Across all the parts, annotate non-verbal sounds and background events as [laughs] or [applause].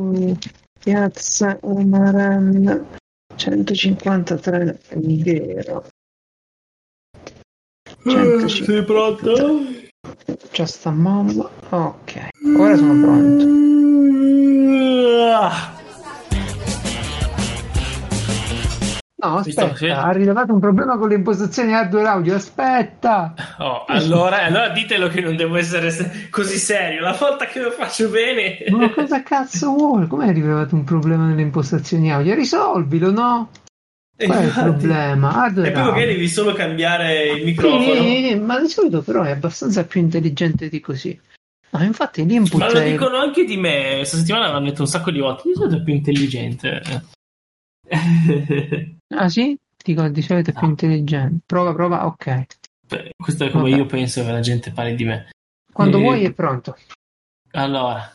mm, Piazza Umaran 153 vero. Sei pronto? C'è sta mamma. Ok, ora sono pronto. Ah, No, Mi aspetta, facendo- ha rilevato un problema con le impostazioni hardware audio. Aspetta. [laughs] Oh, allora, allora ditelo che non devo essere se- così serio. La volta che lo faccio bene. Ma cosa cazzo vuole? Come hai rilevato un problema nelle impostazioni audio? Risolvilo, no? Qual è il problema? Hardware E poi magari devi solo cambiare il microfono. Sì, ma di solito però è abbastanza più intelligente di così. No, infatti l'input Ma lo è... dicono anche di me. Questa settimana l'hanno detto un sacco di volte. Di solito è più intelligente. [laughs] Ah sì? Dico di solito è più No. intelligente. Prova, prova, ok. Beh, Questo è come Vabbè. io penso che la gente parli di me. Quando Eh, vuoi è pronto. Allora.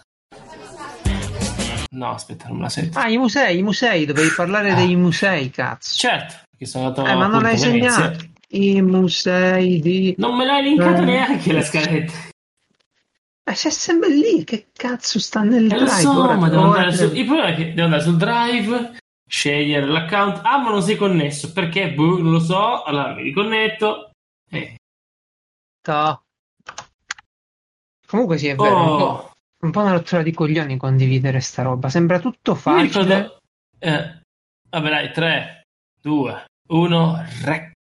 No, aspetta, non me la sento. Ah, i musei, i musei, dovevi parlare Ah. dei musei, cazzo. Certo, che sono andato Eh, ma non l'hai segnato. I musei di... Non me l'hai linkato Eh. neanche la scaletta. Eh, c'è sempre lì, che cazzo sta nel Eh, lo drive? so, ora? ma devo Ora andare su... Il problema è che devo andare sul drive, scegliere l'account. Ah, ma non sei connesso. Perché? Boh, non lo so. Allora mi riconnetto. Eh. Toh. Comunque sì, è vero, un, po', Oh, un po' una rottura di coglioni condividere sta roba. Sembra tutto facile. ricordo... Eh. Vabbè dai, 3, 2, 1, rec.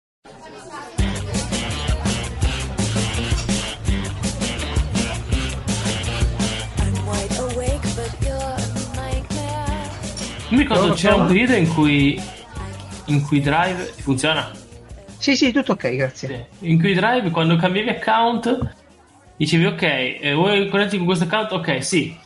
Mi ricordo c'era un periodo in cui in cui Drive funziona. Sì, sì, tutto ok, grazie. Sì. In cui Drive quando cambiavi account dicevi ok, eh, vuoi connetterti con questo account? Ok, sì.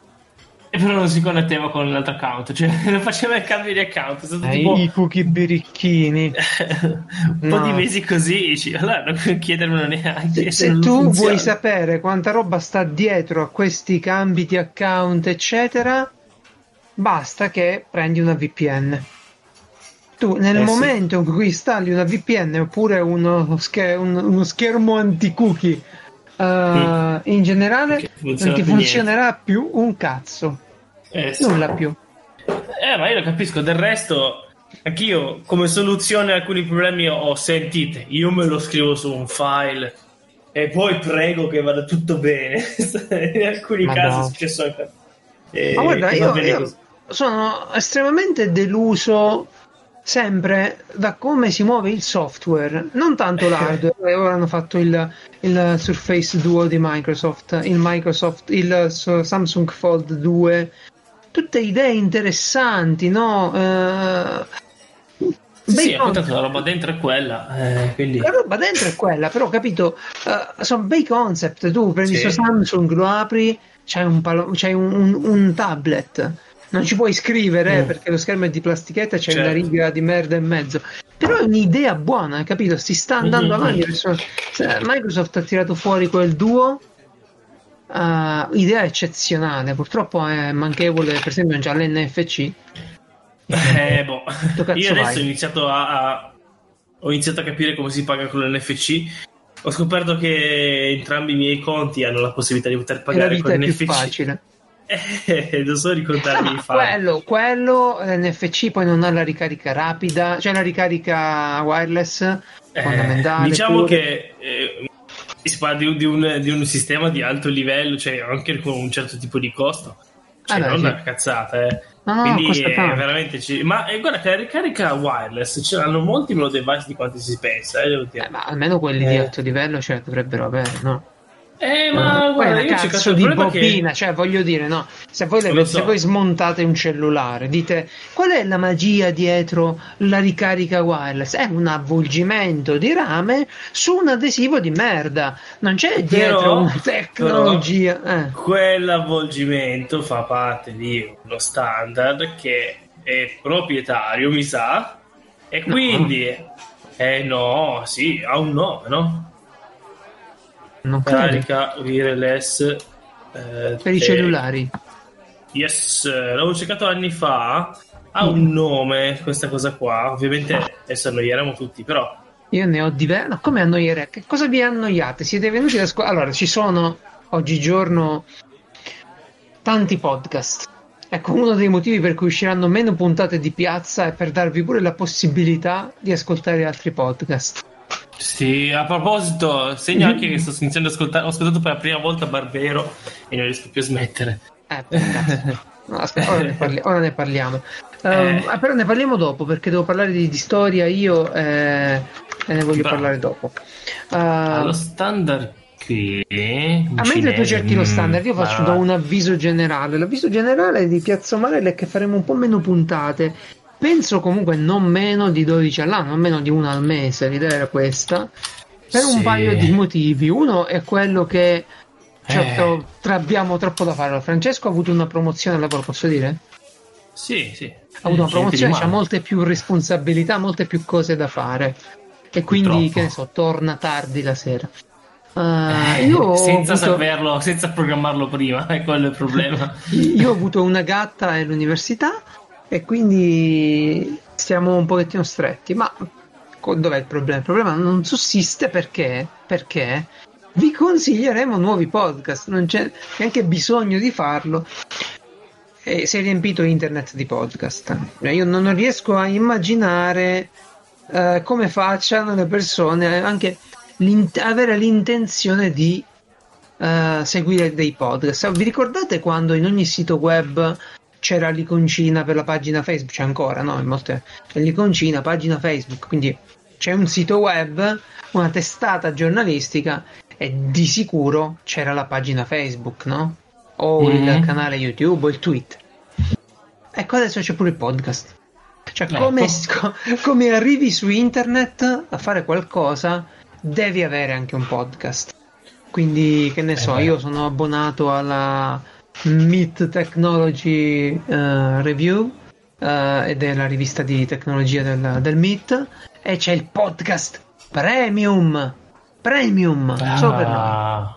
E però non si connetteva con l'altro account, [laughs] cioè non faceva il cambio di account. È stato Eh, tipo I cookie birichini. [laughs] un po' No. di mesi così, dici, allora non chiedermelo neanche. Se non tu funziona. vuoi sapere quanta roba sta dietro a questi cambi di account, eccetera, basta che prendi una VPN. Tu nel Eh, sì. momento in cui installi una VPN oppure uno, scher- un- uno schermo anti-cookie, eh, in generale non ti funzionerà più un cazzo, Eh, sì. nulla più. Eh, ma io lo capisco, del resto, anch'io come soluzione a alcuni problemi ho, sentite, io me lo scrivo su un file e poi prego che vada tutto bene. [laughs] In alcuni Ma casi no. è successo anche. eh, Ma guarda, io, io. Sono estremamente deluso sempre da come si muove il software, non tanto l'hardware. Ora hanno fatto il, il Surface Duo di Microsoft, il Microsoft, il Samsung Fold 2, tutte idee interessanti, no? Eh, Sì, tanto la roba dentro è quella, eh, quindi... La roba dentro è quella, però capito? Eh, sono bei concept. Tu prendi Sì. Samsung, lo apri, c'hai un, palo- c'hai un, un- un tablet. Non ci puoi scrivere Mm. perché lo schermo è di plastichetta e c'è Certo. una riga di merda in mezzo. Però è un'idea buona, capito? Si sta andando Mhm. avanti. verso- se- Microsoft ha tirato fuori quel duo. eh, idea eccezionale. Purtroppo è manchevole, per esempio, già l'NFC. Eh, boh. Tu cazzo Io adesso vai? ho iniziato a, a- ho iniziato a capire come si paga con l'NFC. Ho scoperto che entrambi i miei conti hanno la possibilità di poter pagare con è più facile. Eh, non so ricordarmi Ah, quello, quello l'NFC poi non ha la ricarica rapida, cioè la ricarica wireless Eh, fondamentale. diciamo pure. che eh, si parla di, di un, di un sistema di alto livello, cioè anche con un certo tipo di costo. Cioè, Ah, beh, non sì. una cazzata, eh. No, no, Quindi è veramente. ci- Ma eh, guarda che la ricarica wireless ce l'hanno molti meno device di quanti si pensa, eh. Eh, ma almeno quelli di Eh. alto livello la dovrebbero avere, no? Eh, ma guarda, io cazzo di problema che- bobina, cioè voglio dire, no, se voi, le- so. se voi smontate un cellulare, dite qual è la magia dietro la ricarica wireless? È un avvolgimento di rame su un adesivo di merda, non c'è dietro Però- una tecnologia. eh. Quell'avvolgimento fa parte di uno standard che è proprietario, mi sa, e quindi, eh no, sì, ha un nome, no? Non. Carica wireless eh, Per i cellulari. Yes, l'avevo cercato anni fa. Ha un nome questa cosa qua. Ovviamente adesso annoieremo tutti, però. Io ne ho diversi. No, come annoiere? Che cosa vi annoiate? Siete venuti da scuola? Allora, ci sono oggigiorno tanti podcast Ecco, uno dei motivi per cui usciranno meno puntate di piazza è per darvi pure la possibilità di ascoltare altri podcast. Sì, a proposito, segno anche che [laughs] sto iniziando ad ascoltare. Ho ascoltato per la prima volta Barbero e non riesco più a smettere. Eh. No, aspetta, ora ne, parli- ora ne parliamo. Ehm, Eh. ah, però ne parliamo dopo perché devo parlare di, di storia io eh, e ne voglio Bravo. parlare dopo. Eh, Allo standard qui. a mentre tu cerchi lo standard, io faccio do un avviso generale. L'avviso generale di Piazza Marella è che faremo un po' meno puntate. Penso comunque non meno di 12 all'anno, non meno di una al mese. L'idea era questa. Per un Sì. paio di motivi. Uno è quello che cioè, Eh. tra- abbiamo troppo da fare. Francesco ha avuto una promozione al lavoro, posso dire? Sì, sì. ha avuto una promozione, ha molte più responsabilità, molte più cose da fare. E quindi, Purtroppo. che ne so, torna tardi la sera. Eh, io, senza avuto, saperlo, senza programmarlo prima, [laughs] è quello il problema. [laughs] io ho avuto una gatta all'università e quindi stiamo un pochettino stretti. Ma dov'è il problema? Il problema non sussiste perché, perché vi consiglieremo nuovi podcast, non c'è neanche bisogno di farlo. E si è riempito internet di podcast. Io non riesco a immaginare eh, come facciano le persone anche l'int- avere l'intenzione di eh, seguire dei podcast. Vi ricordate quando in ogni sito web c'era l'iconcina per la pagina Facebook? C'è ancora, no? In molte l'iconcina, pagina Facebook. Quindi c'è un sito web, una testata giornalistica e di sicuro c'era la pagina Facebook, no? O Mhm. il canale YouTube o il tweet. Ecco, adesso c'è pure il podcast. Cioè, Ecco. come, co- come arrivi su internet a fare qualcosa, devi avere anche un podcast. Quindi, che ne so, beh. io sono abbonato alla Meet Technology eh, Review eh, ed è la rivista di tecnologia del, del Meet e c'è il podcast Premium. Premium, solo per noi. Ah,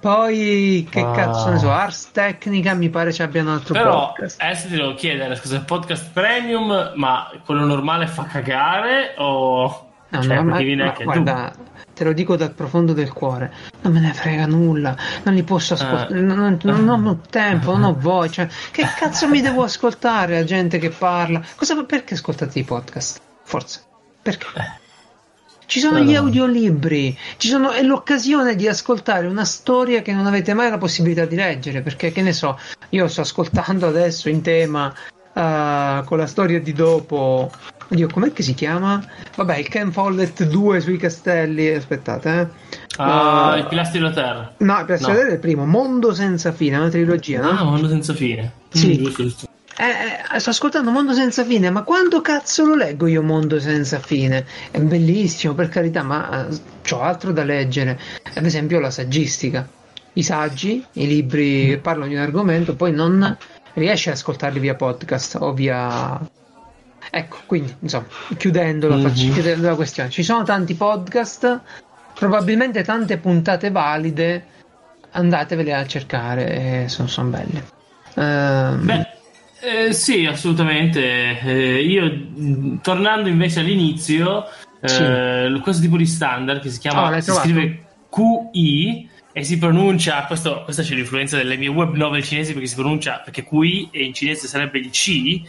Poi, che Ah. cazzo ne so, Ars Technica mi pare ci abbia un altro Però podcast. adesso ti devo chiedere, scusa, il podcast premium, ma quello normale fa cagare o... No, cioè, no, ma- ma guarda, te lo dico dal profondo del cuore, non me ne frega nulla, non li posso ascoltare, Eh. non, non- non- ho tempo, non ho voce, cioè, che cazzo mi devo ascoltare la gente che parla? Cosa, perché ascoltate i podcast? Forse, perché? Ci sono Eh. gli audiolibri, ci sono, è l'occasione di ascoltare una storia che non avete mai la possibilità di leggere, perché che ne so, io sto ascoltando adesso in tema eh, con la storia di dopo, oddio, com'è che si chiama? Vabbè, il Ken Follett 2 sui castelli, aspettate, eh. Ah, Eh, il pilastro della terra. No, per No. vedere il primo, Mondo senza fine, è una trilogia, no? Ah, mondo senza fine. Sì. Mm, giusto, giusto. Eh, eh, sto ascoltando Mondo senza fine, ma quando cazzo lo leggo io Mondo senza fine? È bellissimo, per carità, ma ho altro da leggere. Ad esempio la saggistica. I saggi, i libri che parlano di un argomento, poi non riesci ad ascoltarli via podcast o via... Ecco, quindi, insomma, chiudendo la, Mhm. faccia- chiudendo la questione, ci sono tanti podcast, probabilmente tante puntate valide, andatevele a cercare, eh, sono, sono belle. Ehm, Beh, eh, sì, assolutamente. Eh, io, tornando invece all'inizio, eh, questo tipo di standard che si Oh, chiama, l'hai si scrive QI e si pronuncia, questo, questa c'è l'influenza delle mie web novel cinesi perché si pronuncia, perché QI e in cinese sarebbe il C,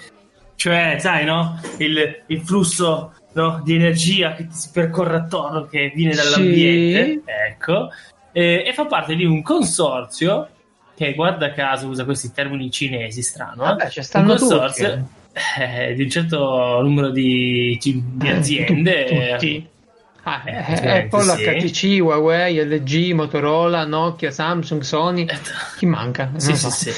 cioè, sai, no? Il, il flusso no, di energia che si percorre attorno, che viene dall'ambiente, ecco, Eh, e fa parte di un consorzio che, guarda caso, usa questi termini cinesi, strano, eh? Vabbè, ci stanno un consorzio eh, di un certo numero di, di aziende. Tu- tutti. Ah, Eh, eh, Apple, sì. HTC, Huawei, LG, Motorola, Nokia, Samsung, Sony. Chi manca? Non Sì, lo sì, so. sì.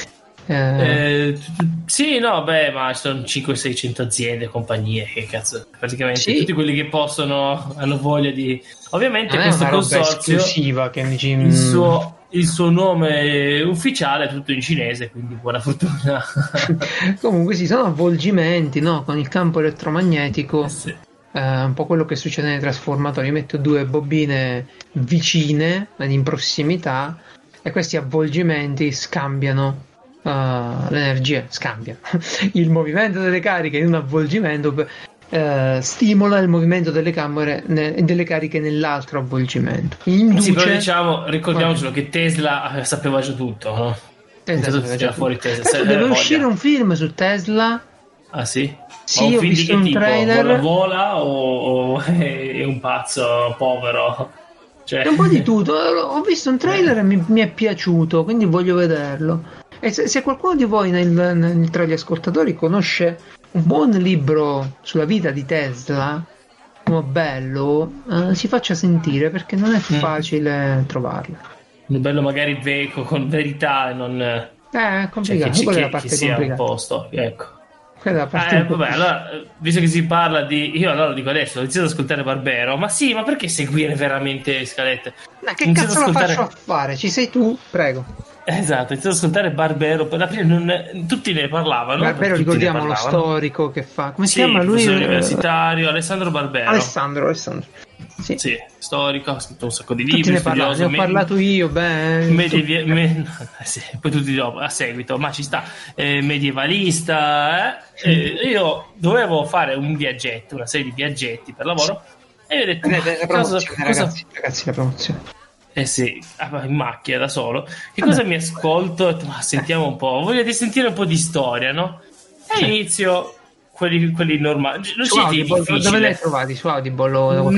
Eh, Eh, sì, no, beh, ma sono 500-600 aziende, compagnie, che cazzo, praticamente Sì. tutti quelli che possono, hanno voglia di... Ovviamente è questo consorzio, dici, il mm, suo, il suo nome ufficiale è tutto in cinese, quindi buona fortuna. [laughs] Comunque sì, sono avvolgimenti no? con il campo elettromagnetico, Sì. eh, un po' quello che succede nei trasformatori. Metto due bobine vicine, in prossimità, e questi avvolgimenti scambiano eh, l'energia, scambiano [laughs] il movimento delle cariche in un avvolgimento. eh, stimola il movimento delle, camere, ne- delle cariche nell'altro avvolgimento. Induce, Sì, però diciamo, ricordiamocelo che Tesla eh, sapeva già tutto, no? Tesla tira già fuori tutto. Tesla? Deve voglia. uscire un film su Tesla. Ah sì? Sì, ho di visto che un tipo? trailer. Vola, vola o, o [laughs] è un pazzo povero? Cioè... È un po' di [laughs] tutto. Ho visto un trailer e mi, mi è piaciuto, quindi voglio vederlo. E se, se qualcuno di voi nel- nel- tra gli ascoltatori conosce un buon libro sulla vita di Tesla, uno bello, eh, si faccia sentire perché non è Mm. facile trovarlo. Un bello magari veco con verità e non... Eh, è Cioè, complicato. che, ci- Quella è che- la parte che sia un complicata. po' storico, ecco. Parte Eh, vabbè, allora, eh, visto che si parla di. Io allora lo dico adesso, ho iniziato ad ascoltare Barbero. Ma sì, ma perché seguire veramente scalette? Ma che cazzo la ascoltare- faccio a fare? Ci sei tu? Prego. Esatto, iniziato ad ascoltare Barbero. Per la prima non- tutti ne parlavano. Barbero, tutti ne ricordiamo lo parlavano. storico che fa. Come si Sì, chiama lui? Eh, universitario, Alessandro Barbero. Alessandro, Alessandro. Sì. Sì, storico, ha scritto un sacco di Tutti libri, ne parlavano, studioso. ne ho me- parlato io, beh. medievi- me- eh [laughs] sì, poi tutti dopo, a seguito, ma ci sta, eh, medievalista. eh. Eh, io dovevo fare un viaggetto, una serie di viaggetti per lavoro. E ho detto, Eh, ma cosa, promozione, cosa- ragazzi, ragazzi, la promozione. Eh sì, ah, in macchina da solo. Che cosa mi ascolto? Ma sentiamo un po', voglio sentire un po' di storia, no? E Sì. inizio quelli, quelli normali. Non Su Audible, dove li hai trovati? Su Audible?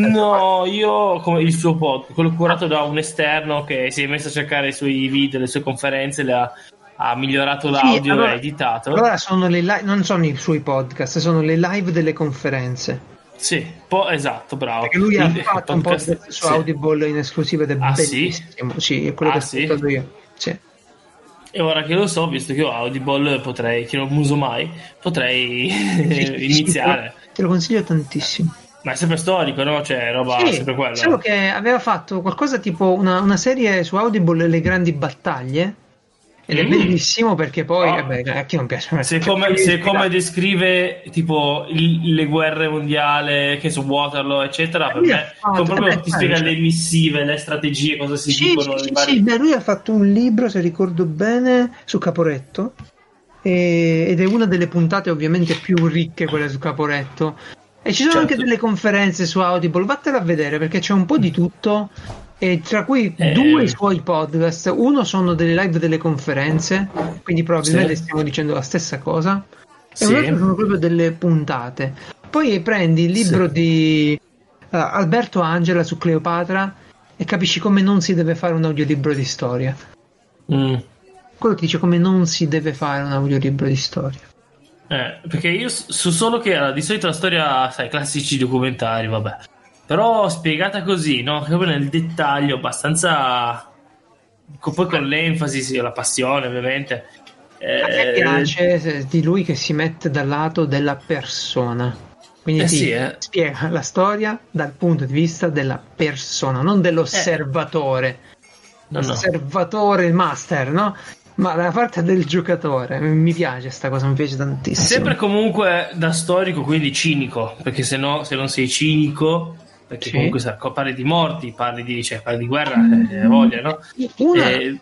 No, io come il suo pod, quello curato da un esterno che si è messo a cercare i suoi video, le sue conferenze, le ha, ha migliorato l'audio allora- e ha editato. Allora sono le live, non sono i suoi podcast, sono le live delle conferenze. Sì, po- esatto, bravo. Perché lui ha il fatto un podcast- su sì. Audible in esclusiva ed è Ah, sì? bellissimo. Sì, è quello Ah, che ho sì? ascoltato io. Sì. E ora che lo so, visto che ho Audible, potrei, che non uso mai, potrei [laughs] iniziare. Te lo consiglio tantissimo. Ma è sempre storico, no? Cioè, roba Sì, sempre quello. solo che aveva fatto qualcosa tipo una, una serie su Audible Le grandi battaglie. Ed è Mm. bellissimo perché poi, Oh. vabbè, a chi non piace? Se come, [laughs] se come descrive tipo il- le guerre mondiali, che su Waterloo, eccetera, per Lui me fatto- proprio vabbè, ti spiega cioè- le missive, le strategie, cosa si Sì, dicono. sì, sì, beh, lui ha fatto un libro, se ricordo bene, su Caporetto. e- ed è una delle puntate ovviamente più ricche, quelle su Caporetto. E ci sono Certo. anche delle conferenze su Audible, vattene a vedere perché c'è un po' di tutto. E tra cui Eh. due suoi podcast, uno sono delle live delle conferenze, quindi probabilmente Sì. stiamo dicendo la stessa cosa, e Sì. un altro sono proprio delle puntate. Poi prendi il libro Sì. di eh, Alberto Angela su Cleopatra e capisci come non si deve fare un audiolibro di storia. Mm. Quello ti dice come non si deve fare un audiolibro di storia. Eh, perché io so solo che di solito la storia, sai, classici documentari, vabbè. Però spiegata così, no? Proprio nel dettaglio, abbastanza. Poi con l'enfasi, sì, la passione, ovviamente. A me Eh, piace se- di lui che si mette dal lato della persona. Quindi Eh ti sì, eh. spiega la storia dal punto di vista della persona, non dell'osservatore. no, no. L'osservatore, il master, no? Ma dalla parte del giocatore. Mi piace sta cosa, mi piace tantissimo. Sempre comunque da storico, quindi cinico, perché se no, se non sei cinico, perché Sì. comunque sa- parli di morti, parli di, cioè, parli di guerra, eh, voglia, no? Eh,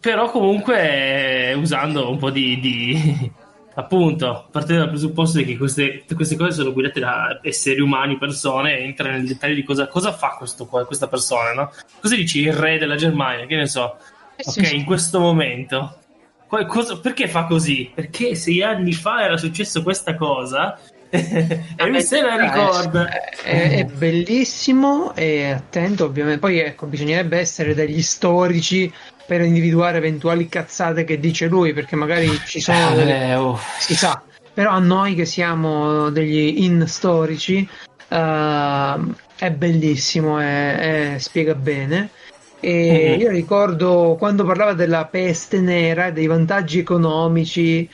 però comunque eh, usando un po' di, di- [laughs] appunto partendo dal presupposto che queste, queste cose sono guidate da esseri umani, persone, entra nel dettaglio di cosa, cosa fa questo, questa persona, no? Cosa dici il re della Germania, che ne so, Eh ok, sì. in questo momento. Cosa- perché fa così? Perché sei anni fa era successo questa cosa [laughs] e lui se la ricorda. È, è bellissimo e attento, ovviamente. Poi ecco, bisognerebbe essere degli storici per individuare eventuali cazzate che dice lui, perché magari ci sono Eh, oh. si sa. Però a noi che siamo degli in storici ehm, è bellissimo, è- spiega bene. E Mhm. io ricordo quando parlava della peste nera, dei vantaggi economici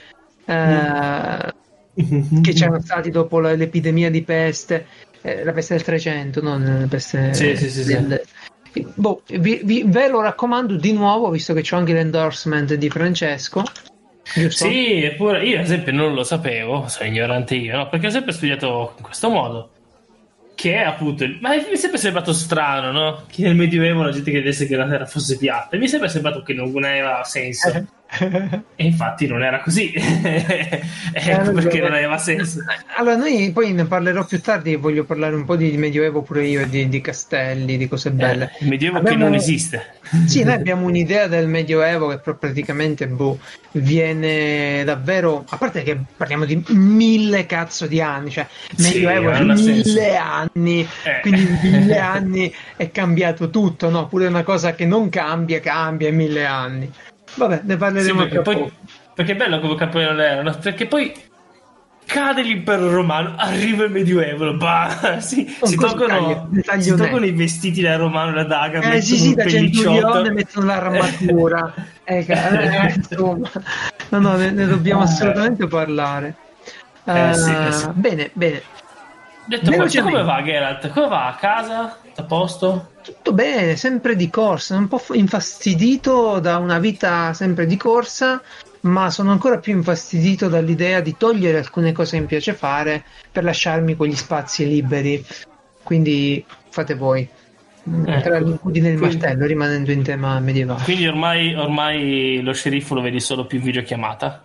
eh, che c'erano stati dopo la- l'epidemia di peste, eh, la peste del 300, non la peste Sì, sì, sì, sì. del- Boh, vi- vi- ve lo raccomando di nuovo, visto che c'ho anche l'endorsement di Francesco. Giusto? Sì, eppure io ad esempio non lo sapevo, sono ignorante io, no? Perché ho sempre studiato in questo modo. Che è appunto. il- Ma mi è sempre sembrato strano, no? Che nel Medioevo la gente credesse che la terra fosse piatta. E mi è sempre sembrato che non aveva senso. Eh, [laughs] E infatti non era così. [laughs] ecco perché non aveva senso. Allora, noi poi ne parlerò più tardi. Voglio parlare un po' di Medioevo pure io, di, di castelli, di cose belle. Eh, Medioevo Abbiamo- che non esiste. Sì, noi abbiamo un'idea del Medioevo che però praticamente boh, viene davvero. A parte che parliamo di mille cazzo di anni, cioè Sì, Medioevo è non ha mille senso. anni, Eh. quindi in [laughs] mille anni è cambiato tutto, no? Pure una cosa che non cambia, cambia in mille anni. Vabbè, ne Sì, parleremo perché, tra poi, perché è bello come Cappello Nero, no? perché poi cade l'impero romano, arriva il Medioevo, bah, [laughs] si, si tolgono, si tolgono i vestiti da romano, la daga, Eh sì, sì, da centurione mettono l'armatura. [laughs] Eh, eh, insomma. No, no, ne, ne dobbiamo assolutamente parlare. Eh, sì, Eh, eh, sì. Bene, bene. Detto questo, come va Geralt? Come va a casa? A posto? Tutto bene, sempre di corsa, un po' infastidito da una vita sempre di corsa, ma sono ancora più infastidito dall'idea di togliere alcune cose che mi piace fare per lasciarmi quegli spazi liberi. Quindi fate voi. Ecco. Tra l'incudine e il Quindi- martello, rimanendo in tema medievale. Quindi ormai, ormai lo sceriffo lo vedi solo più in videochiamata?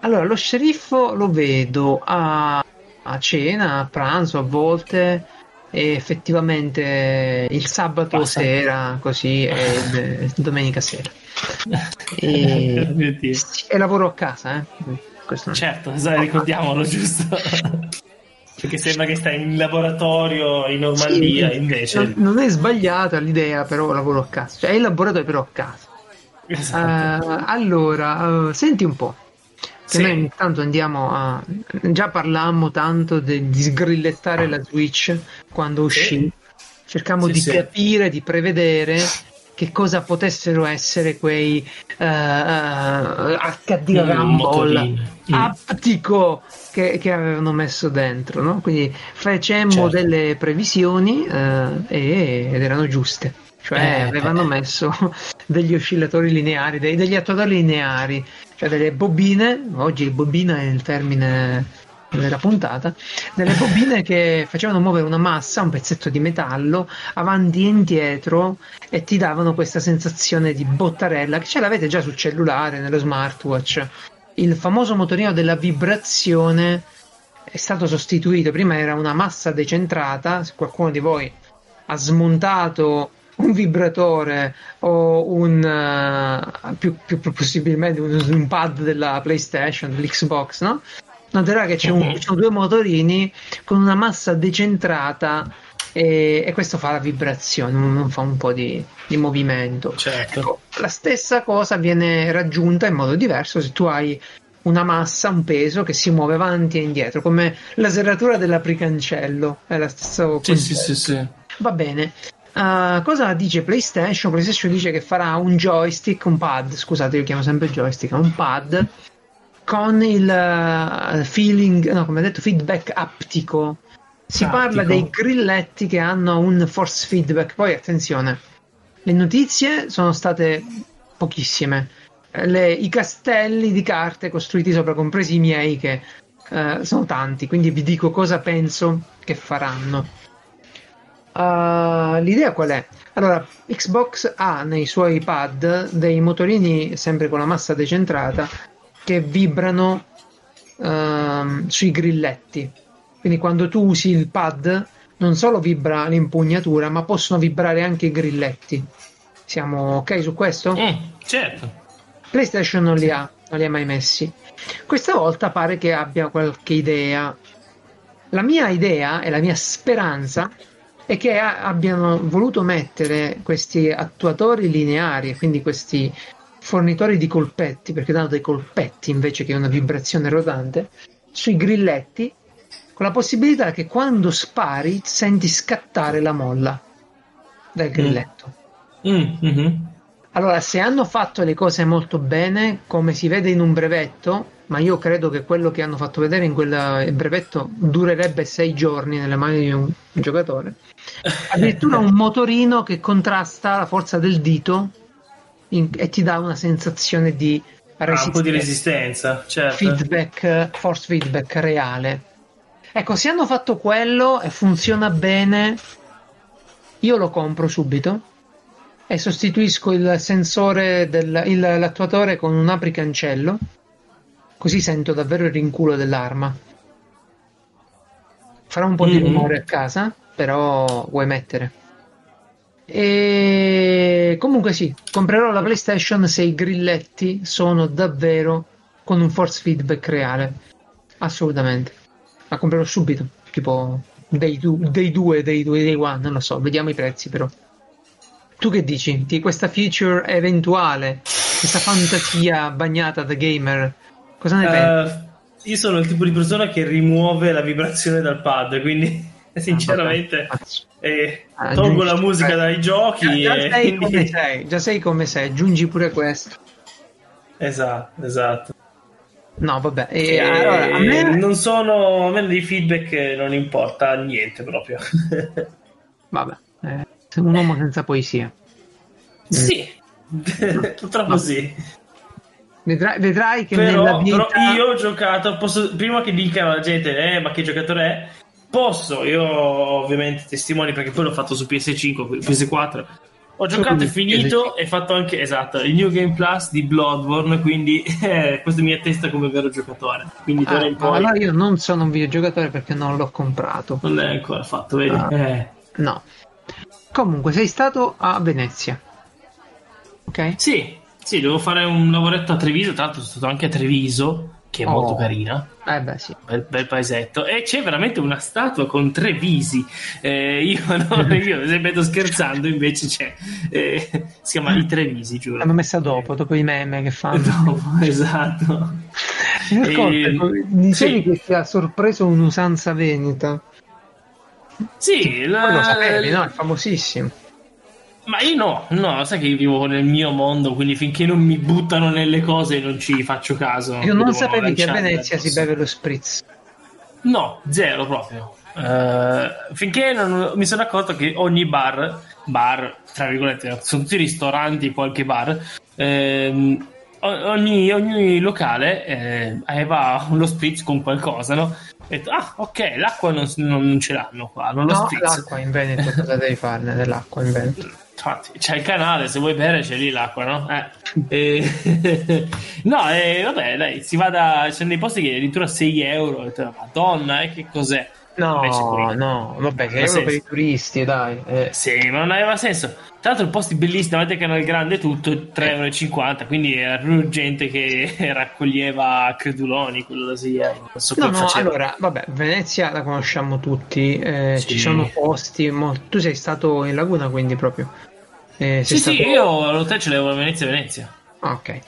Allora, lo sceriffo lo vedo a, a cena, a pranzo a volte, e effettivamente il sabato Basta. sera, così, e domenica sera. [laughs] E, e lavoro a casa, eh. Questo Certo, esatto, ricordiamolo giusto. [laughs] Perché sembra che stai in laboratorio in Normandia, Sì, invece. non, è sbagliata l'idea, però lavoro a casa. Cioè, è il laboratorio però a casa. Esatto. Eh, allora, eh, senti un po'. Che Sì. noi ogni tanto andiamo a. Già parlammo tanto de- di sgrillettare la Switch quando uscì. Cercammo Sì, di sì. capire, di prevedere che cosa potessero essere quei eh, eh, HD Mm, Rumble. Mm. aptico che, che avevano messo dentro. No? Quindi facemmo Certo. delle previsioni eh, e- ed erano giuste. Cioè Eh, avevano eh. messo [laughs] degli oscillatori lineari, dei- degli attuatori lineari, cioè delle bobine, oggi bobina è il termine della puntata, delle bobine che facevano muovere una massa, un pezzetto di metallo, avanti e indietro e ti davano questa sensazione di bottarella che ce l'avete già sul cellulare, nello smartwatch. Il famoso motorino della vibrazione è stato sostituito, prima era una massa decentrata, se qualcuno di voi ha smontato un vibratore o un eh, più, più- possibilmente un, un pad della PlayStation, dell'Xbox, no? Noterà che c'è un- Mhm. sono due motorini con una massa decentrata e, e questo fa la vibrazione, non fa un po' di, di movimento. Certo. Ecco, la stessa cosa viene raggiunta in modo diverso se tu hai una massa, un peso che si muove avanti e indietro, come la serratura dell'apricancello, è la stessa Sì, sì, sì, sì. Va bene. Uh, cosa dice PlayStation? PlayStation dice che farà un joystick, un pad, scusate, io chiamo sempre joystick, un pad con il uh, feeling, no, come detto, feedback aptico. Si Aptico. parla dei grilletti che hanno un force feedback. Poi attenzione, le notizie sono state pochissime. Le- I castelli di carte costruiti sopra, compresi i miei, che eh, sono tanti, quindi vi dico cosa penso che faranno. Uh, l'idea qual è? Allora, Xbox ha nei suoi pad dei motorini sempre con la massa decentrata che vibrano ehm, sui grilletti. Quindi quando tu usi il pad non solo vibra l'impugnatura, ma possono vibrare anche i grilletti. Siamo ok su questo? Mm, certo. PlayStation non li ha, non li ha mai messi. Questa volta pare che abbia qualche idea. La mia idea e la mia speranza è che a- abbiano voluto mettere questi attuatori lineari, quindi questi fornitori di colpetti, perché danno dei colpetti invece che una vibrazione rotante, sui grilletti, con la possibilità che quando spari senti scattare la molla del grilletto. Mm, mhm. Allora, se hanno fatto le cose molto bene, come si vede in un brevetto, ma io credo che quello che hanno fatto vedere in quel brevetto durerebbe sei giorni nelle mani di un giocatore. [laughs] Addirittura un motorino che contrasta la forza del dito in- e ti dà una sensazione di Ha un po' di resistenza, resistenza, certo. feedback, force feedback reale. Ecco, se hanno fatto quello e funziona bene, io lo compro subito. e sostituisco il sensore del il- l'attuatore con un apricancello, così sento davvero il rinculo dell'arma. Farà un po' di Mhm. rumore a casa, però vuoi mettere. E comunque sì, comprerò la PlayStation se i grilletti sono davvero con un force feedback reale. Assolutamente. La comprerò subito, tipo dei, du- dei due, dei due, dei one, non lo so, vediamo i prezzi però. Tu che dici di questa feature eventuale, questa fantasia bagnata da gamer? Cosa ne pensi? Eh, io sono il tipo di persona che rimuove la vibrazione dal pad, quindi [laughs] sinceramente Ah, Cazzo. eh, Ah, tolgo la musica eh, dai giochi. Già, già e sei come sei, già sei come sei, aggiungi pure questo. Esatto, esatto. No, vabbè, e, E allora, a me... non sono a me dei feedback eh, non importa niente proprio. [laughs] Vabbè, eh, sei un uomo senza poesia. sì, [laughs] purtroppo No. sì. Vedrai, vedrai che Però, nella vita... però io ho giocato, posso, prima che dicano la gente, eh, ma che giocatore è? Posso, io ovviamente testimoni perché poi l'ho fatto su PS5, PS4. Ho giocato e finito e fatto anche, esatto, il New Game Plus di Bloodborne, quindi [laughs] eh, questo mi attesta come vero giocatore. Quindi Ah, in poi allora io non sono un videogiocatore perché non l'ho comprato. non l'hai ancora fatto, vedi? Ah. Eh. No. Comunque, sei stato a Venezia. Ok? Sì, sì, devo fare un lavoretto a Treviso, tra l'altro sono stato anche a Treviso, che è Oh. molto carina. Eh beh, sì. Bel, bel paesetto e c'è veramente una statua con tre visi Eh, io, [laughs] no, io sempre sto scherzando invece c'è eh, si chiama i tre visi giuro L'hanno messa dopo, dopo i meme che fanno. [laughs] Dopo, esatto Ascolta, E- dicevi sì. che ti ha sorpreso un'usanza veneta. sì la- lo sapevi, no? È famosissimo. Ma io no no sai che io vivo nel mio mondo quindi finché non mi buttano nelle cose non ci faccio caso Io non Devo sapevi che a Venezia si beve lo spritz. No, zero proprio. Eh, finché non mi sono accorto che ogni bar, bar, tra virgolette, sono tutti ristoranti, qualche bar, ehm, ogni, ogni locale eh, aveva lo spritz con qualcosa, no? Detto, ah, ok, l'acqua non, non ce l'hanno qua, non lo No, spritz. l'acqua in Veneto, cosa devi farne dell'acqua in Veneto? Infatti, c'è il canale, se vuoi bere c'è lì l'acqua, no? Eh. E- [laughs] no, e vabbè, dai, si va da... C'è dei posti che addirittura 6 euro, ho detto, madonna, eh, che cos'è? No, no, vabbè, che euro per i turisti, dai. eh. Sì, ma non aveva senso. Tra l'altro, posti bellissimi, davanti al canale grande, tutto 3,50 euro. Quindi era più gente che [laughs] raccoglieva creduloni. Quello da 6 euro. So No, no, faceva. allora, vabbè, Venezia la conosciamo tutti, eh, Sì. ci sono posti, mo- tu sei stato in Laguna quindi proprio. Eh, Sì, sì, stato- io l'hotel ce l'avevo a Venezia, Venezia. Ok. Eh,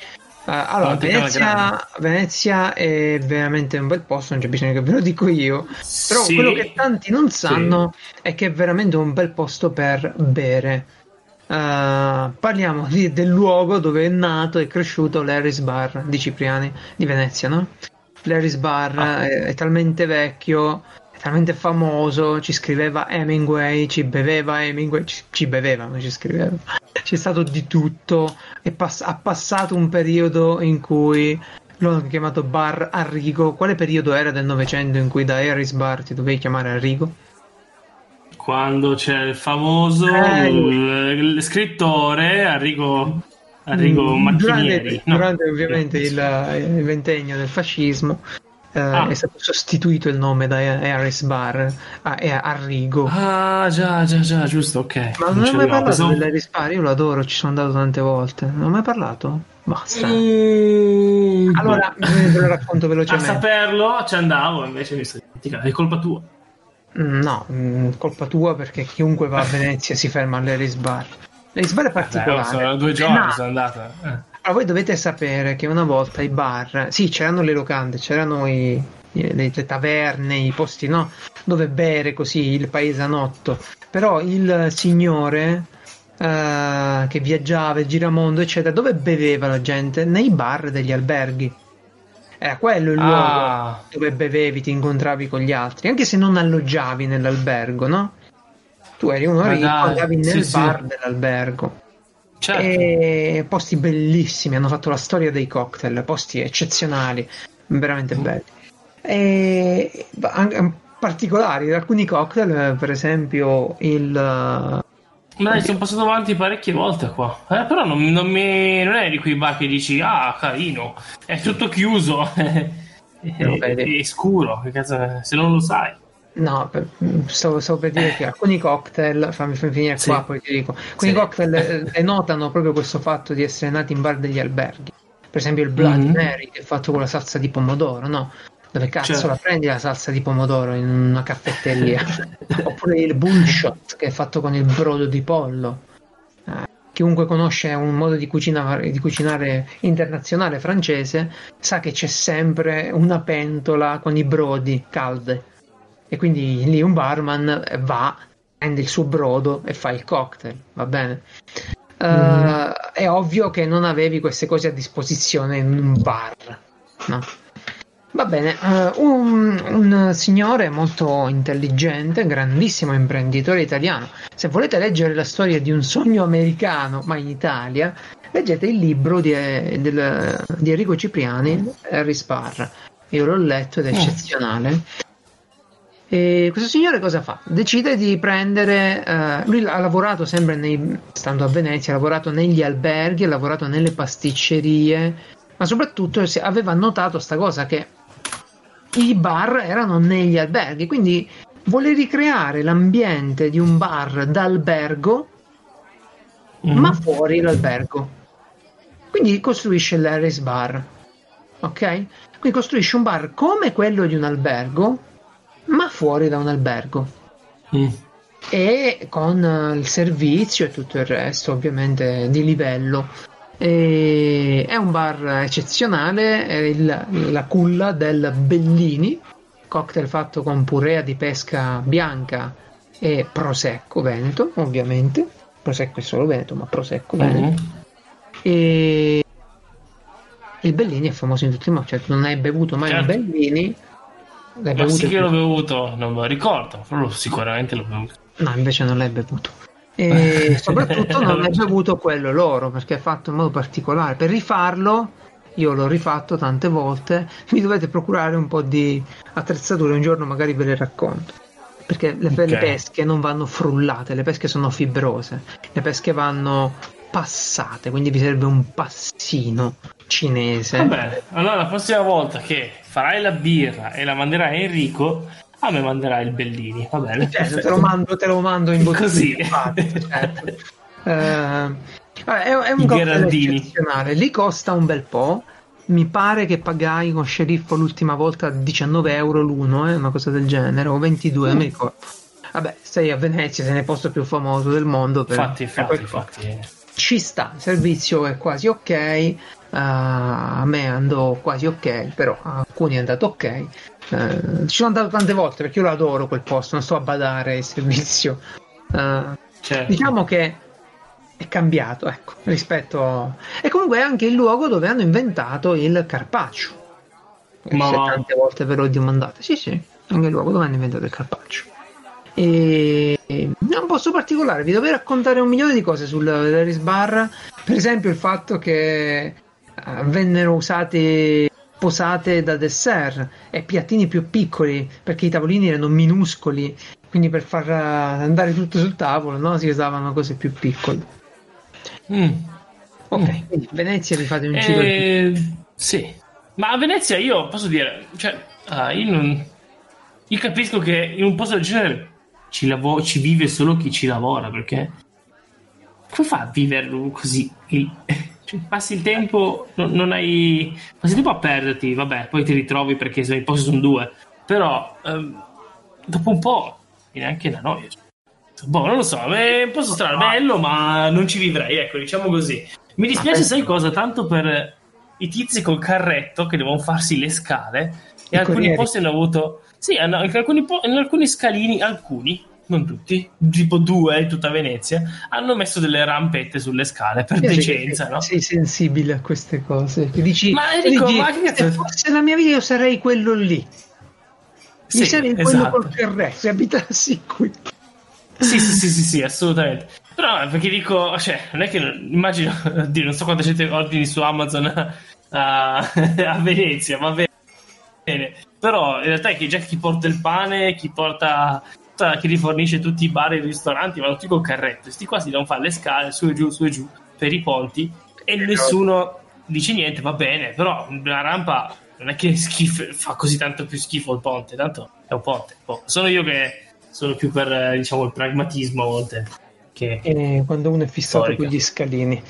allora, Venezia, Venezia è veramente un bel posto, non c'è bisogno che ve lo dico io. Però Sì. quello che tanti non sanno è che è veramente un bel posto per bere. Eh, parliamo di- del luogo dove è nato e cresciuto l'Harris Bar di Cipriani di Venezia, no? L'Harris Bar Ah. è, è talmente vecchio, talmente famoso, ci scriveva Hemingway, ci beveva Hemingway, ci, ci beveva, non ci scriveva. C'è stato di tutto, è pass- ha passato un periodo in cui lo hanno chiamato Bar Arrigo. Quale periodo era del Novecento in cui da Harris Bar ti dovevi chiamare Arrigo? Quando c'è il famoso Eh, il, il scrittore Arrigo, Arrigo Mm, Macchinieri. Durante, No. durante ovviamente il, il ventennio del fascismo eh, Ah. è stato sostituito il nome da Harris Bar a, a Arrigo. Ah, già, già, già, giusto, ok. Ma non ce hai mai parlato Pensavo- dell'Harris Bar? Io lo adoro, ci sono andato tante volte. Non ho mai parlato? Basta. Mm, Allora, boh. [laughs] ve lo racconto a velocemente. saperlo ci andavo, invece mi sono dimenticato. È colpa tua. Mm, No, mm, colpa tua perché chiunque va a Venezia si ferma all'Harris Bar. L'Harris Bar è Beh, particolare. sono due giorni, nato- sono andata. Eh. Allora, voi dovete sapere che una volta i bar, sì, c'erano le locande, c'erano i- le, le taverne, i posti no, dove bere così il paesanotto, però il signore eh, che viaggiava, il giramondo, eccetera, dove beveva la gente? Nei bar degli alberghi. Era quello il luogo Ah, dove bevevi, ti incontravi con gli altri, anche se non alloggiavi nell'albergo, no? Tu eri uno Ma ricco, andavi nel sì, sì. bar dell'albergo. Certo. E posti bellissimi, hanno fatto la storia dei cocktail, posti eccezionali, veramente Mm. belli. E anche particolari, alcuni cocktail, eh, per esempio il, dai, sono passato avanti parecchie volte qua. Eh, però non, non mi- non è di quei bar che dici, ah, carino, è tutto chiuso. [laughs] è, vedi. è scuro, è? se non lo sai. No, per- stavo, stavo per dire che alcuni cocktail, fammi, fammi finire Sì. qua, poi ti dico, alcuni Sì. cocktail eh, [laughs] denotano proprio questo fatto di essere nati in bar degli alberghi. Per esempio il Bloody Mhm. Mary che è fatto con la salsa di pomodoro, no? Dove cazzo Certo. la prendi la salsa di pomodoro in una caffetteria? [laughs] Oppure il bullshot che è fatto con il brodo di pollo. Eh, chiunque conosce un modo di, cucina- di cucinare internazionale francese sa che c'è sempre una pentola con i brodi calde e quindi lì un barman va, prende il suo brodo e fa il cocktail, va bene? Eh, È ovvio che non avevi queste cose a disposizione in un bar, no? Va bene, eh, un, un signore molto intelligente, grandissimo imprenditore italiano. Se volete leggere la storia di un sogno americano, ma in Italia, leggete il libro di, eh, del- di Enrico Cipriani, Harry Sparr. Io l'ho letto ed è eccezionale. E questo signore cosa fa? Decide di prendere. eh, lui ha lavorato sempre nei, stando a Venezia, ha lavorato negli alberghi, ha lavorato nelle pasticcerie, ma soprattutto aveva notato sta cosa che i bar erano negli alberghi, quindi vuole ricreare l'ambiente di un bar d'albergo, Mhm. ma fuori l'albergo. Quindi costruisce l'Harris Bar, ok? Quindi costruisce un bar come quello di un albergo, ma fuori da un albergo Mm. e con eh, il servizio e tutto il resto ovviamente di livello E è un bar eccezionale è il- la culla del Bellini cocktail fatto con purea di pesca bianca e prosecco veneto ovviamente prosecco è solo veneto ma prosecco veneto Mhm. e il Bellini è famoso in tutti i modi cioè tu non hai bevuto mai Certo. un Bellini l'hai Ma sì che l'ho bevuto, non me lo ricordo, però sicuramente l'ho bevuto. No, invece non l'hai bevuto. E [laughs] soprattutto non hai bevuto quello loro perché è fatto in modo particolare. Per rifarlo, io l'ho rifatto tante volte, mi dovete procurare un po' di attrezzature, un giorno magari ve le racconto. Perché le, le Ok. pesche non vanno frullate, le pesche sono fibrose, le pesche vanno passate, quindi vi serve un passino cinese. Va bene, allora la prossima volta che farai la birra e la manderai a Enrico, a me manderai il Bellini, va bene? Certo, te lo mando, te lo mando in Così. bottiglia. infatti, certo. Vabbè, è, è un cocktail eccezionale. Lì costa un bel po'. Mi pare che pagai con sceriffo l'ultima volta 19 euro l'uno, eh, una cosa del genere, o 22, non mi ricordo. Vabbè, sei a Venezia, sei nel posto più famoso del mondo. Per, Infatti, infatti, infatti. Ci sta, il servizio è quasi ok, eh, a me andò quasi ok, però a alcuni è andato ok. Eh, ci sono andato tante volte perché io lo adoro quel posto, non sto a badare il servizio. Eh, Certo. diciamo che è cambiato, ecco, rispetto... E comunque è anche il luogo dove hanno inventato il carpaccio. Ma Se tante volte ve l'ho dimandate. Sì, sì, anche il luogo dove hanno inventato il carpaccio. E è un posto particolare, vi devo raccontare un milione di cose sul Larry's Bar, per esempio il fatto che eh, vennero usate posate da dessert e piattini più piccoli perché i tavolini erano minuscoli, quindi per far eh, andare tutto sul tavolo no? si usavano cose più piccole. Mm. Ok, quindi Venezia vi fate un giro di- Eh, sì, ma a Venezia io posso dire, cioè, ah, io non. Io capisco che in un posto del genere ci, lavo- ci vive solo chi ci lavora perché. Come fa a vivere così? [laughs] Cioè, passi il tempo, non, non hai. Passi il tempo a perderti, vabbè, poi ti ritrovi perché i posti sono due, però ehm, dopo un po' viene anche la noia. Boh, non lo so, è un posto strano, bello, ma non ci vivrei, ecco, diciamo così. Mi dispiace, Ah, sai cosa? Tanto per i tizi col carretto che devono farsi le scale e I alcuni corrieri. posti hanno avuto... Sì, in, alcuni po- in alcuni scalini, alcuni, non tutti, tipo due in tutta Venezia, hanno messo delle rampette sulle scale per Io sei- decenza, no? Sei sensibile a queste cose. Che dici, Ma Enrico, dici, ma che se fosse la mia vita io sarei quello lì. Mi Sì, sarei quello esatto. col carretto, se abitassi qui. Sì, sì, sì, sì, sì, assolutamente. Però eh, perché dico, cioè, non è che immagino, oddio, non so quanta gente ordini su Amazon a, a [laughs] Venezia, va bene. Però in realtà è che già chi porta il pane, chi porta che rifornisce tutti i bar e i ristoranti, vanno tutti col carretto. Sti qua si devono fare le scale su e giù, su e giù per i ponti e nessuno dice niente, va bene, però la rampa non è che [laughs] schifo, fa così tanto più schifo il ponte, tanto è un ponte. Boh, sono io che sono più per eh, diciamo il pragmatismo a volte che E quando uno è fissato Storica. con gli scalini.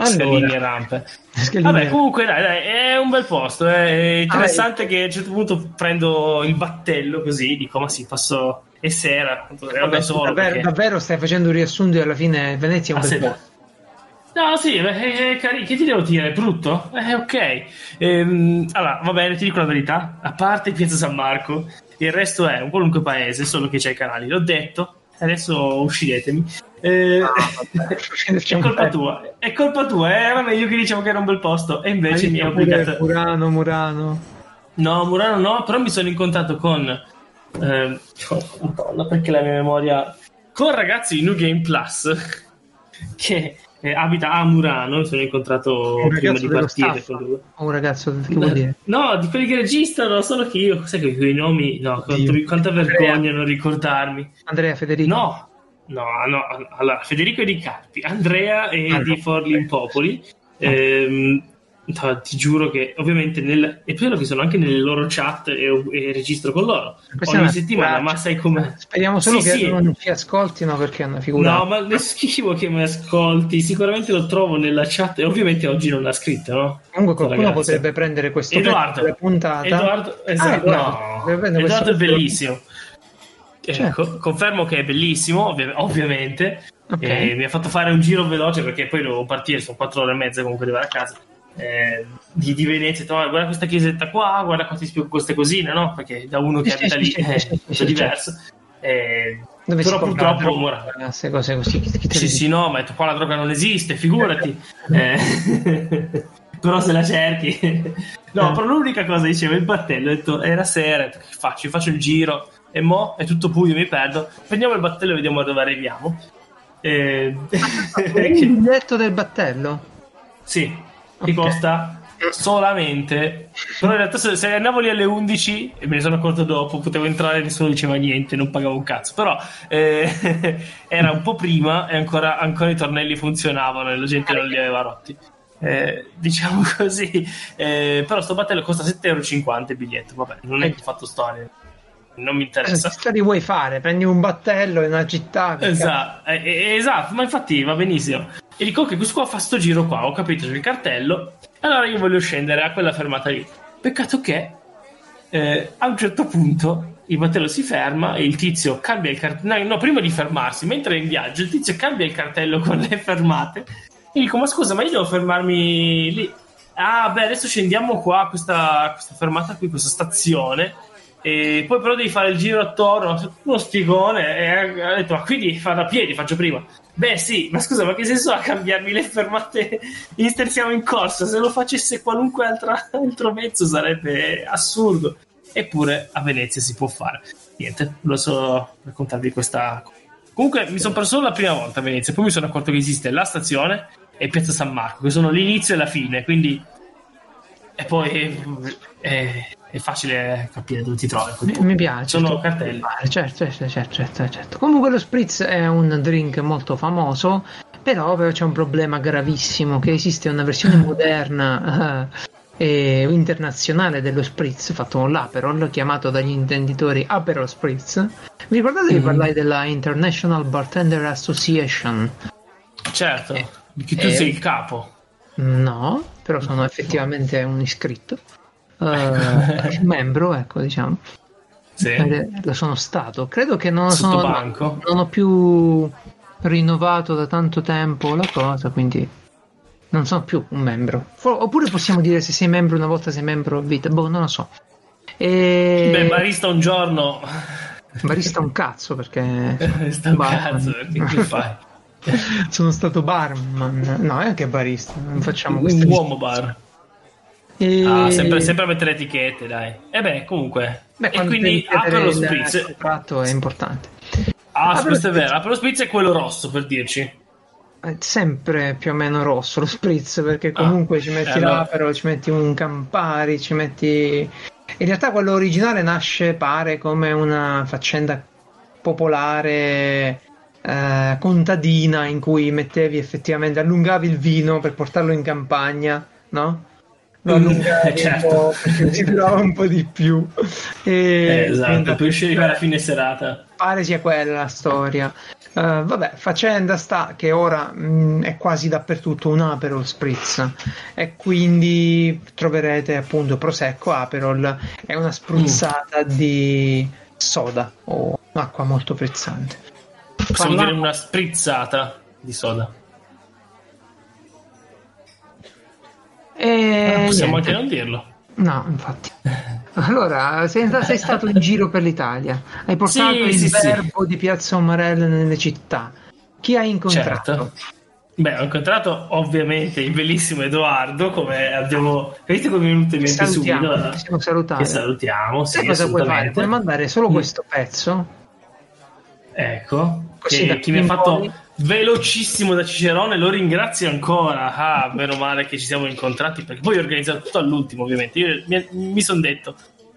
Allora, [laughs] Vabbè, comunque dai, dai, è un bel posto. Ah, È interessante che a un certo punto prendo il battello così, dico ma sì, passo... E sera, Vabbè, solo. davvero, perché- davvero stai facendo un riassunto e alla fine Venezia è un Ah, bel posto. No, sì, è cari- che ti devo dire? È brutto? Eh, ok. Ehm, allora, va bene, ti dico la verità. A parte Piazza San Marco, il resto è un qualunque paese, solo che c'è i canali. L'ho detto, adesso uscitemi. Eh, Ah, [laughs] è colpa tua, è colpa tua. Eh, vabbè, io che dicevo che era un bel posto e invece Hai mi ha obbligato. Murano, Murano. No, Murano no, però mi sono incontrato con. oh, Madonna, perché la mia memoria. Con ragazzi di New Game Plus [laughs] che eh, abita a Murano. Mi sono incontrato Un prima di partire con lui. Un ragazzo, che vuol dire? No, di quelli che registrano, solo che io. Sai che quei nomi. No, quanto- quanta vergogna non ricordarmi. Andrea Federico. No, no, no. Allora, Federico Di Carpi, Andrea e Ah, no. di Forli in Popoli. Ehm, no, ti giuro che ovviamente nel, e poi lo che sono anche nelle loro chat e, e registro con loro Questa ogni settimana, ma sai come Speriamo solo Sì, che sì. non ci ascoltino perché è una figura. No, ma è schifo che mi ascolti. Sicuramente lo trovo nella chat e ovviamente oggi non l'ha scritto, no? Comunque qualcuno Ragazzi. potrebbe prendere questo Edoardo. puntata. Edoardo, Ah, esatto, Edoardo, no. prendere Edoardo è bellissimo. Eh, Certo. co- confermo che è bellissimo, ovvi- ovviamente. Ok. Eh, mi ha fatto fare un giro veloce perché poi dovevo partire, sono quattro ore e mezza comunque arrivare a casa. Eh, di, di Venezia, "Ah, guarda questa chiesetta qua, guarda spiego queste cosine, no? Perché da uno che abita lì è tutto sì, diverso. Eh, Dove però purtroppo droga, Mura- queste cose così. Chi, chi sì, sì, no, ma qua la droga non esiste, figurati. Eh, [laughs] però se la cerchi. no, Eh. però l'unica cosa diceva il battello, ho detto, era sera, detto, che faccio? Faccio il giro e mo è tutto buio, mi perdo. Prendiamo il battello e vediamo dove arriviamo. Eh, [laughs] Il biglietto del battello? sì, che Ok. costa solamente però in realtà se, se andavo lì alle 11 e me ne sono accorto dopo potevo entrare e nessuno diceva niente non pagavo un cazzo. Però eh, [laughs] era un po' prima e ancora, ancora i tornelli funzionavano e la gente non li aveva rotti. Eh, diciamo [laughs] così. Eh, però sto battello costa 7,50 euro il biglietto vabbè non è che ho fatto storie non mi interessa Che storie vuoi fare? Prendi un battello in una città. Esatto, eh, eh, esatto, ma infatti va benissimo. E dico che questo qua fa sto giro qua, ho capito, c'è il cartello, allora io voglio scendere a quella fermata lì. Peccato che eh, a un certo punto il battello si ferma e il tizio cambia il cartello. No, no, prima di fermarsi, mentre è in viaggio, il tizio cambia il cartello [laughs] con le fermate. E dico, ma scusa, ma io devo fermarmi lì. Ah, beh, adesso scendiamo qua, a questa, questa fermata qui, questa stazione. E poi però devi fare il giro attorno, uno spigone. E ha detto, ma quindi fa da piedi, faccio prima. Beh, sì, ma scusa, ma che senso ha cambiarmi le fermate? Inter siamo in corsa. Se lo facesse qualunque altra- altro mezzo sarebbe assurdo. Eppure a Venezia si può fare. Niente, lo so raccontarvi questa. Comunque mi sono perso la prima volta a Venezia, poi mi sono accorto che esiste la stazione e Piazza San Marco, che sono l'inizio e la fine, quindi. E poi è, è facile capire dove ti trovi. Mi, mi piace. Sono cartelli. Certo, certo, certo, certo, certo. Comunque lo spritz è un drink molto famoso, però c'è un problema gravissimo, che esiste una versione [laughs] moderna eh, e internazionale dello spritz, fatto con l'Aperol, chiamato dagli intenditori Aperol Spritz. Vi ricordate che Mhm. parlai della International Bartender Association? Certo, di chi tu Eh. sei il capo. No, però sono effettivamente un iscritto. [laughs] Eh, membro, ecco, diciamo. Sì. Lo sono stato. Credo che non, sono, Sottobanco. non ho più rinnovato da tanto tempo la cosa, quindi non sono più un membro. Oppure possiamo dire se sei membro una volta sei membro a vita, boh, non lo so. E... Beh, barista un giorno. barista un cazzo perché [laughs] Sta un cazzo, che fai? [laughs] sono stato barman. No, è anche barista, non facciamo Un queste uomo bar. E- Ah, sempre, sempre mettere etichette, dai. E beh, comunque. Beh, e quindi il spritz. contratto è importante. Ah, Apre lo questo è vero. Apre lo spritz è quello rosso, per dirci. È sempre più o meno rosso lo spritz perché comunque Ah, ci metti eh, allora- l'apero, ci metti un Campari, ci metti... In realtà quello originale nasce, pare, come una faccenda popolare eh, contadina in cui mettevi effettivamente, allungavi il vino per portarlo in campagna, no? Lo allungavi Certo. un po' perché si durava un po' di più. E Eh, esatto, poi uscivi alla fine serata. pare sia quella la storia. Eh, vabbè, faccenda sta che ora mh, è quasi dappertutto un Aperol Spritz e quindi troverete appunto Prosecco Aperol è una spruzzata di soda o acqua molto frizzante. Possiamo Parla- dire una sprizzata di soda. E Possiamo niente. anche non dirlo. No, infatti. Allora, sei, sei stato in giro per l'Italia, hai portato Sì, il sì, sì. verbo di Piazza Omarella nelle città. Chi hai incontrato? Certo. Beh, ho incontrato ovviamente il bellissimo Edoardo, come abbiamo... Vedete come è venuto in mente subito? possiamo salutare. Che salutiamo, sì, cosa puoi fare? Puoi mandare solo Mm. questo pezzo Ecco, Così da che, chi mi ha fatto velocissimo da Cicerone, lo ringrazio ancora. Ah, meno male che ci siamo incontrati, perché poi ho organizzato tutto all'ultimo, ovviamente. Io mi, mi sono detto,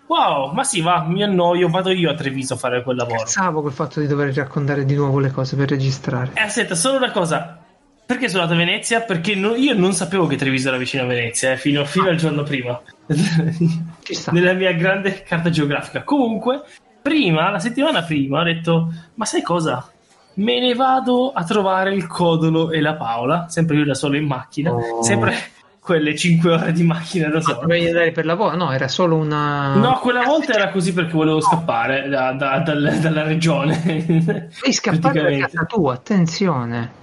wow, ma sì, va, mi annoio, vado io a Treviso a fare quel lavoro. Pensavo col fatto di dover raccontare di nuovo le cose per registrare. E aspetta, solo una cosa. Perché sono andato a Venezia? Perché no- io non sapevo che Treviso era vicino a Venezia, eh, fino, fino al giorno prima. [laughs] Ci sta. Nella mia grande carta geografica. Comunque, prima, la settimana prima, ho detto, ma sai cosa? Me ne vado a trovare il Codolo e la Paola, sempre io da solo in macchina, Oh. sempre quelle 5 ore di macchina da Ah, solo. dovevi andare per lavoro? No, era solo una. No, quella volta era così perché volevo scappare da- da- dal- dalla regione. Devi scappare da casa tua, attenzione.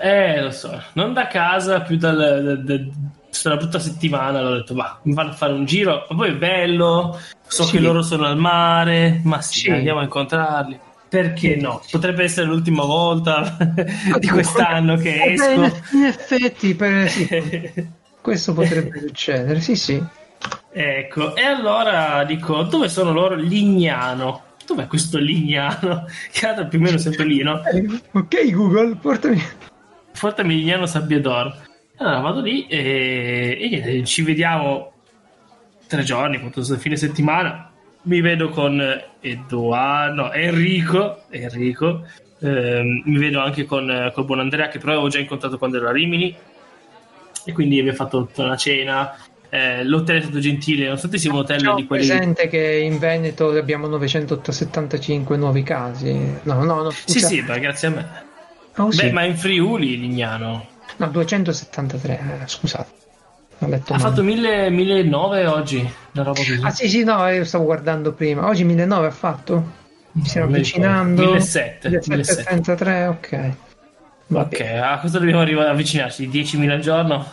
Eh, lo so, non da casa, più dal, da- da- stata una brutta settimana, l'ho detto, va, mi vado a fare un giro, ma poi è bello, so Sì. che loro sono al mare, ma sì, Sì. andiamo a incontrarli. Perché no? Potrebbe essere l'ultima volta [laughs] di quest'anno che Eh, beh, in, esco. in effetti, per- sì, [laughs] questo potrebbe succedere. Sì, sì. ecco, e allora dico, dove sono loro? Lignano. Dov'è questo Lignano? [laughs] Che era più o meno sempre lì, no? Eh, ok, Google, portami. Forte Migliano Sabbiador. Allora vado lì e, e niente, ci vediamo tre giorni, appunto, fine settimana. Mi vedo con Edoardo, no, Enrico, Enrico. Ehm, mi vedo anche con, col buon Andrea, che però avevo già incontrato quando ero a Rimini. E quindi abbiamo fatto tutta una cena. Eh, l'hotel è stato gentile, nonostante sia un hotel Ho di quelli. presente che in Veneto abbiamo 975 nuovi casi. No, no, no. Sì, scusa. sì, beh, grazie a me. Oh, sì. Beh, ma in Friuli, Lignano. No, 273, eh, scusate. Ha male. fatto 1000 1009 oggi, una roba così. Ah sì, sì, no, io stavo guardando prima. Oggi 1009 ha fatto? Mi stiamo avvicinando. ricordo. 1700, 1733, ok. Va Ok, a cosa dobbiamo arrivare avvicinarci? 10.000 al giorno?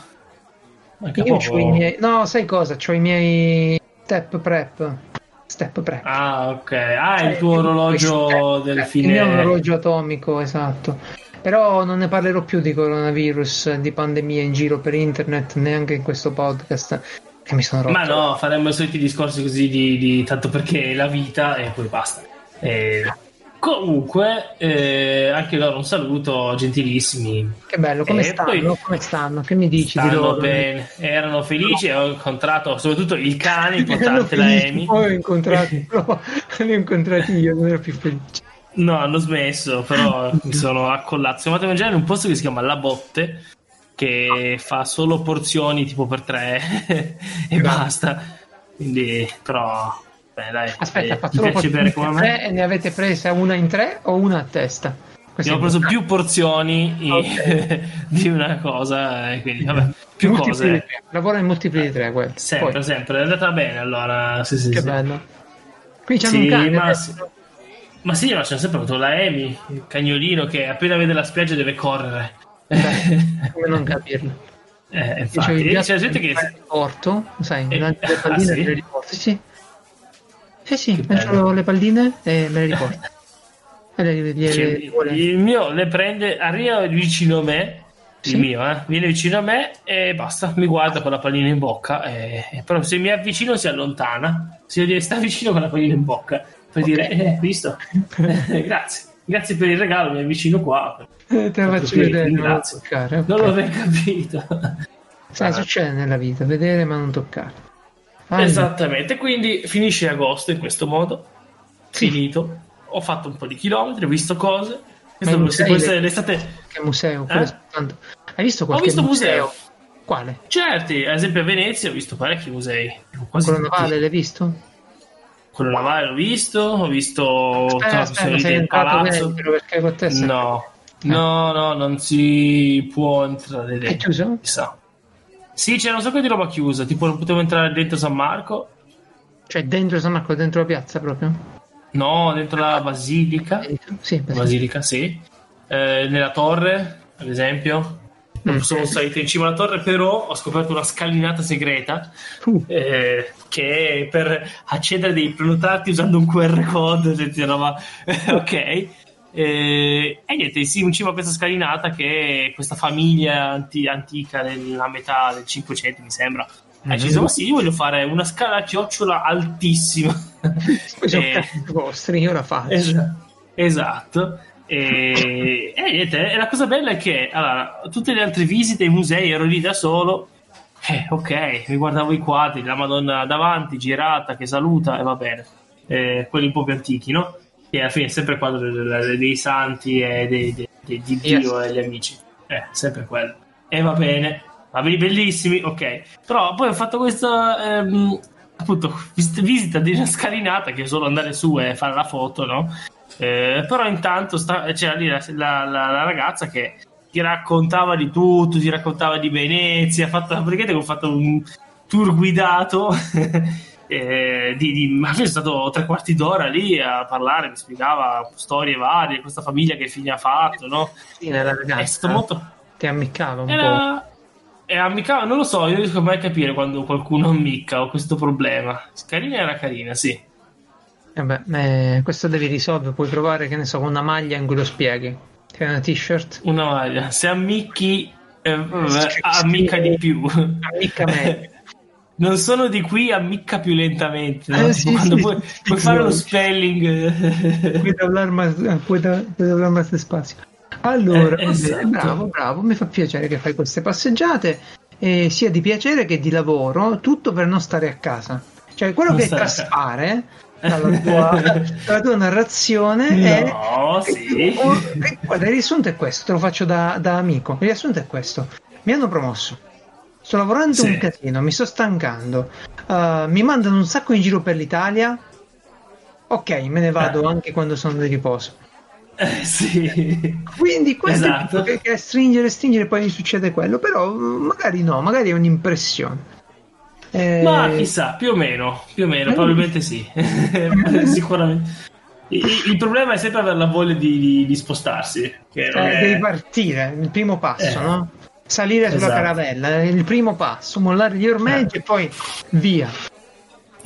Anche Io poco. ho i miei... No, sai cosa? Ho i miei step prep. Step prep. Ah, ok. Ah, Cioè, il tuo orologio del fine... Il mio orologio atomico, esatto. Però non ne parlerò più di coronavirus, di pandemia in giro per internet, neanche in questo podcast. Che mi sono rotto. Ma no, faremmo i soliti discorsi così di, di- tanto perché è la vita e poi basta. E comunque, eh, anche loro un saluto, gentilissimi. Che bello, come E stanno? poi- Come stanno? Che mi dici di loro? bene, erano felici. Ho incontrato soprattutto il cane [laughs] importante, la Amy. Poi ho incontrati, no, [laughs] li ho incontrati io, non ero più felice. No, hanno smesso, però mi [laughs] sono accollato. Siamo andati a mangiare in un posto che si chiama La Botte, che fa solo porzioni tipo per tre [laughs] e basta. Quindi, però, beh, dai, Aspetta, eh, fa mi solo come me. tre e ne avete presa una in tre o una a testa? Abbiamo preso più porzioni i- Ok. [laughs] di una cosa, e quindi, vabbè, più Multipli cose. Lavora in multipli di tre, quello. Sempre, Poi, sempre. È andata bene allora. Sì, sì, che sì. bello. Qui c'è Sì, un cane. ma adesso. Sì. Ma sì, ma c'è sempre avuto la Amy, il cagnolino che appena vede la spiaggia deve correre. Beh, come non [laughs] capirlo? Eh, infatti, gatto c'è gente che riporto, sai, Eh, lancia le ah, palline sì? e me le riporta. Sì, sì, sì lancio le palline e me le riporta. [laughs] E le, le, Cioè, le il mio le prende, arriva vicino a me, Sì. il mio, eh, viene vicino a me e basta, mi guarda con la pallina in bocca. E, però se mi avvicino si allontana, se sta vicino con la pallina in bocca, per Ok. dire, eh, visto? [laughs] Grazie, grazie per il regalo, mi avvicino qua. Eh, te la faccio vedere, grazie. toccare. ok. Non l'avrei capito. Sai, succede nella vita, vedere ma non toccare. Ah, Esattamente, quindi finisce agosto in questo modo, Sì. finito. ho fatto un po' di chilometri, ho visto cose. Questo musei può essere le- l'estate. Che museo? Eh? soltanto- Hai visto qualche visto museo. Quale? Certi, ad esempio a Venezia ho visto parecchi musei. Quasi Quello navale, l'hai visto? Quello navale l'ho visto, ho visto Aspetta, la aspetta, questione sei del entrato palazzo. dentro perché con te sei- No, no, no, non si può entrare È dentro. chiuso? Chissà. Sì, c'era un sacco di roba chiusa, tipo non potevo entrare dentro San Marco, Cioè dentro San Marco, dentro la piazza proprio? no, dentro la basilica, Sì, la basilica sì, Eh, nella torre, ad esempio. Non Mm. sono salito in cima alla torre, però ho scoperto una scalinata segreta Uh, eh, che per accedere dei prenotati usando un QR code, [laughs] senti, roba- [laughs] ok. Eh, e niente, sì, in cima a questa scalinata che questa famiglia anti- antica nella metà del 500 mi sembra ha deciso, ma sì, io voglio fare una scala a chiocciola altissima. [laughs] sono Eh, vostri, io la faccio. Esa- esatto. E, e niente, e la cosa bella è che allora, tutte le altre visite ai musei ero lì da solo. Eh, ok, mi guardavo i quadri, la Madonna davanti, girata, che saluta, e va bene. Eh, quelli un po' più antichi, no? Che alla fine è sempre il quadro dei, dei santi e dei, dei- dei- di Dio e gli amici. Eh, sempre quello. E va bene, va bene, bellissimi, ok. Però poi ho fatto questa ehm, appunto vis- visita di una scalinata che è solo andare su e fare la foto, no? Eh, però intanto sta- c'era lì la, la- la- la ragazza che ti raccontava di tutto, ti raccontava di Venezia, ha fatto, praticamente ho fatto un tour guidato. [laughs] eh, di, di, ma è stato tre quarti d'ora lì a parlare, mi spiegava storie varie, questa famiglia che fine ha fatto, no? Sì, la È ragazza stato molto, ti ammiccava un po'. era... E ammicava, non lo so, io non riesco mai a capire quando qualcuno ammicca ho questo problema. Carina era carina, sì. Vabbè, eh, questo devi risolvere, puoi provare, che ne so, con una maglia in cui lo spieghi. Che è una t-shirt. Una maglia. Se ammicchi, eh, ammicca di più. Ammicca meglio. [laughs] Non sono di qui, ammicca più lentamente. no? Eh, sì, quando sì, puoi, sì, puoi fare lo spelling. [laughs] puoi doblare más, puoi da- puoi doblare más despacio. Allora, Eh, bene, esatto. bravo, bravo, mi fa piacere che fai queste passeggiate, eh, sia di piacere che di lavoro, tutto per non stare a casa. Cioè, quello Non che a casa. traspare dalla tua, dalla tua narrazione è... No, sì. Eh, Guarda, il riassunto è questo, te lo faccio da, da amico. Il riassunto è questo. Mi hanno promosso. Sto lavorando Sì. un casino, mi sto stancando. Uh, mi mandano un sacco in giro per l'Italia. Ok, me ne vado Eh. anche quando sono di riposo. Eh, sì. Quindi questo Esatto. è che, che stringere, stringere, poi succede quello. Però mm, magari no, magari è un'impressione. Eh, Ma chissà, più o meno, più o meno, Eh. probabilmente sì. [laughs] Sicuramente. Il, il problema è sempre avere la voglia di, di- di spostarsi. Che eh, è- devi partire, il primo passo, Eh. no? Salire sulla Esatto. caravella, è il primo passo, mollare gli ormeggi Eh. e poi via.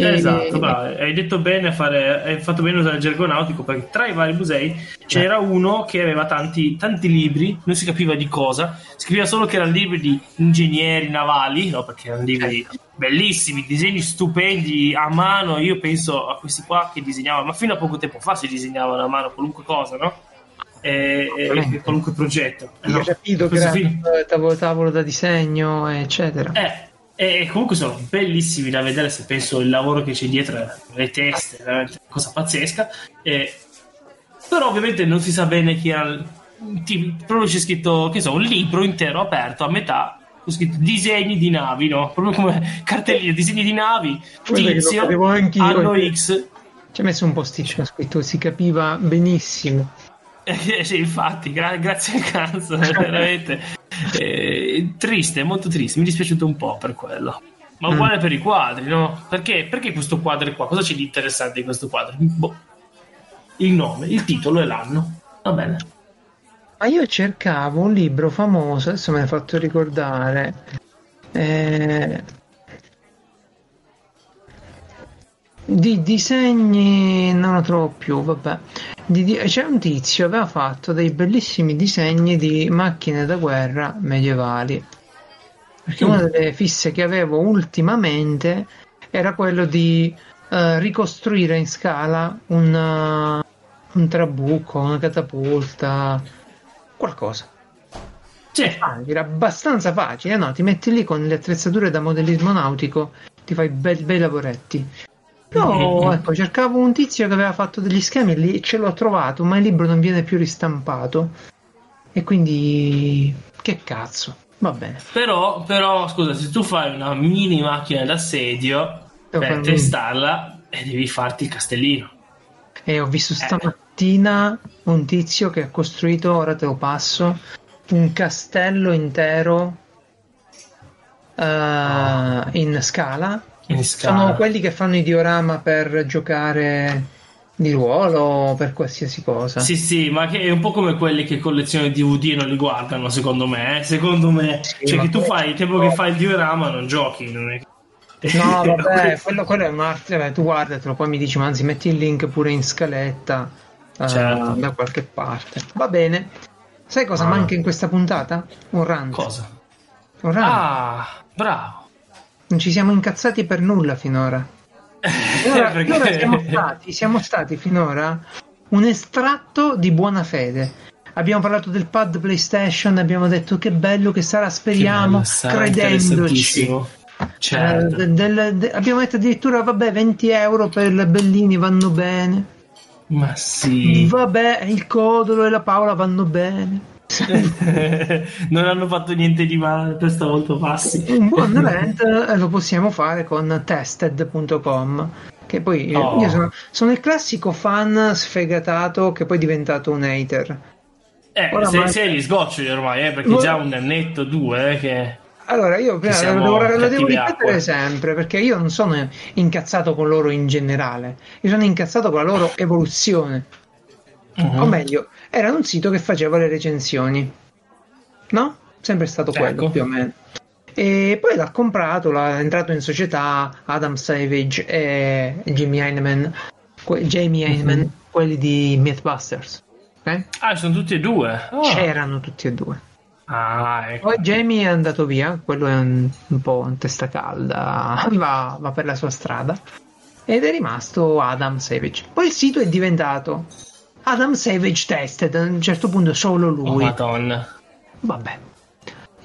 E- Esatto, bravo. hai detto bene a fare, hai fatto bene usare il gergo nautico perché tra i vari musei c'era uno che aveva tanti, tanti libri, non si capiva di cosa, si capiva solo che erano libri di ingegneri navali, no? perché erano libri bellissimi, disegni stupendi a mano. Io penso a questi qua che disegnavano, ma fino a poco tempo fa si disegnavano a mano qualunque cosa, no? E, e- e qualunque progetto. Eh, no, capito era film- eh, tavolo, tavolo da disegno, eccetera. eh, e comunque sono bellissimi da vedere se penso il lavoro che c'è dietro, eh, le teste, è veramente una cosa pazzesca. E- però ovviamente non si sa bene chi era. tipo, proprio c'è scritto, che so, un libro intero aperto a metà. Con scritto disegni di navi, no? Proprio come cartellino, disegni di navi, tizio, anno X. Ci ha messo un posticino scritto, si capiva benissimo. [laughs] Eh, sì, infatti, gra- grazie al cazzo, veramente. Eh, [laughs] triste, molto triste, mi è dispiaciuto un po' per quello. Ma Mm. uguale per i quadri, no? Perché, perché questo quadro qua? Cosa c'è di interessante in questo quadro? Boh. Il nome, il titolo e l'anno. Va bene. Ma io cercavo un libro famoso, adesso me l'hai fatto ricordare. eh, di disegni non lo trovo più, vabbè. C'è un tizio aveva fatto dei bellissimi disegni di macchine da guerra medievali. Perché Mm. una delle fisse che avevo ultimamente era quello di eh, ricostruire in scala un, eh, un trabucco, una catapulta, qualcosa. Sì, Ah, era abbastanza facile, no? Ti metti lì con le attrezzature da modellismo nautico, ti fai bei, bei lavoretti. No, [laughs] ecco, cercavo un tizio che aveva fatto degli schemi lì, ce l'ho trovato, ma il libro non viene più ristampato. E quindi... Che cazzo. Va bene. Però, però, scusa, se tu fai una mini macchina d'assedio Devo per testarla e devi farti il castellino. E ho visto stamattina un tizio che ha costruito, ora te lo passo, un castello intero eh, in scala. In scala. Sono quelli che fanno i diorama per giocare di ruolo o per qualsiasi cosa. Sì, sì, ma che è un po' come quelli che collezionano i DVD e non li guardano, secondo me. eh. Secondo me, Sì, cioè che tu fai il tempo che fai il diorama non giochi, non è No, [laughs] vabbè, quello, quello è un vabbè, tu guardatelo, poi mi dici, ma anzi metti il link pure in scaletta eh, Certo. da qualche parte. Va bene. Sai cosa Ah. manca in questa puntata? Un rant. Cosa? Un rant. Ah, bravo. Non ci siamo incazzati per nulla finora. Finora, [laughs] Perché- finora siamo, stati, siamo stati finora un estratto di buona fede. Abbiamo parlato del pad PlayStation, abbiamo detto che bello che sarà, Che speriamo, bello, sarà credendoci. interessantissimo. Certo. Eh, de- del- de- abbiamo detto addirittura, vabbè, 20 euro per le Bellini vanno bene. Ma sì. Vabbè, il Codolo e la Paola vanno bene. [laughs] non hanno fatto niente di male, per stavolta passi. Un buon event eh, lo possiamo fare con tested.com. Che poi eh, Oh. io sono, sono il classico fan sfegatato che poi è diventato un hater. Eh, Ora, sei, ma- sei agli sgoccioli ormai, eh, perché Ma- già un annetto, due, eh, che... Allora, io prima lo, devo- lo devo ripetere acqua. sempre perché io non sono incazzato con loro in generale, io sono incazzato con la loro evoluzione. Mhm. O meglio, era un sito che faceva le recensioni, no? Sempre stato quello Ecco. più o meno. E poi l'ha comprato, l'ha entrato in società Adam Savage e Jimmy Heineman, que- Jamie Heineman, Mhm. quelli di Mythbusters. ok? Ah, sono tutti e due. Oh. C'erano tutti e due. Ah, ecco. Poi Jamie è andato via, quello è un, un po' in testa calda, [laughs] va, va per la sua strada. Ed è rimasto Adam Savage. Poi il sito è diventato Adam Savage Tested, a un certo punto solo Oh, lui. madonna. Vabbè.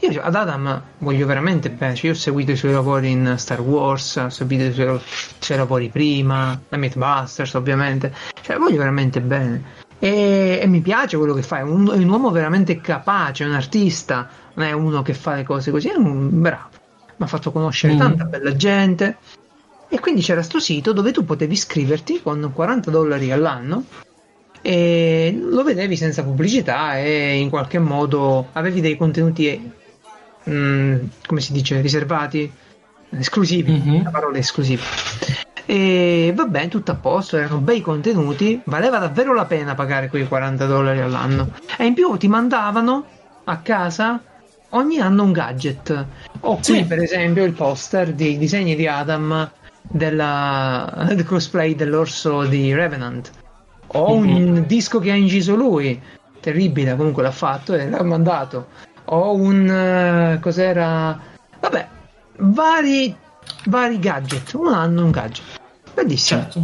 Io ad Adam voglio veramente bene, cioè, io ho seguito i suoi lavori in Star Wars, ho seguito i suoi, i suoi lavori prima, la Mythbusters ovviamente, cioè voglio veramente bene. E, e mi piace quello che fa, è un, è un uomo veramente capace, è un artista, non è uno che fa le cose così, è un bravo. Mi ha fatto conoscere Mm. tanta bella gente. E quindi c'era sto sito dove tu potevi iscriverti con 40 dollari all'anno e lo vedevi senza pubblicità e in qualche modo avevi dei contenuti mm, come si dice riservati esclusivi Mhm. la parola esclusiva e vabbè tutto a posto erano bei contenuti valeva davvero la pena pagare quei 40 dollari all'anno e in più ti mandavano a casa ogni anno un gadget ho qui Sì. per esempio il poster dei disegni di Adam della, [laughs] del cosplay dell'orso di Revenant ho un disco che ha inciso lui, terribile, comunque l'ha fatto e l'ha mandato. Ho un eh, cos'era? Vabbè, vari, vari gadget. Un anno un gadget. Bellissimo. Certo.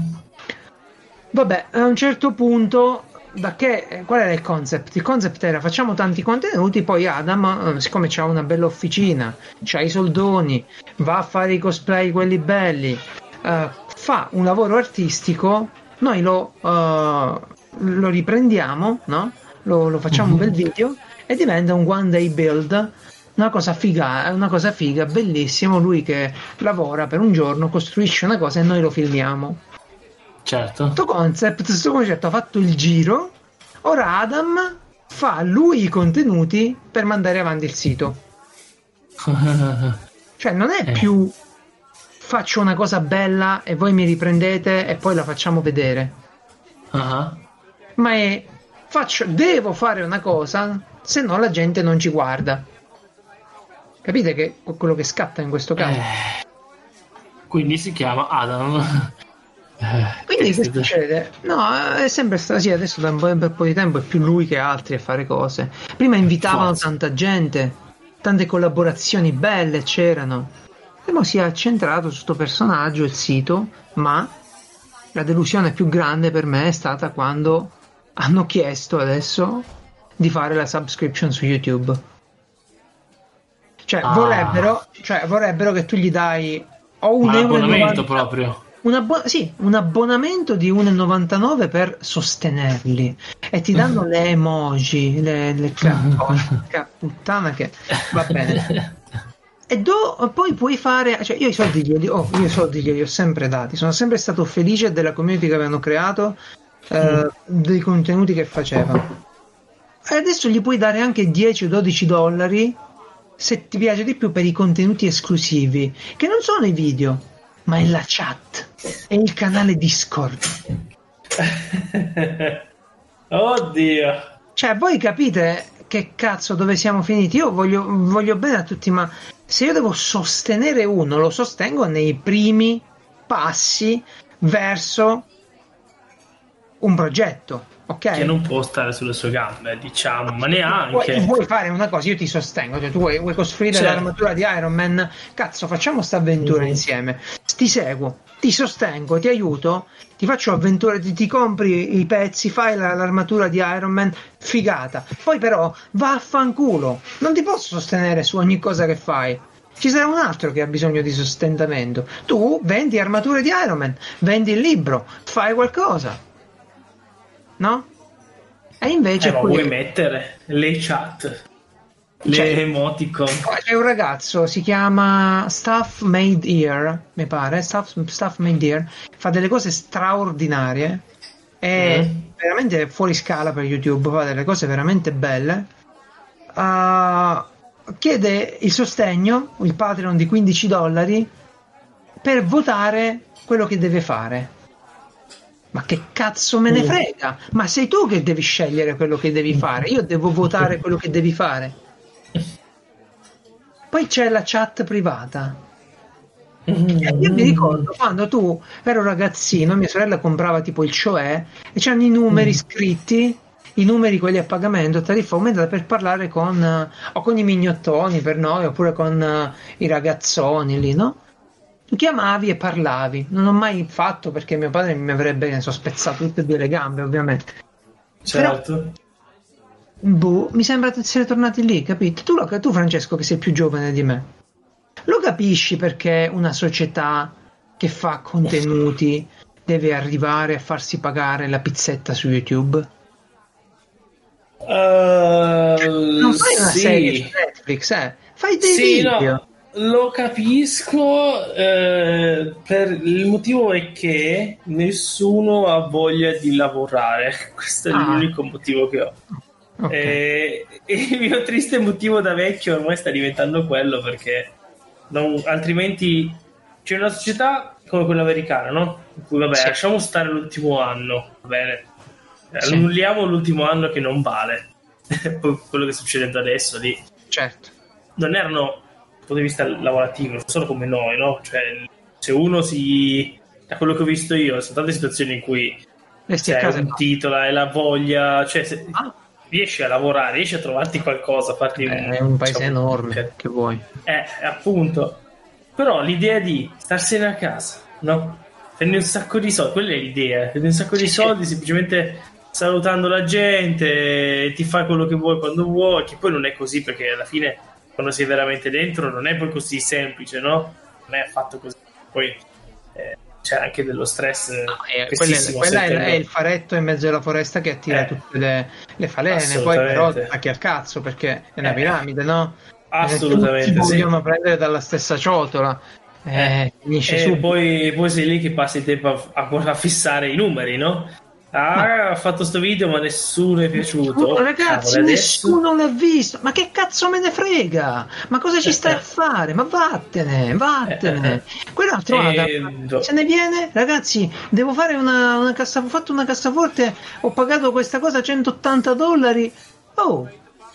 Vabbè, a un certo punto, da che, qual era il concept? Il concept era facciamo tanti contenuti, poi Adam, eh, siccome c'ha una bella officina, c'ha i soldoni, va a fare i cosplay quelli belli, eh, fa un lavoro artistico, noi lo, eh, lo riprendiamo, no? Lo, lo facciamo un bel video e diventa un one day build. Una cosa figa, una cosa figa, bellissimo. Lui che lavora per un giorno, costruisce una cosa e noi lo filmiamo Certo. questo concept, questo concetto ha fatto il giro. Ora Adam fa lui i contenuti per mandare avanti il sito. [laughs] Cioè, non è Eh. più faccio una cosa bella e voi mi riprendete e poi la facciamo vedere. Ah, Ma è faccio, devo fare una cosa, se no la gente non ci guarda. Capite che quello che scatta in questo caso? eh. Quindi si chiama Adam. [laughs] Eh, Quindi che Tested. succede? No, è sempre stato sì, adesso da un po', un bel po' di tempo è più lui che altri a fare cose. Prima invitavano Forza. tanta gente, tante collaborazioni belle c'erano. E mo si è accentrato su questo personaggio, il sito, ma la delusione più grande per me è stata quando hanno chiesto adesso di fare la subscription su YouTube. Cioè, Ah. vorrebbero, cioè, vorrebbero che tu gli dai o un 90 proprio. un, abbo- sì, un abbonamento di 1,99 per sostenerli e ti danno le emoji, le, le [laughs] ca- puttana che va bene. [laughs] E do- poi puoi fare, cioè io i soldi glieli ho, io i soldi glieli ho sempre dati, sono sempre stato felice della community che avevano creato, eh, dei contenuti che facevano. E adesso gli puoi dare anche 10 o 12 dollari se ti piace di più per i contenuti esclusivi, che non sono i video, ma è la chat, è il canale Discord. [laughs] Oddio. Cioè, voi capite che cazzo dove siamo finiti? Io voglio, voglio bene a tutti, ma se io devo sostenere uno, lo sostengo nei primi passi verso un progetto, ok? Che non può stare sulle sue gambe, diciamo, ma neanche. Vuoi, vuoi fare una cosa, io ti sostengo, cioè tu vuoi, vuoi costruire Certo. l'armatura di Iron Man, cazzo facciamo sta avventura Mhm. insieme, ti seguo, ti sostengo, ti aiuto, ti faccio avventure, ti, ti compri i pezzi, fai la- l'armatura di Iron Man, figata, poi però vaffanculo, non ti posso sostenere su ogni cosa che fai. Ci sarà un altro che ha bisogno di sostentamento. Tu vendi armature di Iron Man, vendi il libro, fai qualcosa. No? E invece Eh, ma qui- vuoi mettere le chat, le Cioè- emoticon? C'è un ragazzo, si chiama Stuff Made Here, mi pare, Stuff, Stuff Made Here, fa delle cose straordinarie, è Mm. veramente fuori scala per YouTube, fa delle cose veramente belle. Ah, chiede il sostegno, il Patreon di 15 dollari, per votare quello che deve fare. Ma che cazzo me ne Mm. frega? Ma sei tu che devi scegliere quello che devi fare, io devo votare quello che devi fare. Poi c'è la chat privata. E io mi ricordo quando tu ero ragazzino, mia sorella comprava tipo il Cioè e c'erano i numeri scritti, i numeri quelli a pagamento, tariffa aumentata per parlare con eh, o con i mignottoni per noi oppure con eh, i ragazzoni lì, no? Chiamavi e parlavi. Non ho mai fatto perché mio padre mi avrebbe ne so, spezzato tutte e due le gambe, ovviamente. Certo. Boh, mi sembra di essere tornati lì, capito? Tu, lo- tu, Francesco, che sei più giovane di me, lo capisci perché una società che fa contenuti deve arrivare a farsi pagare la pizzetta su YouTube? Eh, Non fai una sì. serie su Netflix, eh? Fai dei Sì, video. no, lo capisco. eh, per il motivo è che nessuno ha voglia di lavorare. [laughs] Questo è Ah. l'unico motivo che ho. Ok. E, e [laughs] il mio triste motivo da vecchio ormai sta diventando quello perché non- altrimenti c'è una società come quella americana, no? In cui vabbè, Sì. lasciamo stare l'ultimo anno, va bene. Sì. Annulliamo l'ultimo anno che non vale. [laughs] Quello che sta succedendo adesso lì Certo. non erano punto di vista lavorativo, non sono come noi, no? Cioè, se uno si. Da quello che ho visto io, sono tante situazioni in cui a c'è e un titolo e la voglia, cioè, se Ah. riesci a lavorare, riesci a trovarti qualcosa, a farti Eh, è un paese diciamo, enorme, cioè, che vuoi? eh, appunto. Però l'idea di starsene a casa, no? Prendi un sacco di soldi, quella è l'idea. Prendi un sacco di soldi semplicemente salutando la gente, ti fai quello che vuoi quando vuoi, che poi non è così perché alla fine quando sei veramente dentro non è poi così semplice, no? Non è affatto così. Poi eh, c'è anche dello stress. Eh, quella, pessissimo quella è, è il faretto in mezzo alla foresta che attira Eh. tutte le, le falene, poi però attacchi al cazzo perché è una Eh. piramide, no? Assolutamente, Tutti sì. vogliono prendere dalla stessa ciotola. Eh, finisce E poi, poi sei lì che passi il tempo a, a- a fissare i numeri, no? Ah, ha fatto sto video, ma nessuno è piaciuto. Oh, ragazzi, cavolo, adesso- nessuno l'ha visto. Ma che cazzo me ne frega? Ma cosa ci stai a fare? Ma vattene, vattene. Quello ha trovato. Eh, do- Se ne viene, ragazzi, devo fare una, una cassa, ho fatto una cassaforte, ho pagato questa cosa a 180 dollari. Oh,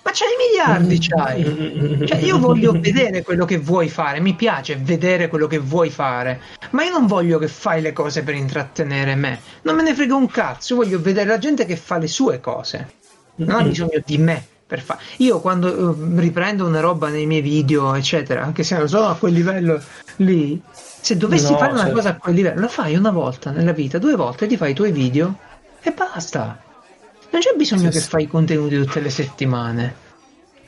ma c'hai i miliardi, c'hai. Cioè, io voglio vedere quello che vuoi fare, mi piace vedere quello che vuoi fare, ma io non voglio che fai le cose per intrattenere me. Non me ne frega un cazzo, io voglio vedere la gente che fa le sue cose. Non ha bisogno di me per fare. Io quando eh, riprendo una roba nei miei video, eccetera, anche se non sono a quel livello lì, se dovessi No, fare una certo. cosa a quel livello, la fai una volta nella vita, due volte ti fai i tuoi video e basta. Non c'è bisogno Sì, che sì. fai i contenuti tutte le settimane.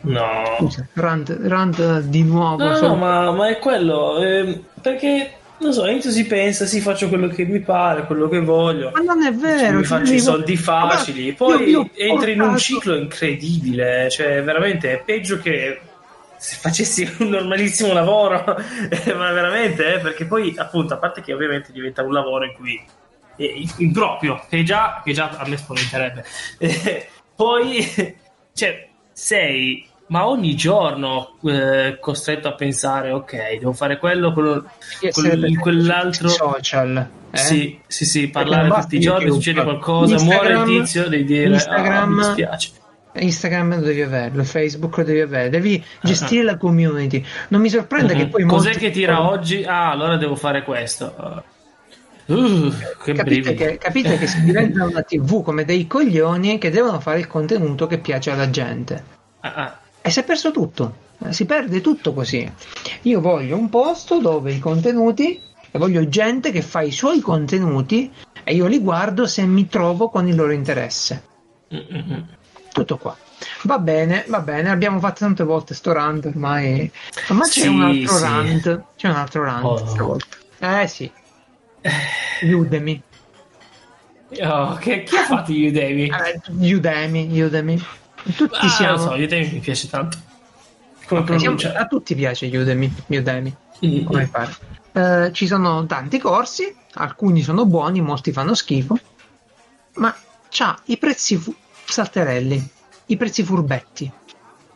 No, Scusa, rant, rant di nuovo. no, solo- no, ma, ma è quello. ehm, perché Non so, inizio si pensa, sì, faccio quello che mi pare, quello che voglio. Ma non è vero. mi ci faccio i devo- soldi facili, Guarda, poi io- io entri in un ciclo incredibile, cioè veramente è peggio che se facessi [laughs] un normalissimo lavoro, Eh, [laughs] ma veramente, eh, perché poi appunto, a parte che ovviamente diventa un lavoro in cui eh, improprio, che già, che già a me spaventerebbe, Eh, poi cioè, sei ma ogni giorno eh, costretto a pensare, ok, devo fare quello, quello, Di essere quel- presente quell'altro. social. eh? Sì, sì, sì, parlare tutti i giorni, YouTube. succede qualcosa, muore il Instagram- tizio, devi dire, Instagram- "Ah, mi dispiace. Instagram lo devi averlo, Facebook lo devi avere, devi gestire la community. Non mi sorprende che Mhm. poi Cos'è molti- che tira oggi? Ah, allora devo fare questo. Uh, che Capite che, capite che si diventa una TV come dei coglioni che devono fare il contenuto che piace alla gente. Ah, ah. E si è perso tutto. Eh, Si perde tutto così. Io voglio un posto dove i contenuti, e voglio gente che fa i suoi contenuti e io li guardo se mi trovo con il loro interesse. Mm, mm, mm. Tutto qua. Va bene, va bene, abbiamo fatto tante volte sto rant ormai. Ma c'è Sì, un altro sì. rant. C'è un altro rant Oh. stavolta. Eh sì. Udemy. Oh, che, chi ha fatto Udemy? Eh, Udemy, Udemy. Tutti Ah, siamo. lo so, Udemy mi piace tanto. Come Ok, siamo- a tutti piace Udemy, Udemy. Come fare. Eh, ci sono tanti corsi, alcuni sono buoni, molti fanno schifo, ma c'ha i prezzi fu- salterelli, i prezzi furbetti.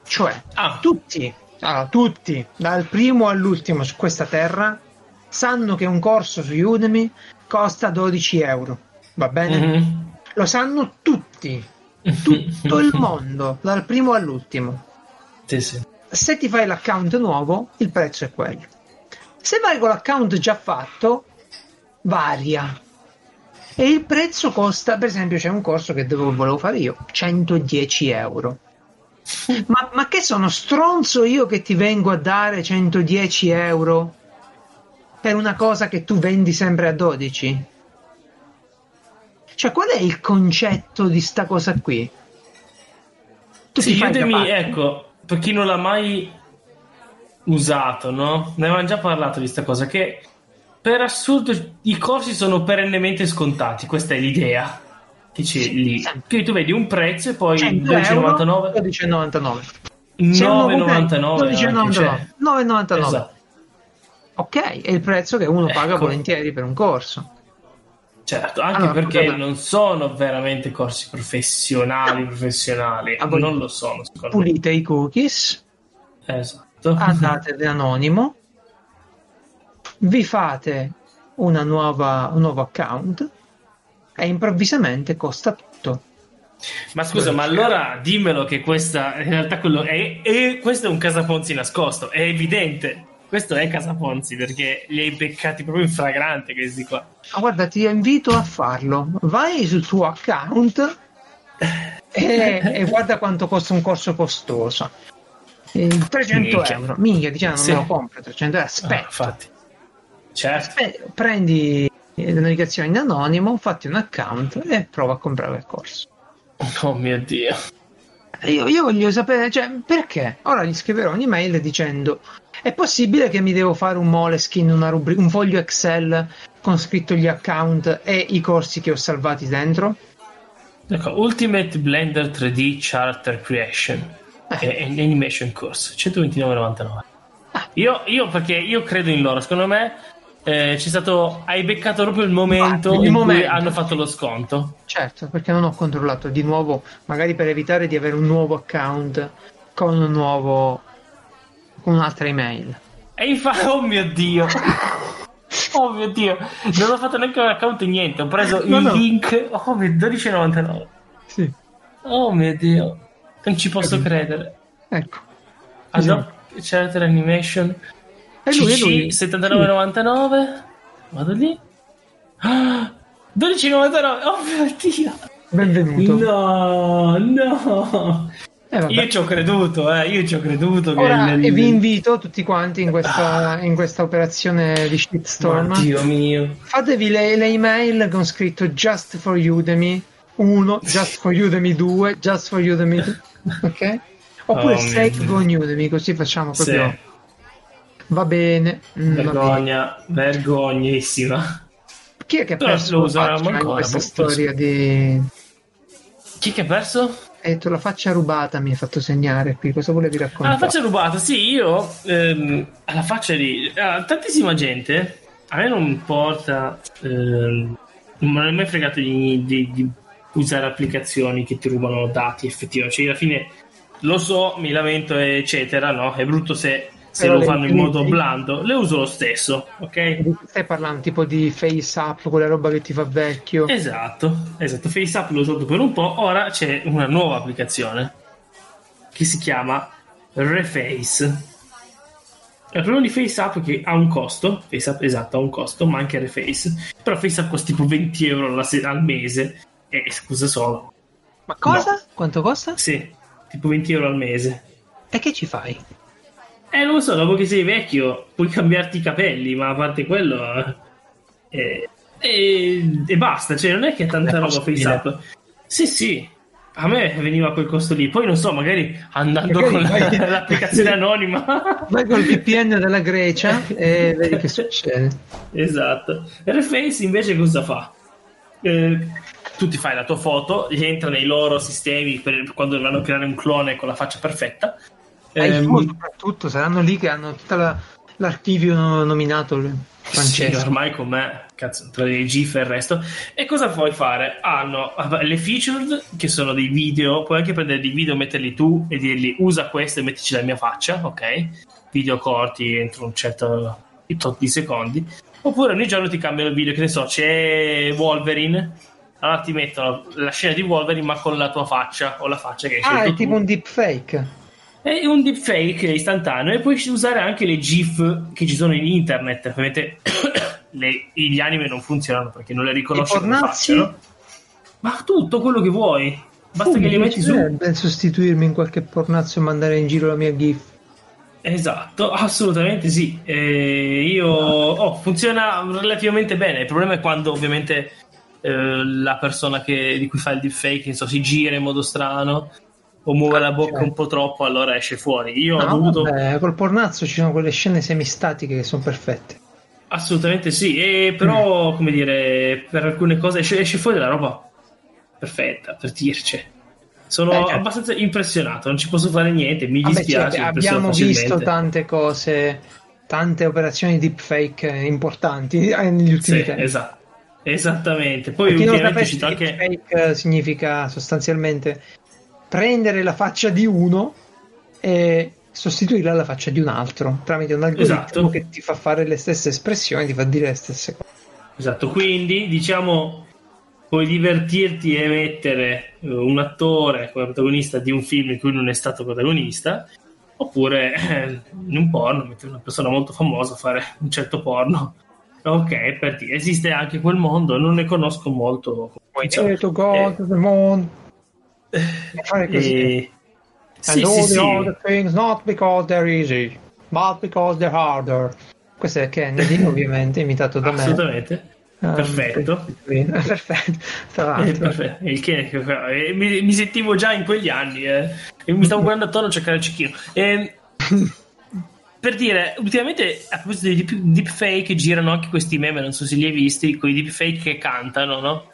Cioè, Ah. tutti, allora, tutti, dal primo all'ultimo su questa terra, sanno che un corso su Udemy costa 12 euro. Va bene? Mhm. Lo sanno tutti, tutto il mondo, dal primo all'ultimo Sì, sì. se ti fai l'account nuovo, il prezzo è quello. Se vai con l'account già fatto, varia. E il prezzo costa, per esempio, c'è un corso che dovevo, volevo fare io, 110 euro. [laughs] Ma, ma che sono stronzo io che ti vengo a dare 110 euro per una cosa che tu vendi sempre a 12? Cioè, qual è il concetto di sta cosa qui? Tu Sì, parte. ecco, per chi non l'ha mai usato, no? Ne avevamo già parlato di questa cosa, che per assurdo i corsi sono perennemente scontati, questa è l'idea che c'è lì. Quindi tu vedi un prezzo e poi 100 euro, 12,99, 12,99. Se uno compra 9,99, anche, cioè. 9,99. Esatto. Ok, è il prezzo che uno paga Ecco. volentieri per un corso. Certo, anche Allora, perché vabbè. non sono veramente corsi professionali, professionali, Ah, non lo sono, secondo me. Pulite i cookies, Esatto. andate da anonimo, vi fate una nuova, un nuovo account e improvvisamente costa tutto. Ma scusa, ma allora dimmelo che questa in realtà quello è, è- questo è un casaponzi nascosto, è evidente. Questo è casaponzi perché li hai beccati proprio in fragrante questi qua. Ma guarda, ti invito a farlo. Vai sul tuo account e, [laughs] e guarda quanto costa un corso costoso. Eh, 300 Minchia. euro. Minchia, diciamo, non Sì. me lo compro. 300 euro. Ah, Aspetta. infatti. Certo. Eh, prendi le navigazioni in anonimo, fatti un account e prova a comprare il corso. Oh mio dio. Io, io voglio sapere, cioè, perché? Ora gli scriverò un'email dicendo: È possibile che mi devo fare un Moleskin, una rubrica, un foglio Excel con scritto gli account e i corsi che ho salvati dentro? Ecco, Ultimate Blender 3D Character Creation e e Animation Course 129,99. Io, io perché io credo in loro, secondo me eh, c'è stato hai beccato proprio il momento Il in momento. cui hanno fatto lo sconto. Certo, perché non ho controllato di nuovo, magari per evitare di avere un nuovo account con un nuovo un'altra email. E infatti, [laughs] oh mio dio. Oh mio dio, non ho fatto neanche un account niente, ho preso No, il no. link. Oh mio 12,99. Sì, Oh mio dio, non ci posso Capito. credere. ecco. Adobe Character Animation E lui, e lui. CC 79,99. Vado lì. Ah, 12,99. Oh mio dio. Benvenuto. No, no. Eh. Io ci ho creduto, eh. Io ci ho creduto. che Ora il- e vi invito tutti quanti in questa, in questa operazione di shitstorm. Dio mio. Fatevi le, le email con scritto Just for Udemy 1, Just for Udemy 2, Just for Udemy 2, [laughs] ok? Oppure Oh, Save Dio. on Udemy, così facciamo proprio. Sì. Va bene. Mm, va bene. Vergogna, vergognissima. Chi è che ha perso lo in ancora, questa storia di... Chi che ha perso? Hai detto la faccia rubata mi hai fatto segnare qui, cosa volevi Ah, raccontare? la faccia rubata, sì, io ehm, alla faccia di ah, tantissima gente, a me non importa, ehm, non è mai fregato di, di- di usare applicazioni che ti rubano dati effettivamente, cioè alla fine lo so, mi lamento eccetera, no? È brutto se, se Però lo fanno in modo blando, le uso lo stesso, ok? Stai parlando tipo di face up, quella roba che ti fa vecchio. Esatto, esatto. FaceApp l'ho usato per un po', ora c'è una nuova applicazione che si chiama Reface. Il problema di FaceApp è che ha un costo, FaceApp esatto, ha un costo, ma anche Reface. Però FaceApp costa tipo 20 euro alla se- al mese. E scusa solo. Ma cosa? Quanto costa? Sì, tipo 20 euro al mese. E che ci fai? Eh, non lo so, dopo che sei vecchio puoi cambiarti i capelli, ma a parte quello... eh, e, e basta, cioè non è che è tanta È roba possibile. FaceApp. Sì, sì, a me veniva quel costo lì. Poi non so, magari andando Magari con vai- la- [laughs] l'applicazione [laughs] anonima. Vai col VPN della Grecia e vedi che succede. esatto. Reface invece cosa fa? Eh, tu ti fai la tua foto, entra nei loro sistemi per quando dovranno creare un clone con la faccia perfetta. Il Ehm, soprattutto, saranno lì che hanno tutto l'archivio no- nominato il Sì, ormai con me, cazzo, tra i GIF e il resto. E cosa puoi fare? Hanno vabbè, le featured, che sono dei video, puoi anche prendere dei video, metterli tu e dirgli usa questo e mettici la mia faccia, ok? Video corti entro un certo tot di secondi. Oppure ogni giorno ti cambiano il video, che ne so, c'è Wolverine, allora ti mettono la scena di Wolverine ma con la tua faccia o la faccia che hai Ah, scelto è tu. tipo un deepfake. È un deepfake istantaneo e puoi usare anche le GIF che ci sono in internet. Ovviamente [coughs] le- gli anime non funzionano perché non le riconosci I come pornazzi? faccia, no? Ma tutto quello che vuoi. Basta Uh, che li metti su. sostituirmi in qualche pornazzo e mandare in giro la mia GIF. Esatto, assolutamente sì. Eh, io oh, funziona relativamente bene. Il problema è quando ovviamente eh, la persona che- di cui fa il deepfake so, si gira in modo strano o muove la bocca certo. un po' troppo, allora esce fuori. Io ho No, dovuto. vabbè, col pornazzo ci sono quelle scene semistatiche che sono perfette. Assolutamente sì, e però, come dire, per alcune cose esce, esce fuori della roba perfetta, per dirci. Sono Eh, certo. abbastanza impressionato, non ci posso fare niente, mi Vabbè, dispiace. mi impressiono abbiamo visto tante cose, tante operazioni deepfake importanti eh, negli ultimi Sì, tempi. esatto. Esattamente. Poi Per chi non ultimamente sapesse, anche... eh, significa sostanzialmente prendere la faccia di uno e sostituirla alla faccia di un altro tramite un algoritmo Esatto. che ti fa fare le stesse espressioni, ti fa dire le stesse cose. Esatto, quindi diciamo puoi divertirti e mettere eh, un attore come protagonista di un film in cui non è stato protagonista, oppure eh, in un porno mettere una persona molto famosa a fare un certo porno. Ok, per dire, esiste anche quel mondo, non ne conosco molto. come funziona. Way E fare così. Eh, sì, And sì, all sì. the other things not because they're easy, but because they're harder. Questo è Kennedy, [laughs] ovviamente, imitato da me. assolutamente. Ah, Perfetto. Perfetto. [laughs] Eh, perfetto. Il che- eh, mi, mi sentivo già in quegli anni eh, e mi stavo guardando attorno a cercare il cecchino. E, [laughs] per dire, ultimamente a proposito di deep, deepfake girano anche questi meme, non so se li hai visti, con i deepfake che cantano, no?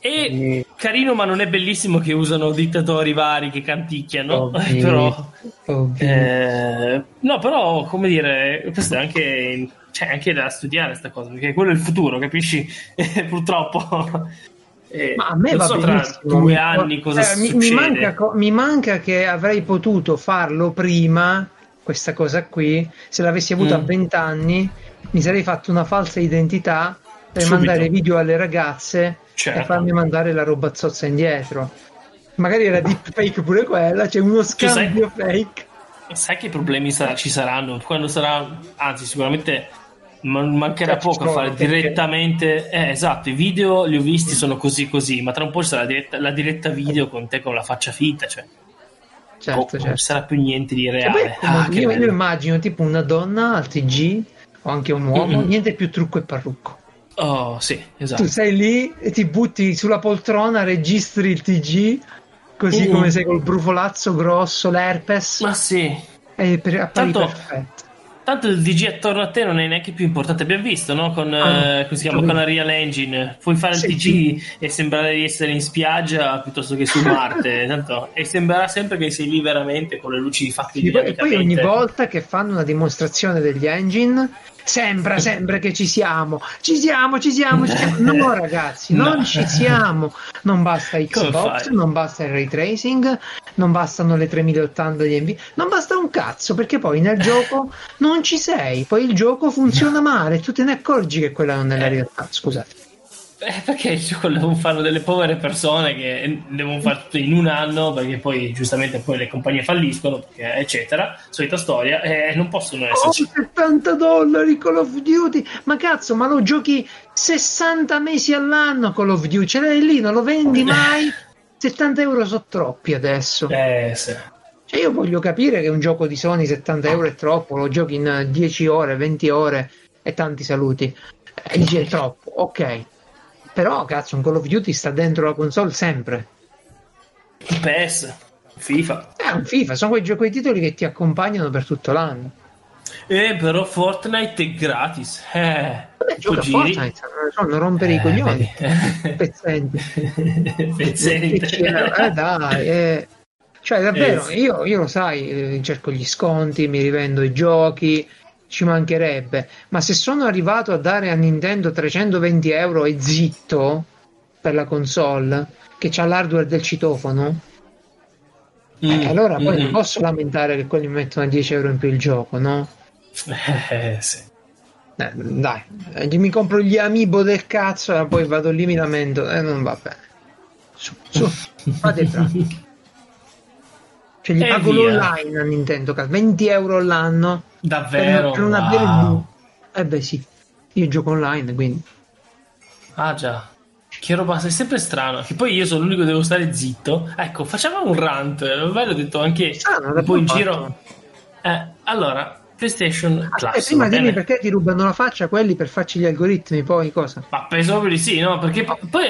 E Sì. carino, ma non è bellissimo che usano dittatori vari che canticchiano, [laughs] Ovvio. però Ovvio. eh, no, però come dire, questo è anche, cioè, anche da studiare sta cosa, perché quello è il futuro, capisci? [laughs] Eh, purtroppo. [laughs] Eh, Ma a me non va so tra due anni cosa eh, mi, succede. mi manca, mi manca che avrei potuto farlo prima, questa cosa qui, se l'avessi avuta a Mm. 20 anni, mi sarei fatto una falsa identità per Subito. mandare video alle ragazze Certo. e farmi mandare la roba zozza indietro. Magari era deepfake pure quella, c'è uno sai- scambio fake. Sai che problemi sarà- ci saranno quando sarà, anzi, sicuramente man- mancherà Cioè, ci poco a fare perché- direttamente. Eh, esatto, i video li ho visti, sono così così, ma tra un po' sarà la diretta, la diretta video con te con la faccia finta, cioè Certo, oh, non certo. ci sarà più niente di poi, reale. Ah, che io, io immagino tipo una donna al TG o anche un uomo, Mm-mm. niente più trucco e parrucco. Oh, sì, esatto. Tu sei lì e ti butti sulla poltrona, registri il TG, così Mm. come sei col brufolazzo grosso, l'herpes, Ma sì, e per, appari Tanto- perfetto. tanto il DG attorno a te non è neanche più importante. Abbiamo visto, no? Con, Ah, eh, chiama? Con la Real Engine. Puoi fare il Sì, DG e sembrare di essere in spiaggia piuttosto che su Marte. [laughs] tanto, e sembrerà sempre che sei lì veramente con le luci fatte Sì, e poi ogni volta che fanno una dimostrazione degli engine sembra sempre che ci siamo ci siamo ci siamo, ci siamo. no [laughs] ragazzi non No. ci siamo non basta Xbox fai? non basta il ray tracing non bastano le 3080 di NV non basta un cazzo perché poi nel gioco non ci sei poi il gioco funziona male tu te ne accorgi che quella non è la Eh. realtà scusate Eh, perché il gioco devono fare delle povere persone che devono fare tutto in un anno perché poi giustamente poi le compagnie falliscono perché, eccetera solita storia e non possono Oh, esserci. 70 dollari Call of Duty. Ma cazzo ma lo giochi 60 mesi all'anno Call of Duty? Ce l'hai lì non lo vendi mai? 70 euro sono troppi adesso. Eh, sì. cioè io voglio capire che un gioco di Sony 70 euro è troppo lo giochi in 10 ore 20 ore e tanti saluti. E dici è troppo ok però cazzo un Call of Duty sta dentro la console sempre PS FIFA è un FIFA sono quei, quei titoli che ti accompagnano per tutto l'anno eh, però Fortnite è gratis eh, Vabbè, gioca a giri. Fortnite non non rompere i Eh, coglioni vedi. [laughs] pezzenti [laughs] pezzente Eh, dai, eh. Cioè, davvero, Eh, sì. io, io lo sai, eh, cerco gli sconti, mi rivendo i giochi, ci mancherebbe. Ma se sono arrivato a dare a Nintendo 320 euro e zitto per la console, che c'ha l'hardware del citofono, Mm, eh, allora poi mm, non posso lamentare che quelli mettono a 10 euro in più il gioco, no? eh, sì. Eh, dai, eh, mi compro gli amiibo del cazzo e poi vado lì mi lamento e non va bene. Su, su, [laughs] fate bravi. Cioè gli E pago l'online a Nintendo, cazzo, 20 euro l'anno davvero per, non avere Wow. Eh beh sì, io gioco online, quindi... Ah già. Che roba, è sempre strano. Che poi io sono l'unico che devo stare zitto. Ecco, facciamo un rant. Ormai l'ho detto anche Strano, un po' in l'abbiamo giro. Eh, allora, PlayStation Ah, Plus. eh, prima va dimmi perché ti rubano la faccia quelli per farci gli algoritmi, poi cosa? Ma penso proprio di sì, no? Perché poi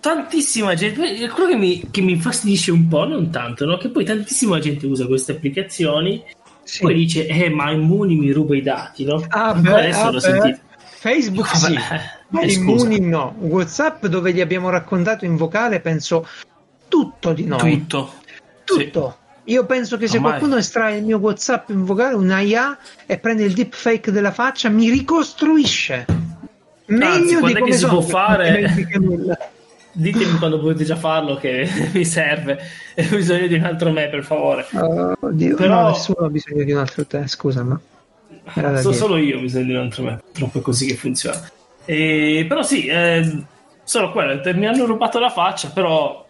tantissima gente. eh, Quello che mi, che mi infastidisce un po', non tanto, no? Che poi tantissima gente usa queste applicazioni. Sì. Poi dice, eh, ma Immuni mi ruba i dati, no? Ah, beh, adesso ah, l'ho beh. sentito. Facebook Vabbè, sì, eh, ma eh, Immuni no. WhatsApp dove gli abbiamo raccontato in vocale penso tutto di noi. Tutto. Tutto. Io penso che se Ormai- qualcuno estrae il mio WhatsApp in vocale, una IA, e prende il deepfake della faccia, mi ricostruisce. Meglio quando di come che si sono, può fare? Ditemi quando potete già farlo che [laughs] mi serve. Ho bisogno di un altro me, per favore. Dio, Però- no, nessuno ha bisogno di un altro te, scusa, ma So- solo io ho bisogno di un altro me. Purtroppo è così che funziona. E, però sì, eh, solo quello. Mi hanno rubato la faccia, però,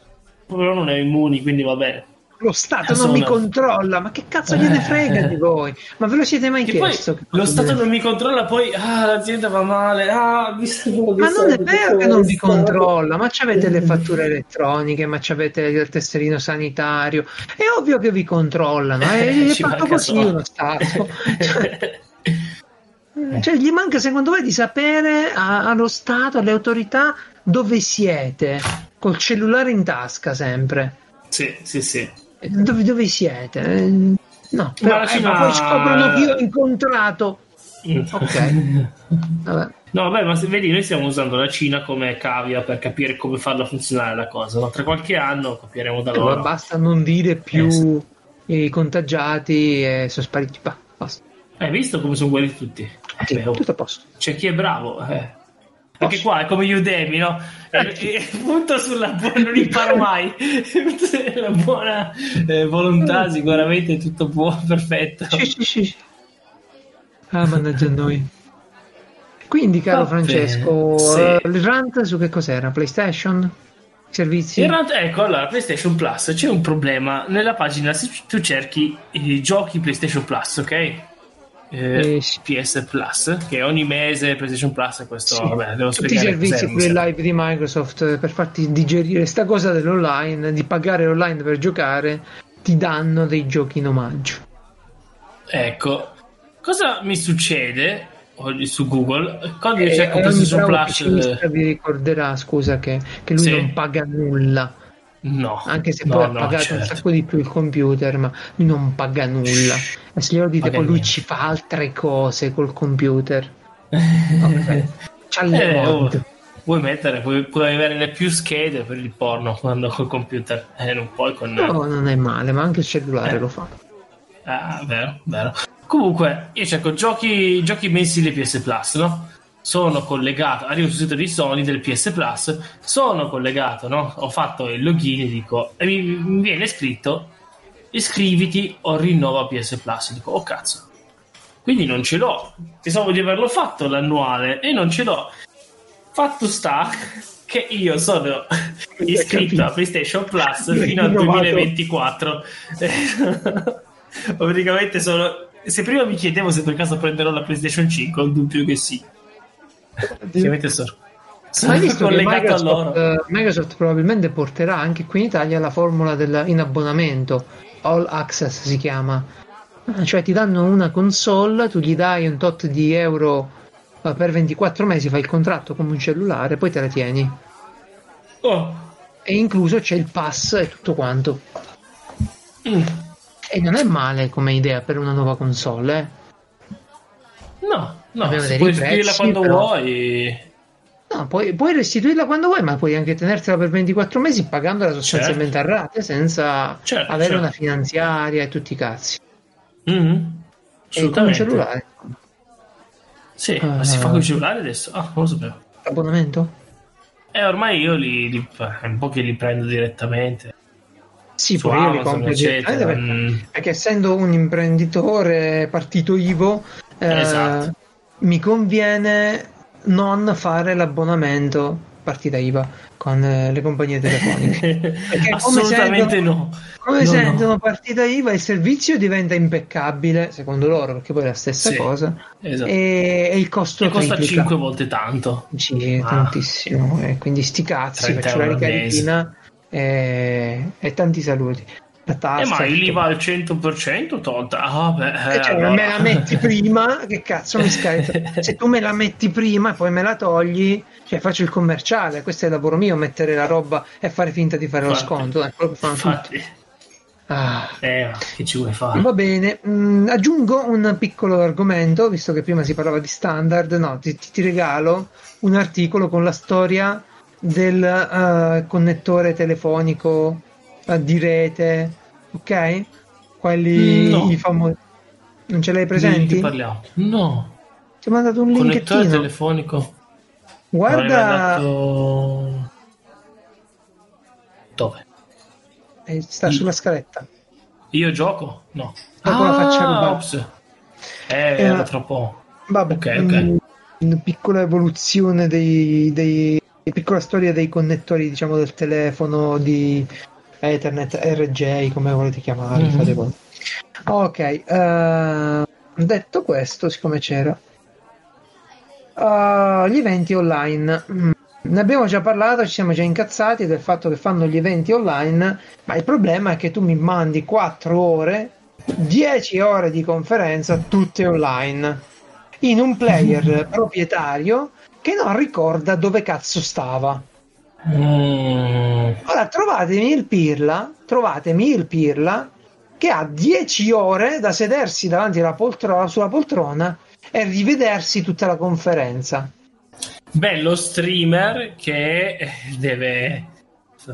però non è immuni, quindi va bene. Lo Stato non mi controlla, ma che cazzo gliene frega di voi? Ma ve lo siete mai Che poi chiesto? che lo Stato non mi controlla, poi ah, l'azienda va male. Ah, mi servono dei Ma non è vero che non vi controlla, ma avete le fatture elettroniche, ma avete il tesserino sanitario. È ovvio che vi controllano, eh, è Ci fatto così solo. uno Stato. [laughs] Cioè, cioè, gli manca secondo me di sapere a- allo Stato, alle autorità, dove siete, col cellulare in tasca sempre. sì, sì, sì. Dove, dove siete? Eh, No, però, eh, ma poi scoprono che io ho incontrato. Ok. Vabbè. No, vabbè, ma se vedi, noi stiamo usando la Cina come cavia per capire come farla funzionare la cosa. No? Tra qualche anno capiremo da Eh, ma loro. basta non dire più Eh, sì. i contagiati e sono spariti. Bah, basta. Hai visto come sono guariti tutti? Eh, Sì, beh, oh, tutto a posto. c'è chi è bravo. Eh. Anche qua è come Udemy, no? Eh, punto sulla buona, non imparo mai. [laughs] la buona eh, volontà, sicuramente tutto buono, perfetto. Sì, sì, sì. Ah, mannaggia a noi. Quindi, caro Va Francesco, bene, eh, sì. il rant su che cos'era? PlayStation? Servizi? In realtà, ecco, allora, PlayStation Plus c'è un problema. Nella pagina, se tu cerchi i giochi PlayStation Plus, ok? Eh, Eh. PS Plus, che ogni mese PlayStation Plus è questo. Sì. Vabbè, devo Tutti i servizi non live di Microsoft eh, per farti digerire sta cosa dell'online, di pagare online per giocare, ti danno dei giochi in omaggio. Ecco, cosa mi succede oggi su Google quando io E cerco PlayStation Plus? vi ricorderà, scusa, che, che lui Sì. non paga nulla No. Anche se no, poi ha no, pagato un certo. sacco di più il computer, ma lui non paga nulla. E se glielo dite, poi lui ci fa altre cose col computer. [laughs] Ok. C'ha le Eh, oh, mod. vuoi mettere, puoi, puoi avere le più schede per il porno quando col computer, eh, non puoi con... No, non è male, ma anche il cellulare Eh. lo fa. Ah, vero, vero. Comunque, io cerco giochi, giochi mensili PS Plus, no? Sono collegato, arrivo sul sito di Sony del PS Plus, sono collegato, no? Ho fatto il login e dico, e mi, mi viene scritto iscriviti o rinnova PS Plus. Dico, oh cazzo. Quindi non ce l'ho. Pensavo di averlo fatto l'annuale e non ce l'ho. Fatto sta che io sono [laughs] iscritto a PlayStation Plus fino al rinnovato. 2024. [laughs] Praticamente sono. Se prima mi chiedevo se per caso prenderò la PlayStation 5, ho il dubbio che sì. Sono, Ma sono hai visto che collegato a Microsoft, loro. Microsoft probabilmente porterà anche qui in Italia la formula del, in abbonamento, All Access si chiama. Ah, Cioè ti danno una console, tu gli dai un tot di euro eh, per 24 mesi, fai il contratto come un cellulare, poi te la tieni. Oh. E incluso c'è il pass e tutto quanto. Mm. E non è male come idea per una nuova console, eh. No, no, puoi restituirla quando però- vuoi. No, puoi, puoi restituirla quando vuoi, ma puoi anche tenertela per 24 mesi pagandola sostanzialmente a rate senza Certo, avere certo. una finanziaria e tutti i cazzi. Mhm. E con Assolutamente. cellulare. Sì, Ah. ma si fa con il cellulare adesso? Ah, non lo sapevo. Abbonamento? E ormai io li, li- un po' che li prendo direttamente. Sì, Su poi io li compro eccetera. direttamente perché, Mm. perché essendo un imprenditore partito IVO eh, Esatto. Mi conviene non fare l'abbonamento partita IVA con eh, le compagnie telefoniche. [laughs] Assolutamente sentono- no. Come No, sentono no. partita IVA il servizio diventa impeccabile, secondo loro, perché poi è la stessa Sì, cosa, esatto. e, e il costo E costa triplica. 5 volte tanto. Sì, Ah. tantissimo. E quindi sti cazzi, 30 faccio la ricarichina e, e tanti saluti. Eh, ma l'IVA al 100% tolta. Ah, beh, Eh, cioè, allora. me la metti prima, [laughs] che cazzo mi scarica? Se tu me la metti prima e poi me la togli, cioè faccio il commerciale, questo è il lavoro mio, mettere la roba e fare finta di fare lo Infatti. sconto, è quello che fanno tutti. Infatti, Ah. eh, che ci vuoi fare? Va bene, mm, aggiungo un piccolo argomento, visto che prima si parlava di standard, no, ti, ti- regalo un articolo con la storia del eh, connettore telefonico eh, di rete, ok? Quelli No. i famosi. Non ce l'hai presenti? parliamo? No. Ti ho mandato un Connettore linkettino. telefonico. Guarda, mandato- Dove? eh, sta sulla scaletta. Io gioco? No. Dopo la faccia Ah, ops. Eh, Eh, era troppo. Vabbè, Ok, ok. mm, una piccola evoluzione dei, dei piccola storia dei connettori, diciamo, del telefono di Ethernet, RJ, come volete chiamarli, Mhm. fate voi. Ok, eh, detto questo, siccome c'era uh, gli eventi online. Mm, Ne abbiamo già parlato, ci siamo già incazzati del fatto che fanno gli eventi online, ma il problema è che tu mi mandi 4 ore, 10 ore di conferenza, tutte online, in un player proprietario che non ricorda dove cazzo stava. Mm, Ora trovatemi il Pirla, trovatemi il Pirla che ha 10 ore da sedersi davanti alla poltrona, sulla poltrona e rivedersi tutta la conferenza. bello streamer che eh, deve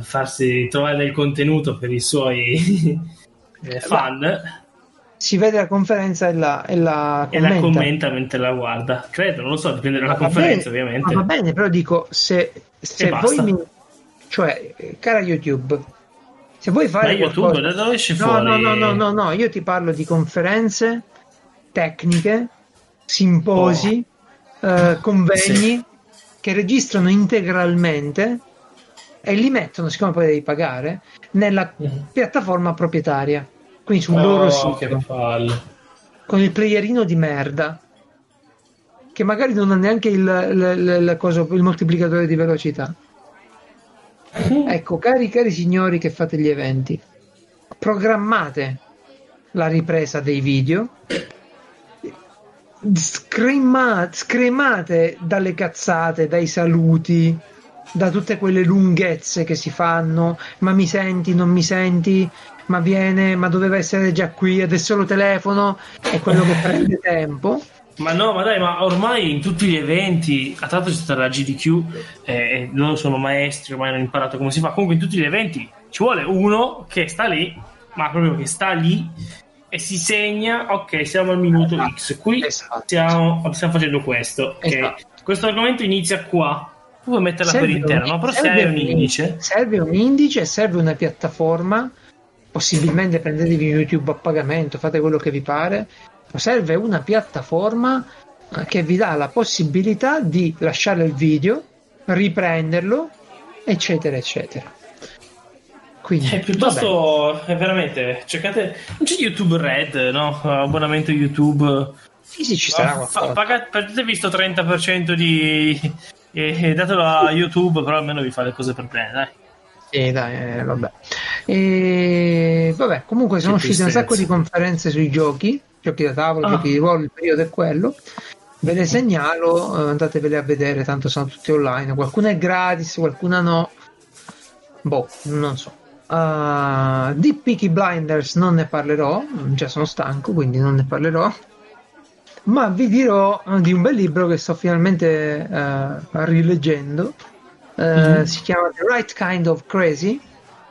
farsi trovare del contenuto per i suoi [laughs] eh, fan Si vede la conferenza e la, e la e la commenta. commenta mentre la guarda. Credo, non lo so, dipende dalla Ma conferenza, bene, ovviamente. ma va bene, però dico, se, se voi mi... Cioè, cara YouTube, se vuoi Ma fare YouTube, qualcosa- da dove esce No, fuori? no, no, no, no, no, io ti parlo di conferenze tecniche, simposi, eh, convegni che registrano integralmente e li mettono, siccome poi devi pagare, nella Mhm. piattaforma proprietaria, quindi sul Oh, loro sito, con il playerino di merda, che magari non ha neanche il, il- il- coso- il moltiplicatore di velocità. Ecco, cari, cari signori che fate gli eventi, programmate la ripresa dei video, scremate, scremate dalle cazzate, dai saluti, da tutte quelle lunghezze che si fanno, ma mi senti, non mi senti, ma viene, ma doveva essere già qui, adesso lo telefono, è quello che prende tempo. Ma no, ma dai, ma ormai in tutti gli eventi, a tanto c'è stata la GDQ, eh, loro sono maestri, ormai hanno imparato come si fa. Comunque in tutti gli eventi ci vuole uno che sta lì, ma proprio che sta lì e si segna, ok, siamo al minuto X, qui Esatto. stiamo, stiamo facendo questo, ok. Esatto. Questo argomento inizia qua, tu puoi metterla per intero, no? Però serve serve un indice. Serve un indice, serve una piattaforma, possibilmente prendetevi YouTube a pagamento, fate quello che vi pare, ma serve una piattaforma eh, che vi dà la possibilità di lasciare il video, riprenderlo, eccetera, eccetera. Quindi, Eh, piuttosto, è veramente, cercate, non c'è YouTube Red, no? Abbonamento YouTube. sì, sì, ci sarà Fa- paga- Perdete visto 30% di... E, e datelo a YouTube, però almeno vi fa le cose per bene, dai. Sì, dai, eh, vabbè. E, vabbè, comunque sono uscite un sacco di conferenze sui giochi, giochi da tavolo, Ah. giochi di ruolo, il periodo è quello. Ve le segnalo, eh, andatevele a vedere, tanto sono tutti online. Qualcuna è gratis, qualcuna no. Boh, non so. Uh, di Peaky Blinders non ne parlerò, già sono stanco, quindi non ne parlerò. Ma vi dirò di un bel libro che sto finalmente eh, rileggendo. Eh, Si chiama The Right Kind of Crazy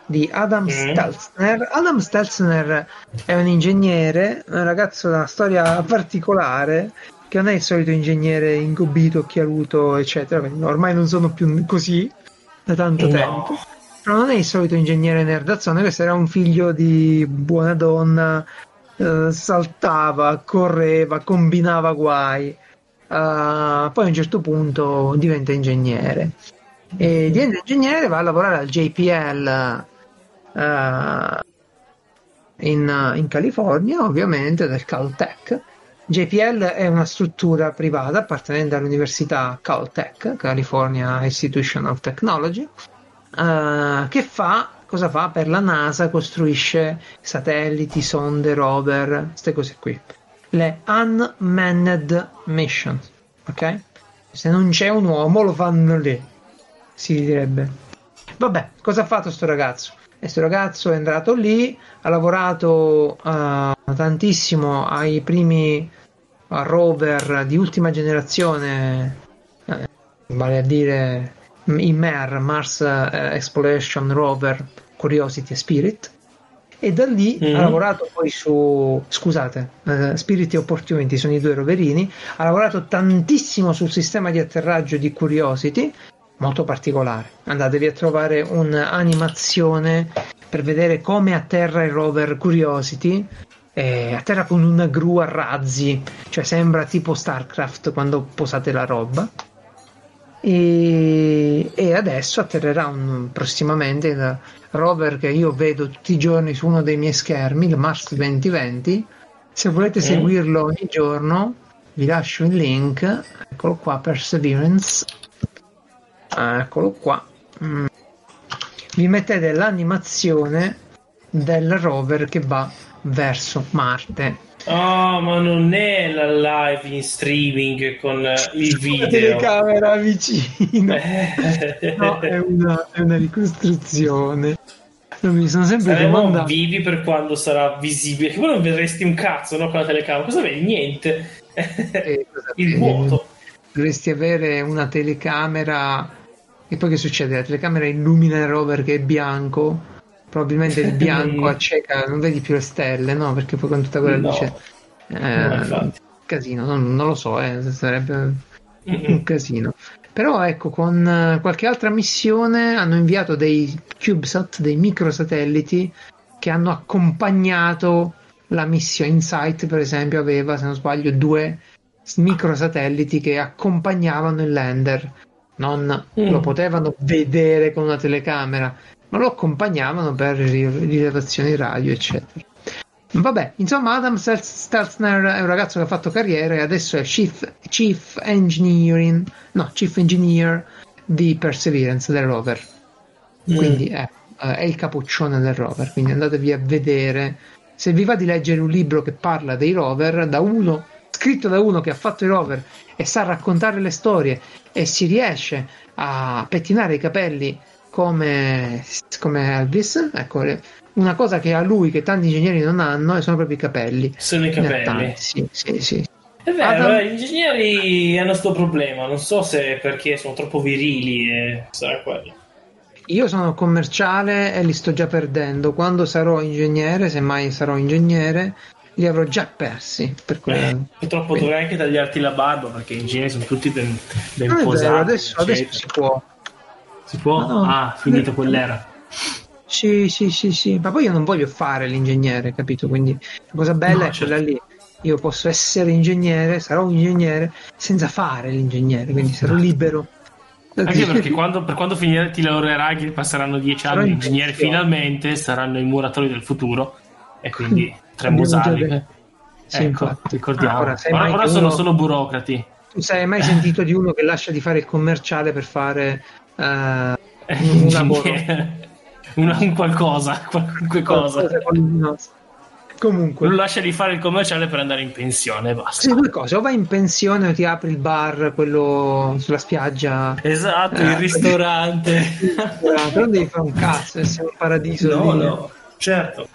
di Adam Mm. Stelzner. Adam Stelzner è un ingegnere, un ragazzo da una storia particolare che non è il solito ingegnere ingobbito, occhialuto, eccetera. Ormai non sono più così da tanto No. tempo. Però non è il solito ingegnere nerdazzone, questo era un figlio di buona donna, eh, saltava, correva, combinava guai. Eh, poi a un certo punto diventa ingegnere. E diventa ingegnere, va a lavorare al JPL eh, in, in California, ovviamente, del Caltech. JPL è una struttura privata appartenente all'università Caltech, California Institution of Technology, eh, che fa cosa fa per la NASA? Costruisce satelliti, sonde, rover, queste cose qui. Le unmanned mission, ok? Se non c'è un uomo lo fanno lì, si direbbe. Vabbè, cosa ha fatto sto ragazzo? Questo ragazzo è andato lì, ha lavorato eh, tantissimo ai primi eh, rover di ultima generazione, eh, vale a dire i MER, Mars eh, Exploration Rover, Curiosity e Spirit. E da lì Mhm. ha lavorato poi su, scusate, eh, Spirit e Opportunity sono i due roverini. Ha lavorato tantissimo sul sistema di atterraggio di Curiosity, molto particolare. Andatevi a trovare un'animazione per vedere come atterra il rover Curiosity. Eh, atterra con una gru a razzi, cioè sembra tipo StarCraft quando posate la roba. E, e adesso atterrerà un- prossimamente il rover che io vedo tutti i giorni su uno dei miei schermi, il Mars 2020. Se volete Mm. seguirlo ogni giorno, vi lascio il link. Eccolo qua, Perseverance. Eccolo qua. Mm. Vi mettete l'animazione del rover che va verso Marte. Oh, ma non è la live in streaming con eh, il La video. telecamera vicino. [laughs] No, è una, è una ricostruzione. Non mi sono sempre Saremo domandato. vivi per quando sarà visibile. Che poi non vedresti un cazzo no, con la telecamera. Cosa vedi? Niente. eh, cosa [laughs] Il vedi? vuoto. Dovresti avere una telecamera. E poi che succede? La telecamera illumina il rover che è bianco. Probabilmente il bianco [laughs] acceca, non vedi più le stelle, no? Perché poi con tutta quella No. luce. Eh, No, infatti. casino, non, non lo so, eh, sarebbe un Mm-mm. casino. Però ecco, con eh, qualche altra missione hanno inviato dei CubeSat, dei microsatelliti che hanno accompagnato la missione. Insight, per esempio, aveva, se non sbaglio, due microsatelliti che accompagnavano il lander. Non Mm. lo potevano vedere con una telecamera, ma lo accompagnavano per ri- rilevazioni radio, eccetera. Vabbè, insomma, Adam Stel- Stelzner è un ragazzo che ha fatto carriera e adesso è Chief, Chief Engineering, no, Chief Engineer di Perseverance del rover. Mm. Quindi è, eh, è il capoccione del rover. Quindi andatevi a vedere. Se vi va di leggere un libro che parla dei rover, da uno scritto da uno che ha fatto i rover e sa raccontare le storie e si riesce a pettinare i capelli come, come Elvis, ecco, una cosa che ha lui che tanti ingegneri non hanno e sono proprio i capelli. Sono i capelli. Sì, sì, sì. È vero, Adam- eh, gli ingegneri hanno sto problema, non so se perché sono troppo virili e sarà quello. Io sono commerciale e li sto già perdendo. Quando sarò ingegnere, se mai sarò ingegnere, li avrò già persi. Per cui... Eh, purtroppo dovrei anche tagliarti la barba perché gli ingegneri sono tutti ben, ben è posati. vero, adesso, adesso si può. Si può? No. Ah, finito quell'era. Sì, sì, sì, sì. Ma poi io non voglio fare l'ingegnere, capito? Quindi la cosa bella No, è certo. quella lì. Io posso essere ingegnere, sarò un ingegnere senza fare l'ingegnere, quindi sarò libero. Anche perché quando, per quando finire, ti lavorerai, passeranno dieci anni, in ingegneri pensione. finalmente saranno i muratori del futuro e quindi [laughs] potremmo Abbiamo già detto. Sì, ecco, infatti. ricordiamo. Ora, ora ora sono uno- solo burocrati. Tu sei mai sentito di uno che lascia di fare il commerciale per fare eh, [laughs] un lavoro? Una- un qualcosa, qualunque cosa. No. Comunque, Lo lascia di fare il commerciale per andare in pensione basta. sì, due cose, o vai in pensione o ti apri il bar, quello sulla spiaggia. Esatto, Eh. il ristorante. [laughs] Però non devi fare un cazzo, essere un paradiso. no, lì. no, certo.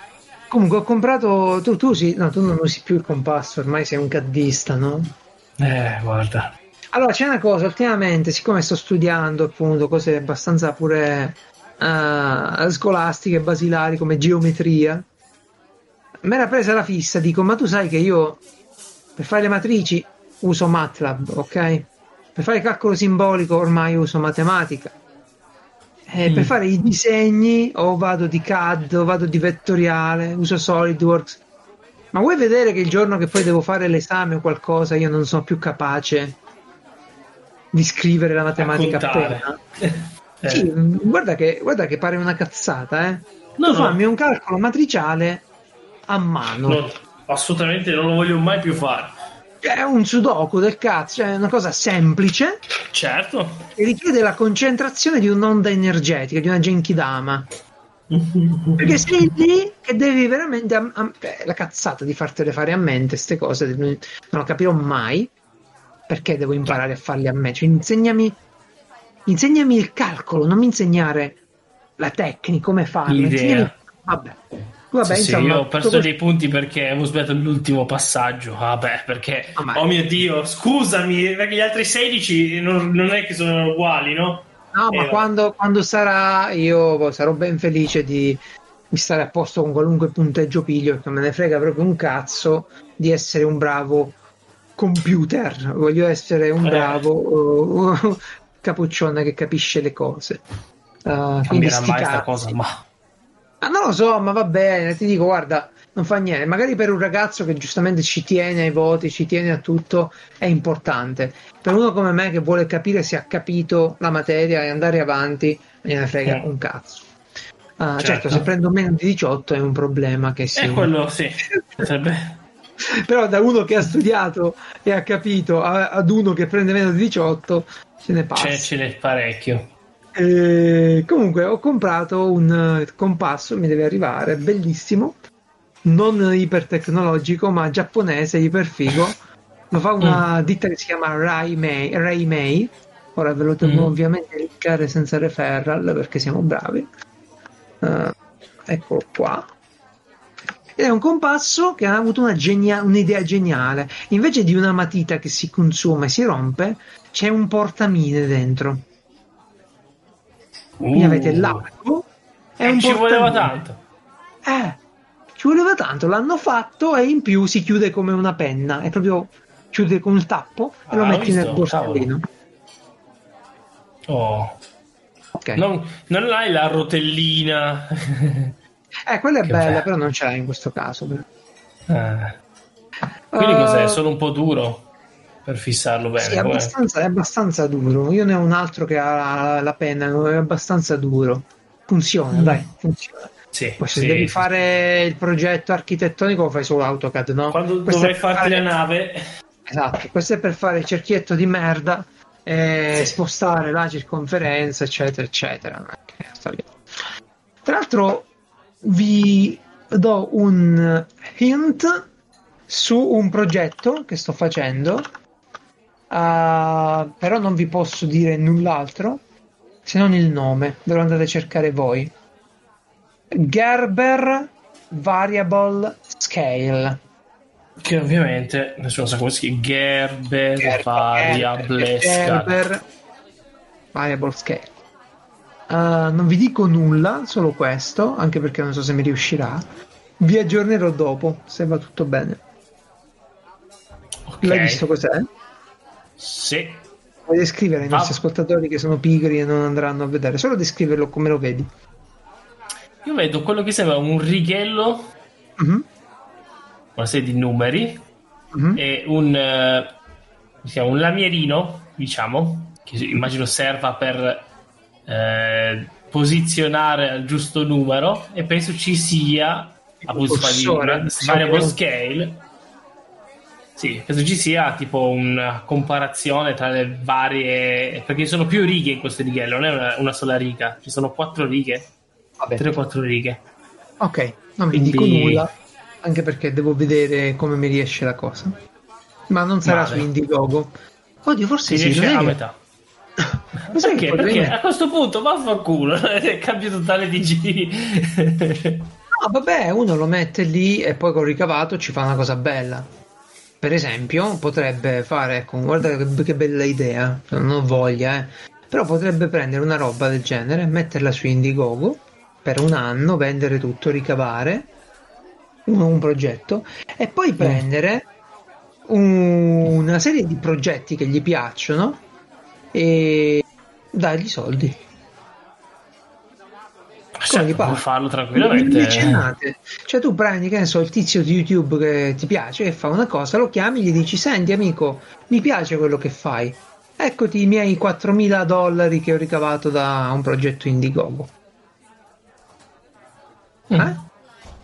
Comunque ho comprato, tu, tu usi, no, tu non usi più il compasso, ormai sei un caddista, no? Eh, guarda. Allora c'è una cosa, ultimamente, siccome sto studiando appunto cose abbastanza pure eh, scolastiche, basilari come geometria, mi era presa la fissa, dico, ma tu sai che io per fare le matrici uso MATLAB, ok? Per fare il calcolo simbolico ormai uso matematica. E Mm. per fare i disegni o vado di CAD o vado di vettoriale, uso SolidWorks. Ma vuoi vedere che il giorno che poi devo fare l'esame o qualcosa io non sono più capace di scrivere la matematica appena? [laughs] Eh. Sì, guarda che, guarda che pare una cazzata, eh. No, tu no. fammi un calcolo matriciale a mano. No, assolutamente non lo voglio mai più fare. È un sudoku del cazzo, cioè è una cosa semplice Certo. che richiede la concentrazione di un'onda energetica, di una genkidama. [laughs] Perché sei lì che devi veramente. am- am- eh, la cazzata di fartele fare a mente, queste cose, non non lo capirò mai. Perché devo imparare a farle a me? Cioè, insegnami, insegnami il calcolo, non mi insegnare la tecnica, come farlo. L'idea. Insegnami- Vabbè, vabbè Sì, sì, insomma. io ho perso tutto dei punti perché avevo sbagliato l'ultimo passaggio. Vabbè, perché. Ah, ma- Oh mio dio, scusami, perché gli altri 16 non, non è che sono uguali, no? No, ma Eh, quando, quando sarà, io sarò ben felice di, di stare a posto con qualunque punteggio piglio, perché me ne frega proprio un cazzo di essere un bravo computer. Voglio essere un Eh. bravo uh, [laughs] capuccione che capisce le cose. Uh, quindi Cambierà mai sta cosa, ma. Ah, non lo so, ma va bene, ti dico, guarda, non fa niente. Magari per un ragazzo che giustamente ci tiene ai voti, ci tiene a tutto, è importante. Per uno come me che vuole capire se ha capito la materia e andare avanti, me ne frega Eh. un cazzo. Ah, certo. Certo. se prendo meno di 18 è un problema che sì. E quello sì. Potrebbe. [laughs] Però da uno che ha studiato e ha capito a- ad uno che prende meno di 18 se ne passa. C'è, ce n'è parecchio. Eh, comunque ho comprato un eh, compasso, mi deve arrivare, bellissimo, non ipertecnologico ma giapponese, iperfigo. Lo fa una ditta che si chiama Rai Mei. Ora ve lo devo Mm. ovviamente linkare senza referral perché siamo bravi. Eh, eccolo qua. Ed è un compasso che ha avuto una genia- un'idea geniale. Invece di una matita che si consuma e si rompe, c'è un portamine dentro. Quindi Uh. avete l'arco e Eh, ci voleva tanto. Eh, ci voleva tanto, l'hanno fatto e in più si chiude come una penna, è proprio chiude con il tappo e Ah, lo metti nel borsellino. Oh. Ok. Non, non hai la rotellina. Eh, quella è Che bella, bello. però non ce l'hai in questo caso. Ah. Quindi Eh, cos'è? Solo un po' duro per fissarlo bene. Sì, è abbastanza, è abbastanza duro. Io ne ho un altro che ha la penna, è abbastanza duro. Funziona, Mm. dai, funziona. Sì, Poi se sì, devi sì. fare il progetto architettonico lo fai solo AutoCAD, no? Quando Questo dovrai farti fare- la nave, Esatto, questo è per fare il cerchietto di merda e spostare la circonferenza, eccetera, eccetera. Tra l'altro vi do un hint su un progetto che sto facendo, uh, però non vi posso dire null'altro se non il nome, ve lo andate a cercare voi. Gerber Variable Scale. Che ovviamente nessuno sa come si chiama. Gerber, Gerber, variable Gerber scale. Variable Scale. Uh, non vi dico nulla, solo questo, anche perché non so se mi riuscirà. Vi aggiornerò dopo, se va tutto bene. Ok. L'hai visto cos'è? Sì. Puoi descrivere ai nostri ascoltatori che sono pigri e non andranno a vedere, solo descriverlo come lo vedi. Io vedo quello che sembra un righello, Mhm, una serie di numeri mhm. e un, chiama, un lamierino, diciamo, che immagino serva per eh, posizionare il giusto numero e penso ci sia una diciamo. variable scale sì, penso ci sia tipo una comparazione tra le varie perché ci sono più righe in questo righello non è una, una sola riga ci sono quattro righe Vabbè. tre o quattro righe Ok, non vi Quindi- dico nulla, anche perché devo vedere come mi riesce la cosa. Ma non sarà Vale. su Indiegogo. Oddio, forse si sì, riesce a che- metà lo [laughs] sai che perché? Perché a questo punto vaffanculo [laughs] cambio totale di G No, vabbè, uno lo mette lì e poi col ricavato ci fa una cosa bella. Per esempio, potrebbe fare, ecco, guarda che, che bella idea, non ho voglia, eh. Però potrebbe prendere una roba del genere, metterla su Indiegogo per un anno, vendere tutto, ricavare un, un progetto e poi prendere un- una serie di progetti che gli piacciono e dargli soldi. Cioè, gli può pare? farlo tranquillamente. Cioè tu prendi, che ne so, il tizio di YouTube che ti piace e fa una cosa, lo chiami e gli dici, senti amico, mi piace quello che fai. Eccoti i miei 4.000 dollari che ho ricavato da un progetto Indiegogo. Mm. Eh?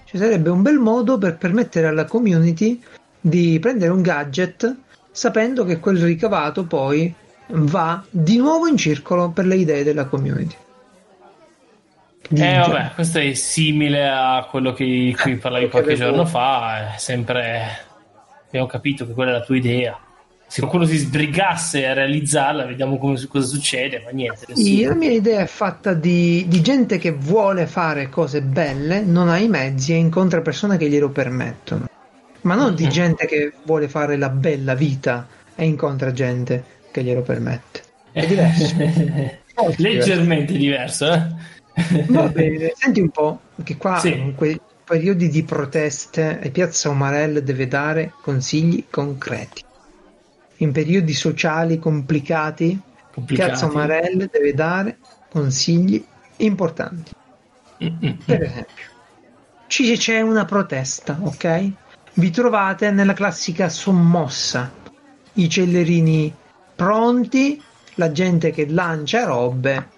Ci sarebbe un bel modo per permettere alla community di prendere un gadget sapendo che quel ricavato poi va di nuovo in circolo per le idee della community. Eh vabbè, questo è simile a quello che, di cui [laughs] parlavi Che qualche avevo- giorno fa, è sempre... Abbiamo capito che quella è la tua idea. Se qualcuno si sbrigasse a realizzarla, vediamo come- cosa succede, ma niente. Nessuno. la mia idea è fatta di, di gente che vuole fare cose belle, non ha i mezzi e incontra persone che glielo permettono. Ma non di gente che vuole fare la bella vita e incontra gente che glielo permette. È [laughs] diverso. Leggermente diverso, eh? Va [laughs] bene, senti un po', che qua Sì. in quei periodi di proteste e Piazza Umarell deve dare consigli concreti. In periodi sociali complicati, Complicati. Piazza Umarell deve dare consigli importanti. Mm-mm. Per esempio, ci- c'è una protesta, ok? Vi trovate nella classica sommossa, i cellerini pronti, la gente che lancia robe,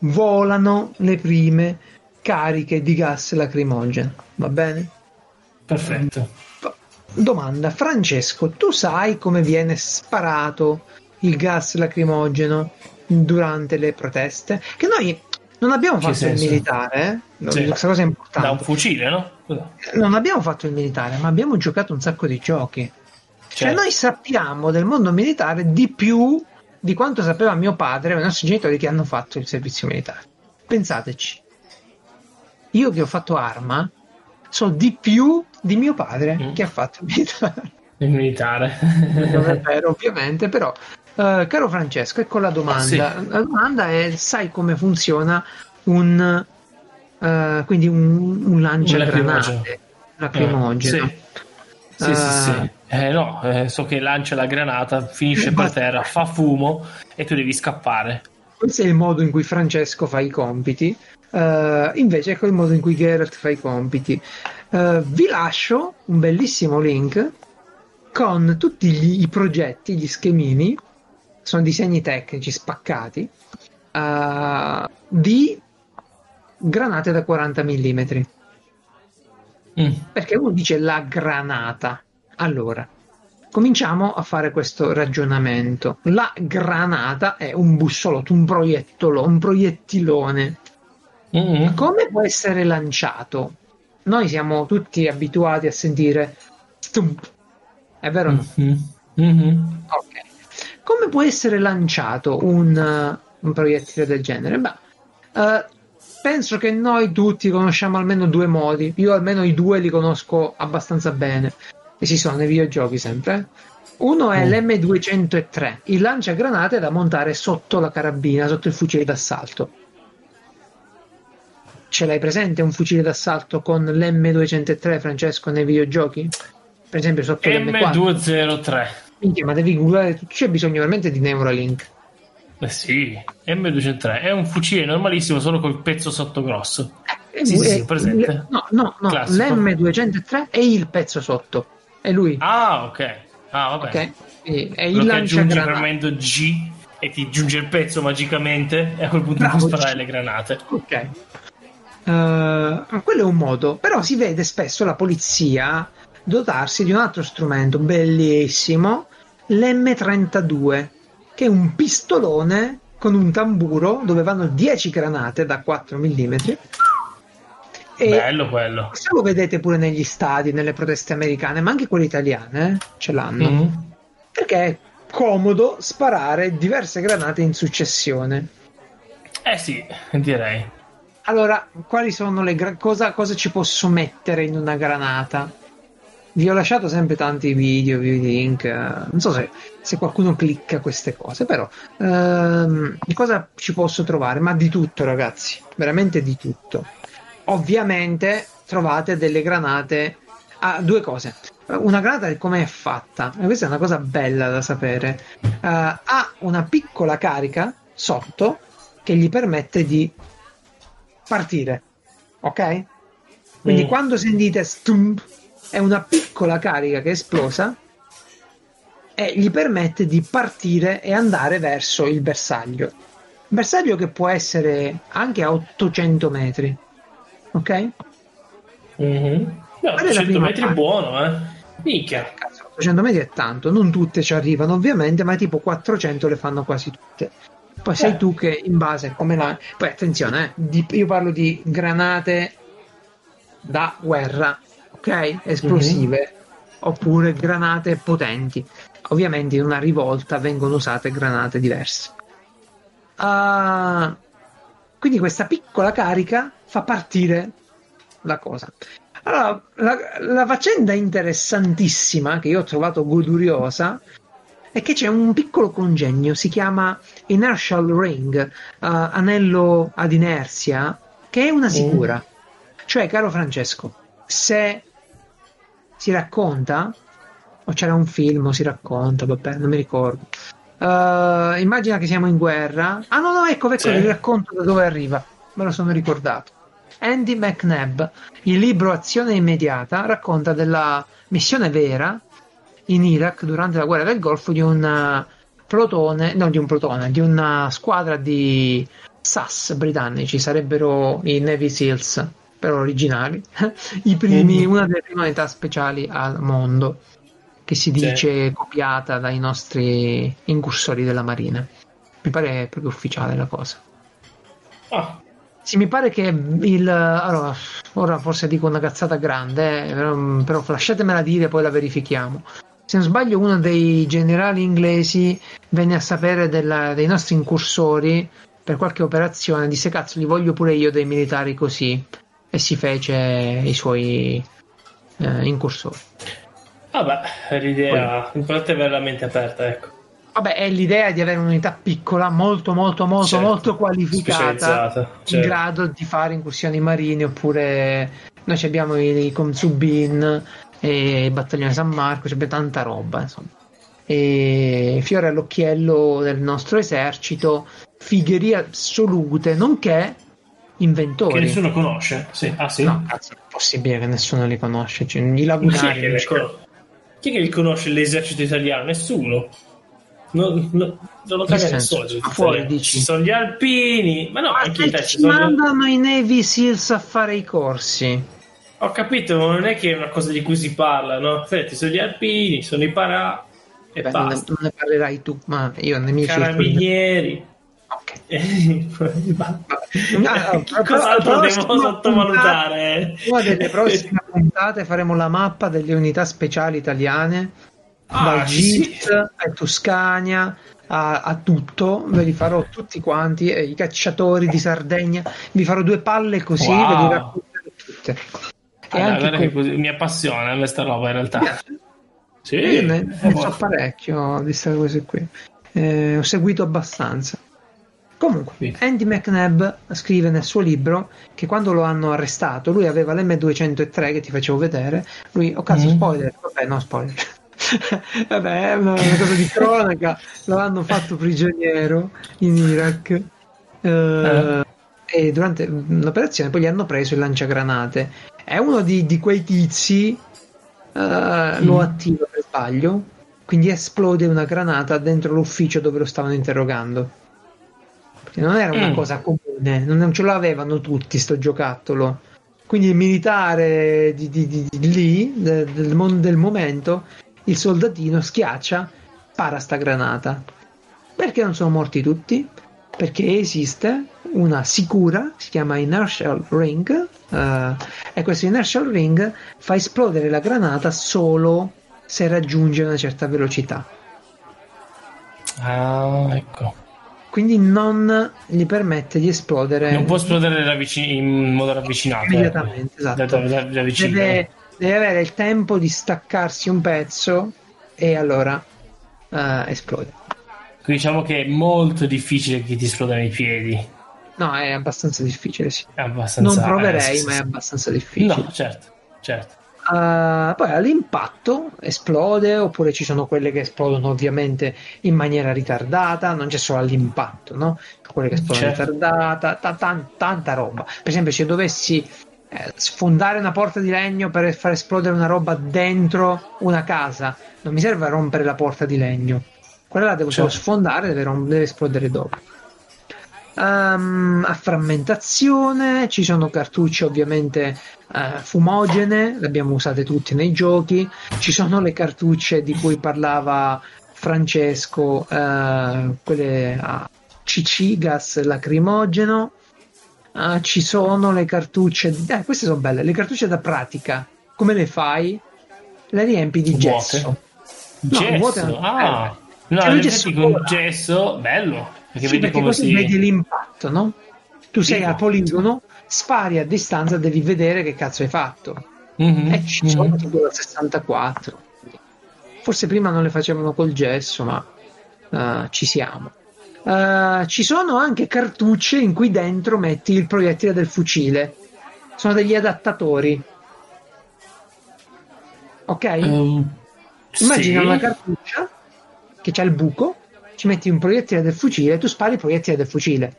volano le prime cariche di gas lacrimogeno, va bene? Perfetto. Domanda, Francesco, tu sai come viene sparato il gas lacrimogeno durante le proteste? Che noi non abbiamo fatto il militare, eh? Sì. Questa cosa è Da un importante. fucile, no? Non abbiamo fatto il militare, ma abbiamo giocato un sacco di giochi. Cioè, Certo. noi sappiamo del mondo militare di più di quanto sapeva mio padre e i nostri genitori che hanno fatto il servizio militare. Pensateci. Io che ho fatto arma so di più di mio padre Mm. che ha fatto il militare. [laughs] Il militare. non è [laughs] vero, ovviamente, però. eh, caro Francesco, ecco la domanda. Sì. La domanda è: sai come funziona un eh, quindi un, un lanciagranate lacrimogeno? Eh, sì. Sì, sì, Eh, sì. Eh, no, eh, so che lancia la granata, finisce per [laughs] terra, fa fumo e tu devi scappare. Questo è il modo in cui Francesco fa i compiti. eh, invece ecco il modo in cui Geralt fa i compiti. Eh, vi lascio un bellissimo link con tutti gli- i progetti, gli schemini, sono disegni tecnici spaccati, eh, di granate da 40 mm. Mm. Perché uno dice la granata. Allora, cominciamo a fare questo ragionamento. La granata è un bussolotto, un proiettolo, un proiettilone. Mm. Come può essere lanciato? Noi siamo tutti abituati a sentire stump, È vero o no? Mhm. Mhm. Ok. Come può essere lanciato un, uh, un proiettile del genere? Beh, eh, penso che noi tutti conosciamo almeno due modi. Io almeno i due li conosco abbastanza bene. E si sono nei videogiochi sempre. Uno è Mm. l'M203, il lanciagranate da montare sotto la carabina, sotto il fucile d'assalto. Ce l'hai presente un fucile d'assalto con l'M203, Francesco, nei videogiochi? Per esempio sotto l'M4? M203. Minchia, ma devi googlare. C'è bisogno veramente di Neuralink. Eh sì, M203 è un fucile normalissimo, solo col pezzo sotto grosso. Eh, Sì, sì, eh, sì, presente. No, no, no. Classico. L'M203 è il pezzo sotto. È lui. Ah, ok. Ah, vabbè. ok? Quindi è il lanciagranate. G e ti giunge il pezzo magicamente e a quel punto Bravo, sparare G. le granate. Ok. Eh, quello è un modo, però si vede spesso la polizia dotarsi di un altro strumento bellissimo, l'M32, che è un pistolone con un tamburo dove vanno 10 granate da 4 mm. E Bello quello. se lo vedete pure negli stadi, nelle proteste americane, ma anche quelle italiane eh, ce l'hanno. Mhm. Perché è comodo sparare diverse granate in successione. Eh sì, direi. Allora, quali sono le gra- cosa, cosa ci posso mettere in una granata? Vi ho lasciato sempre tanti video, vi link. eh, non so se, se qualcuno clicca queste cose, però ehm, cosa ci posso trovare? Ma di tutto, ragazzi, veramente di tutto. Ovviamente trovate delle granate. Ah, due cose. Una granata come è fatta? Questa è una cosa bella da sapere. Eh, ha una piccola carica sotto che gli permette di partire. Ok? Quindi Mm. quando sentite stump è una piccola carica che è esplosa e gli permette di partire e andare verso il bersaglio. Bersaglio che può essere anche a 800 metri. Ok? Mhm. No, Qual è la 100 prima metri parte? buono, eh. Minchia. Cazzo, 800 metri è tanto, non tutte ci arrivano ovviamente, ma tipo 400 le fanno quasi tutte. Poi sei Eh. tu che in base a come la... Poi attenzione, eh, di- io parlo di granate da guerra, ok? Esplosive, oppure granate potenti. Ovviamente in una rivolta vengono usate granate diverse. Ah, quindi questa piccola carica fa partire la cosa. Allora, la, la faccenda interessantissima che io ho trovato goduriosa è che c'è un piccolo congegno, si chiama Inertial Ring, eh, anello ad inerzia, che è una sicura. Cioè, caro Francesco, se si racconta, o c'era un film, o si racconta, vabbè, non mi ricordo. Eh, immagina che siamo in guerra. Ah, no, no, ecco, ecco Sì. il racconto da dove arriva. Me lo sono ricordato. Andy McNabb, il libro Azione immediata, racconta della missione vera in Iraq durante la guerra del Golfo di un eh, plotone, no, di un plotone, di una squadra di SAS britannici, sarebbero i Navy Seals, però originali, [laughs] i primi, una delle prime unità speciali al mondo, che si dice copiata dai nostri incursori della Marina. Mi pare proprio ufficiale la cosa. Ah, Sì, mi pare che il. Allora, ora forse dico una cazzata grande, eh, però, però lasciatemela dire, poi la verifichiamo. Se non sbaglio, uno dei generali inglesi venne a sapere della- dei nostri incursori per qualche operazione, disse: Cazzo, li voglio pure io dei militari così. E si fece i suoi eh, incursori. vabbè, l'idea l'importante è avere la mente aperta, ecco. Vabbè, è l'idea di avere un'unità piccola, molto, molto, molto, Certo, molto qualificata, specializzata, in certo. grado di fare incursioni marine. Oppure noi abbiamo i, i Consubin e il battaglione San Marco, c'è tanta roba, insomma. E fiore all'occhiello del nostro esercito, figherie assolute, nonché inventori. Che nessuno conosce. Sì. Ah, sì? No, cazzo, non è possibile che nessuno li conosce. Cioè, I lagunari. chi è che li conosce l'esercito italiano? Nessuno. Non, non, non lo caga nessuno. Fuori, dici? Ci sono gli alpini, ma no, Ma anche in Italia ci sono gli- mandano i Navy Seals a fare i corsi. Ho capito, ma non è che è una cosa di cui si parla, no? Senti, sono gli alpini, sono i parà e Beh, non, ne, basta. non ne parlerai tu, ma io miei circoli- Carabinieri. Ok. [laughs] Eh, [laughs] Ah, ah, Che cos'altro devo sottovalutare? Una delle [laughs] prossime puntate faremo la mappa delle unità speciali italiane Ah, dal sì. JIT al Toscania a, a tutto, ve li farò tutti quanti, e i cacciatori di Sardegna, vi farò due palle così, Wow. ve li racconterò tutte. Allora, con- così- mi appassiona questa roba in realtà. Sì, Io ne, eh, ne boh. so parecchio di queste cose qui. Eh, ho seguito abbastanza. Comunque, Sì. Andy McNabb scrive nel suo libro che quando lo hanno arrestato, lui aveva l'M203 che ti facevo vedere. Lui, oh cazzo, Mm. spoiler. Vabbè, no, spoiler. [laughs] Vabbè, è una, una cosa di cronaca. lo hanno fatto prigioniero in Iraq. Eh, E durante l'operazione poi gli hanno preso il lanciagranate. È uno di, di quei tizi eh, lo Mm. attiva per sbaglio, quindi esplode una granata dentro l'ufficio dove lo stavano interrogando. Perché non era una Mm. cosa comune, non, ce l'avevano tutti sto giocattolo. Quindi il militare di, di- di- di lì, de- del, mon- del momento, il soldatino schiaccia, spara sta granata. Perché non sono morti tutti? Perché esiste una sicura, si chiama inertial ring, eh, e questo inertial ring fa esplodere la granata solo se raggiunge una certa velocità. Ah, ecco. Quindi non gli permette di esplodere Non può esplodere ravvici- in modo ravvicinato. ecco. immediatamente. Esatto. Da- da- da. Deve, deve avere il tempo di staccarsi un pezzo e allora eh, esplode. Diciamo che è molto difficile che ti esplodano i piedi. No, è abbastanza difficile, sì. Abbastanza... Non proverei, eh, sì, ma è abbastanza difficile. No, certo, certo. Uh, poi all'impatto esplode, oppure ci sono quelle che esplodono ovviamente in maniera ritardata, non c'è solo all'impatto, no? Quelle che esplodono Certo. ritardata, ta- tan- tanta roba. Per esempio, se dovessi sfondare una porta di legno per far esplodere una roba dentro una casa, non mi serve rompere la porta di legno. Quella la devo solo Certo. sfondare, deve, rom- deve esplodere dopo. Ehm, a frammentazione ci sono cartucce ovviamente eh, fumogene, le abbiamo usate tutti nei giochi. Ci sono le cartucce di cui parlava Francesco, eh, quelle a CC, gas lacrimogeno. Ah, ci sono le cartucce, di- eh, queste sono belle, le cartucce da pratica. Come le fai? Le riempi di Vuote? gesso. No, Gesso? vuote non- ah, eh. no, effetti gesso con ora. gesso, bello. Perché Sì, perché così si... vedi l'impatto, no? Tu sei Figo. al poligono, spari a distanza, devi vedere che cazzo hai fatto. Mhm, E ci mhm. sono tipo da 64. Forse prima non le facevano col gesso, ma eh, ci siamo. Eh, ci sono anche cartucce in cui dentro metti il proiettile del fucile. Sono degli adattatori. Ok? Ehm, Immagina sì. una cartuccia che c'ha il buco, ci metti un proiettile del fucile e tu spari il proiettile del fucile.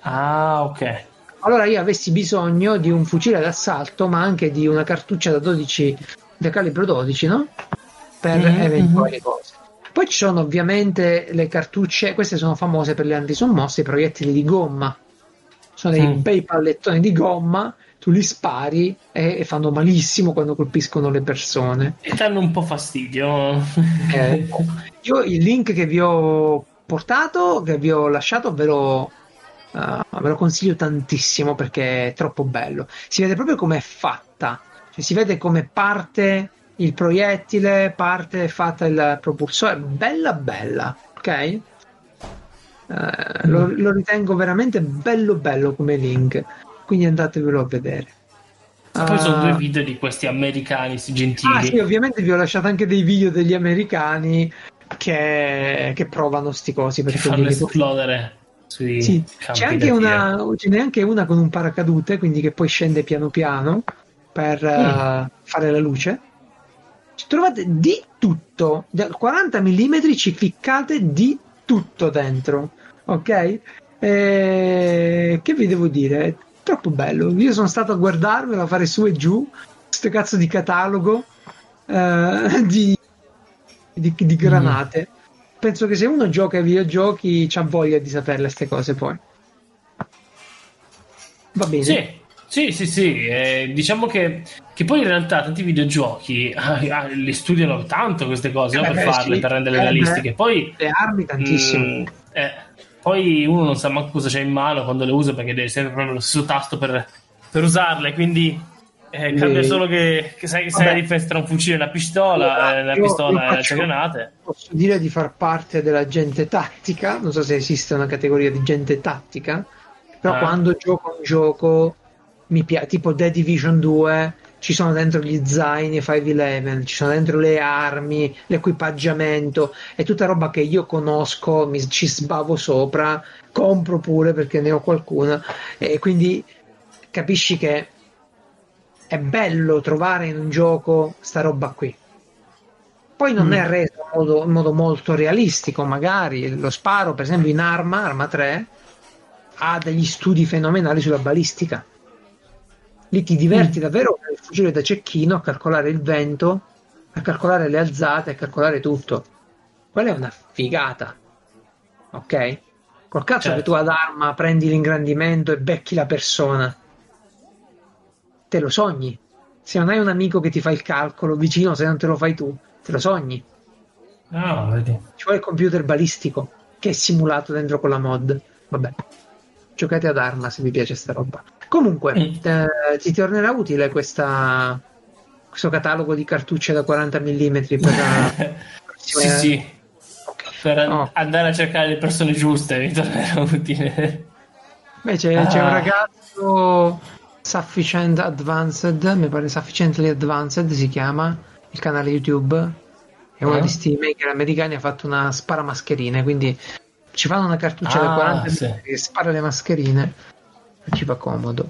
Ah, ok. Allora io avessi bisogno di un fucile d'assalto, ma anche di una cartuccia da 12 da calibro 12, no? Per Mhm, eventuali cose. Poi ci sono ovviamente le cartucce, queste sono famose per le antisommosse, i proiettili di gomma. Sono dei Mm. bei pallettoni di gomma, tu li spari e, e fanno malissimo quando colpiscono le persone. E danno un po' fastidio. Eh, [laughs] io il link che vi ho portato, che vi ho lasciato, ve lo, eh, ve lo consiglio tantissimo perché è troppo bello. Si vede proprio come è fatta, cioè si vede come parte il proiettile, parte fatta il propulsore, bella bella, ok? Eh, lo, lo ritengo veramente bello bello come link, quindi andatevelo a vedere. Poi sono Ah, due video di questi americani gentili. Ah sì, ovviamente vi ho lasciato anche dei video degli americani che, che provano sti cosi che perché fanno li- esplodere sui Sì, c'è anche una, ce n'è anche una con un paracadute, quindi che poi scende piano piano per eh, fare la luce. Ci trovate di tutto, da 40 mm ci ficcate di tutto dentro, ok? Eh, che vi devo dire? È troppo bello. Io sono stato a guardarmelo, a fare su e giù, questo cazzo di catalogo eh, [laughs] di, di, di granate. Penso che se uno gioca ai videogiochi c'ha voglia di saperle queste cose poi. Va bene. Sì, sì, sì, sì. eh, diciamo che, che poi in realtà tanti videogiochi ah, li studiano tanto queste cose no, Eh, per beh, farle, sì. per renderle Eh, realistiche. beh. Poi Le armi tantissimo. Mm, eh, poi uno non sa manco cosa c'è in mano quando le usa perché deve sempre premere lo stesso tasto per, per usarle. Quindi Eh, cambia solo che, che sai, sai la differenza tra un fucile e una pistola, eh, la Io- pistola io e le granate. Posso dire di far parte della gente tattica, non so se esiste una categoria di gente tattica, però Ah. quando gioco un gioco mi piace, tipo The Division 2, ci sono dentro gli zaini 511, ci sono dentro le armi, l'equipaggiamento, è tutta roba che io conosco, mi, ci sbavo sopra, compro pure perché ne ho qualcuna e quindi capisci che è bello trovare in un gioco sta roba qui. Poi non Mm. è reso in modo, in modo molto realistico, magari lo sparo, per esempio in Arma, Arma 3, ha degli studi fenomenali sulla balistica. Lì ti diverti Mm. davvero con il fucile da cecchino a calcolare il vento, a calcolare le alzate, a calcolare tutto. Quella è una figata. Ok? Col cazzo Certo. che tu ad arma prendi l'ingrandimento e becchi la persona. Te lo sogni. Se non hai un amico che ti fa il calcolo vicino, se non te lo fai tu, te lo sogni. Ah, vedi. Ci vuole il computer balistico che è simulato dentro con la mod. Vabbè, giocate ad arma se vi piace sta roba. Comunque, Mm. eh, ti tornerà utile questa, questo catalogo di cartucce da 40 mm per la [laughs] sì, sì. Ok. Per Oh. andare a cercare le persone giuste mi tornerà utile. Beh, c'è, c'è un Ah. ragazzo Sufficient Advanced, mi pare Sufficiently Advanced si chiama il canale YouTube. È uno Ah. di sti maker americani, ha fatto una spara mascherine, quindi ci fanno una cartuccia da Ah, 40 sì. mm che spara le mascherine ci fa comodo.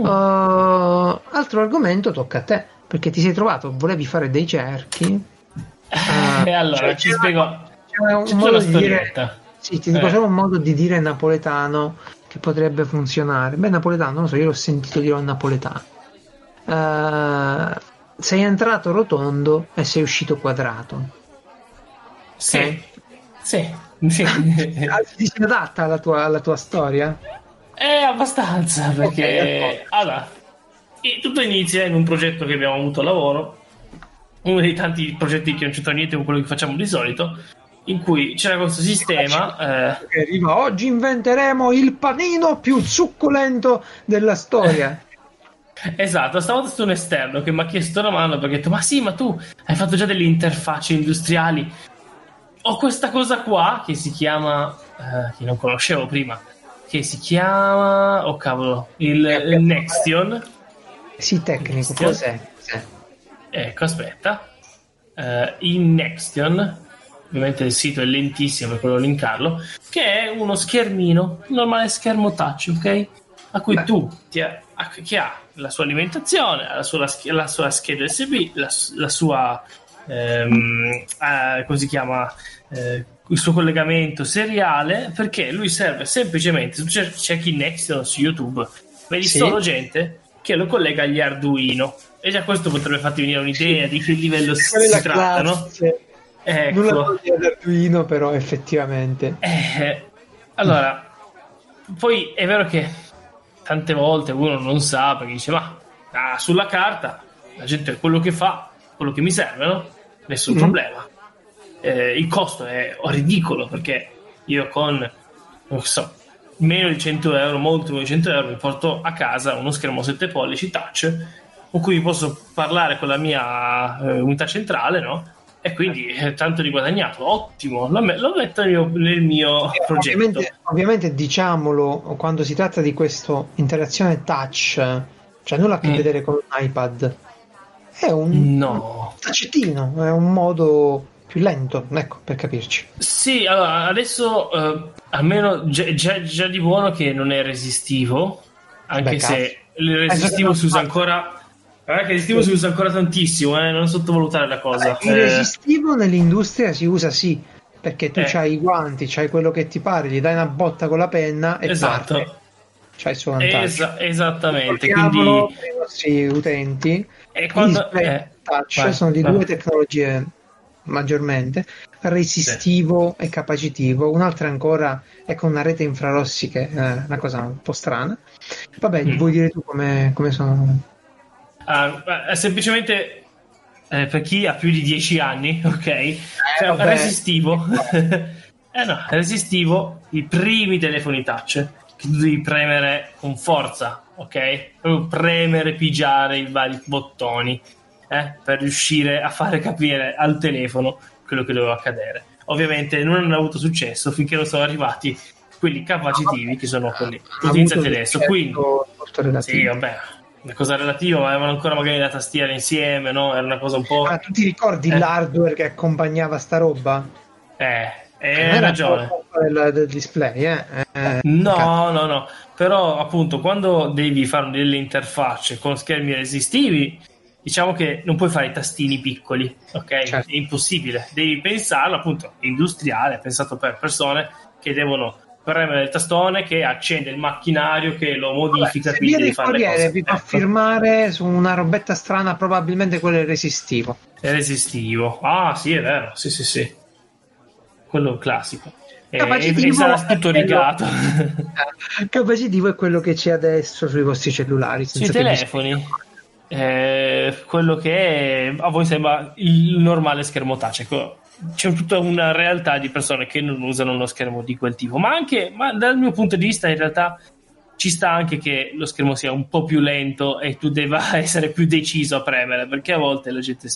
Mm. Uh, altro argomento tocca a te, perché ti sei trovato, volevi fare dei cerchi. Ah, [laughs] e allora cioè, ci spiego. c'è un modo di dire sì, ti dico Eh. un modo di dire napoletano che potrebbe funzionare. Beh, napoletano, non lo so, io l'ho sentito dire un napoletano. Eh, sei entrato rotondo e sei uscito quadrato. Sì. Sì. sì. [laughs] [laughs] Ah, Ti si adatta alla tua, alla tua storia? È abbastanza perché allora tutto inizia in un progetto che abbiamo avuto a lavoro, uno dei tanti progetti che non c'entra niente con quello che facciamo di solito, in cui c'era questo sistema. eh, Che arriva, oggi inventeremo il panino più succulento della storia. [laughs] Esatto, stavolta stato un esterno che mi ha chiesto la mano perché ha detto: Ma sì, ma tu hai fatto già delle interfacce industriali. Ho questa cosa qua che si chiama, eh, che non conoscevo prima, che si chiama, oh cavolo, il, il Nextion. Sì, tecnico, Sì. cos'è? Cos'è? Ecco, aspetta. Eh, in Nextion, ovviamente il sito è lentissimo per quello linkarlo, che è uno schermino, un normale schermo touch, ok? A cui Beh. tu ti ha, a- che ha la sua alimentazione, la sua, la sua scheda USB, la, la sua ehm, eh, come si chiama eh, il suo collegamento seriale perché lui serve semplicemente se tu cer- cerchi Nextion su YouTube vedi Sì. solo gente che lo collega agli Arduino e già questo potrebbe farti venire un'idea di che livello si, è si tratta no? ecco Nulla toglie ad Arduino, però effettivamente. eh, allora, poi è vero che tante volte uno non sa perché dice: Ma ah, sulla carta la gente quello che fa, quello che mi serve, no? Nessun Mhm. problema. Eh, il costo è ridicolo perché io con non so, meno di 100 euro, molto meno di 100 euro, mi porto a casa uno schermo 7 pollici touch con cui posso parlare con la mia eh, unità centrale, no? E quindi eh, tanto di guadagnato, ottimo, lo, me- lo metto nel mio, nel mio Eh, progetto. Ovviamente, ovviamente diciamolo, quando si tratta di questa interazione touch, cioè nulla a che Mm. vedere con un iPad, è un No. taccettino, è un modo più lento, ecco, per capirci. Sì, allora adesso eh, almeno già, già- già di buono che non è resistivo, anche Beh, se il resistivo non si usa ancora. Guarda che il resistivo si usa ancora tantissimo, eh, non sottovalutare la cosa. Il Eh, resistivo nell'industria si usa sì, perché tu Eh. c'hai i guanti, c'hai quello che ti pare, gli dai una botta con la penna e esatto, parte. C'hai il suo vantaggio. Esa- esattamente. Quindi, i nostri utenti, e quando, display eh, touch vai, sono di due tecnologie maggiormente, resistivo e capacitivo, un'altra ancora è con una rete infrarossi che è una cosa un po' strana. Vabbè, Mm. vuoi dire tu come, come sono? Eh, semplicemente eh, per chi ha più di 10 anni, [laughs] ok? Cioè, vabbè. resistivo. [laughs] [laughs] eh no, resistivo i primi telefoni touch che tu devi premere con forza, ok? Proprio premere, pigiare i vari bottoni eh, per riuscire a fare capire al telefono quello che doveva accadere. Ovviamente non hanno avuto successo finché non sono arrivati quelli capacitivi che sono quelli utilizzati adesso. Quindi, sì, vabbè, una cosa relativa, ma avevano ancora magari la tastiera insieme, no? Era una cosa un po'. Ma tu ti ricordi Eh. l'hardware che accompagnava sta roba? Eh, Non hai ragione. del, del display, eh? Eh, No, cazzo. no, no. Però appunto quando devi fare delle interfacce con schermi resistivi, diciamo che non puoi fare i tastini piccoli, ok? Certo. È impossibile. Devi pensarlo appunto industriale, pensato per persone che devono premere il tastone che accende il macchinario che lo modifica, Se quindi devi fare le cose. vi fa Ecco. firmare su una robetta strana, probabilmente quello è resistivo. È resistivo. Ah, sì, è vero. Sì, sì, sì. Quello classico. E, Capacitivo sarà tutto rigato. [laughs] Capacitivo è quello che c'è adesso sui vostri cellulari. Sui telefoni. Eh, quello che a voi sembra il normale schermo touch. Ecco, c'è tutta una realtà di persone che non usano uno schermo di quel tipo, ma anche ma dal mio punto di vista, in realtà ci sta anche che lo schermo sia un po' più lento e tu debba [laughs] essere più deciso a premere, perché a volte la gente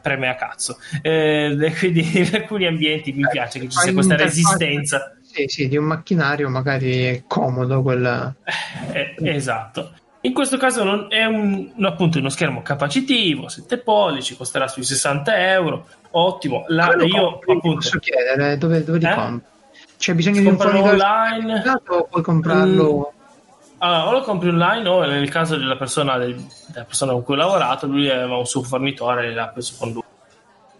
preme a cazzo. Eh, quindi [laughs] in alcuni ambienti mi piace che ci sia questa resistenza. Sì, sì, di un macchinario magari è comodo quel... [laughs] Eh, esatto. In questo caso non- è un, un- appunto uno schermo capacitivo, 7 pollici, costerà sui 60 euro. Ottimo. La- lo io compri? appunto Posso chiedere dove, dove li Eh? compri? C'è bisogno di un fornitore online. o puoi comprarlo? allora, o lo compri online o nel caso della persona, del- della persona con cui ho lavorato, lui aveva un suo fornitore e l'ha preso con lui.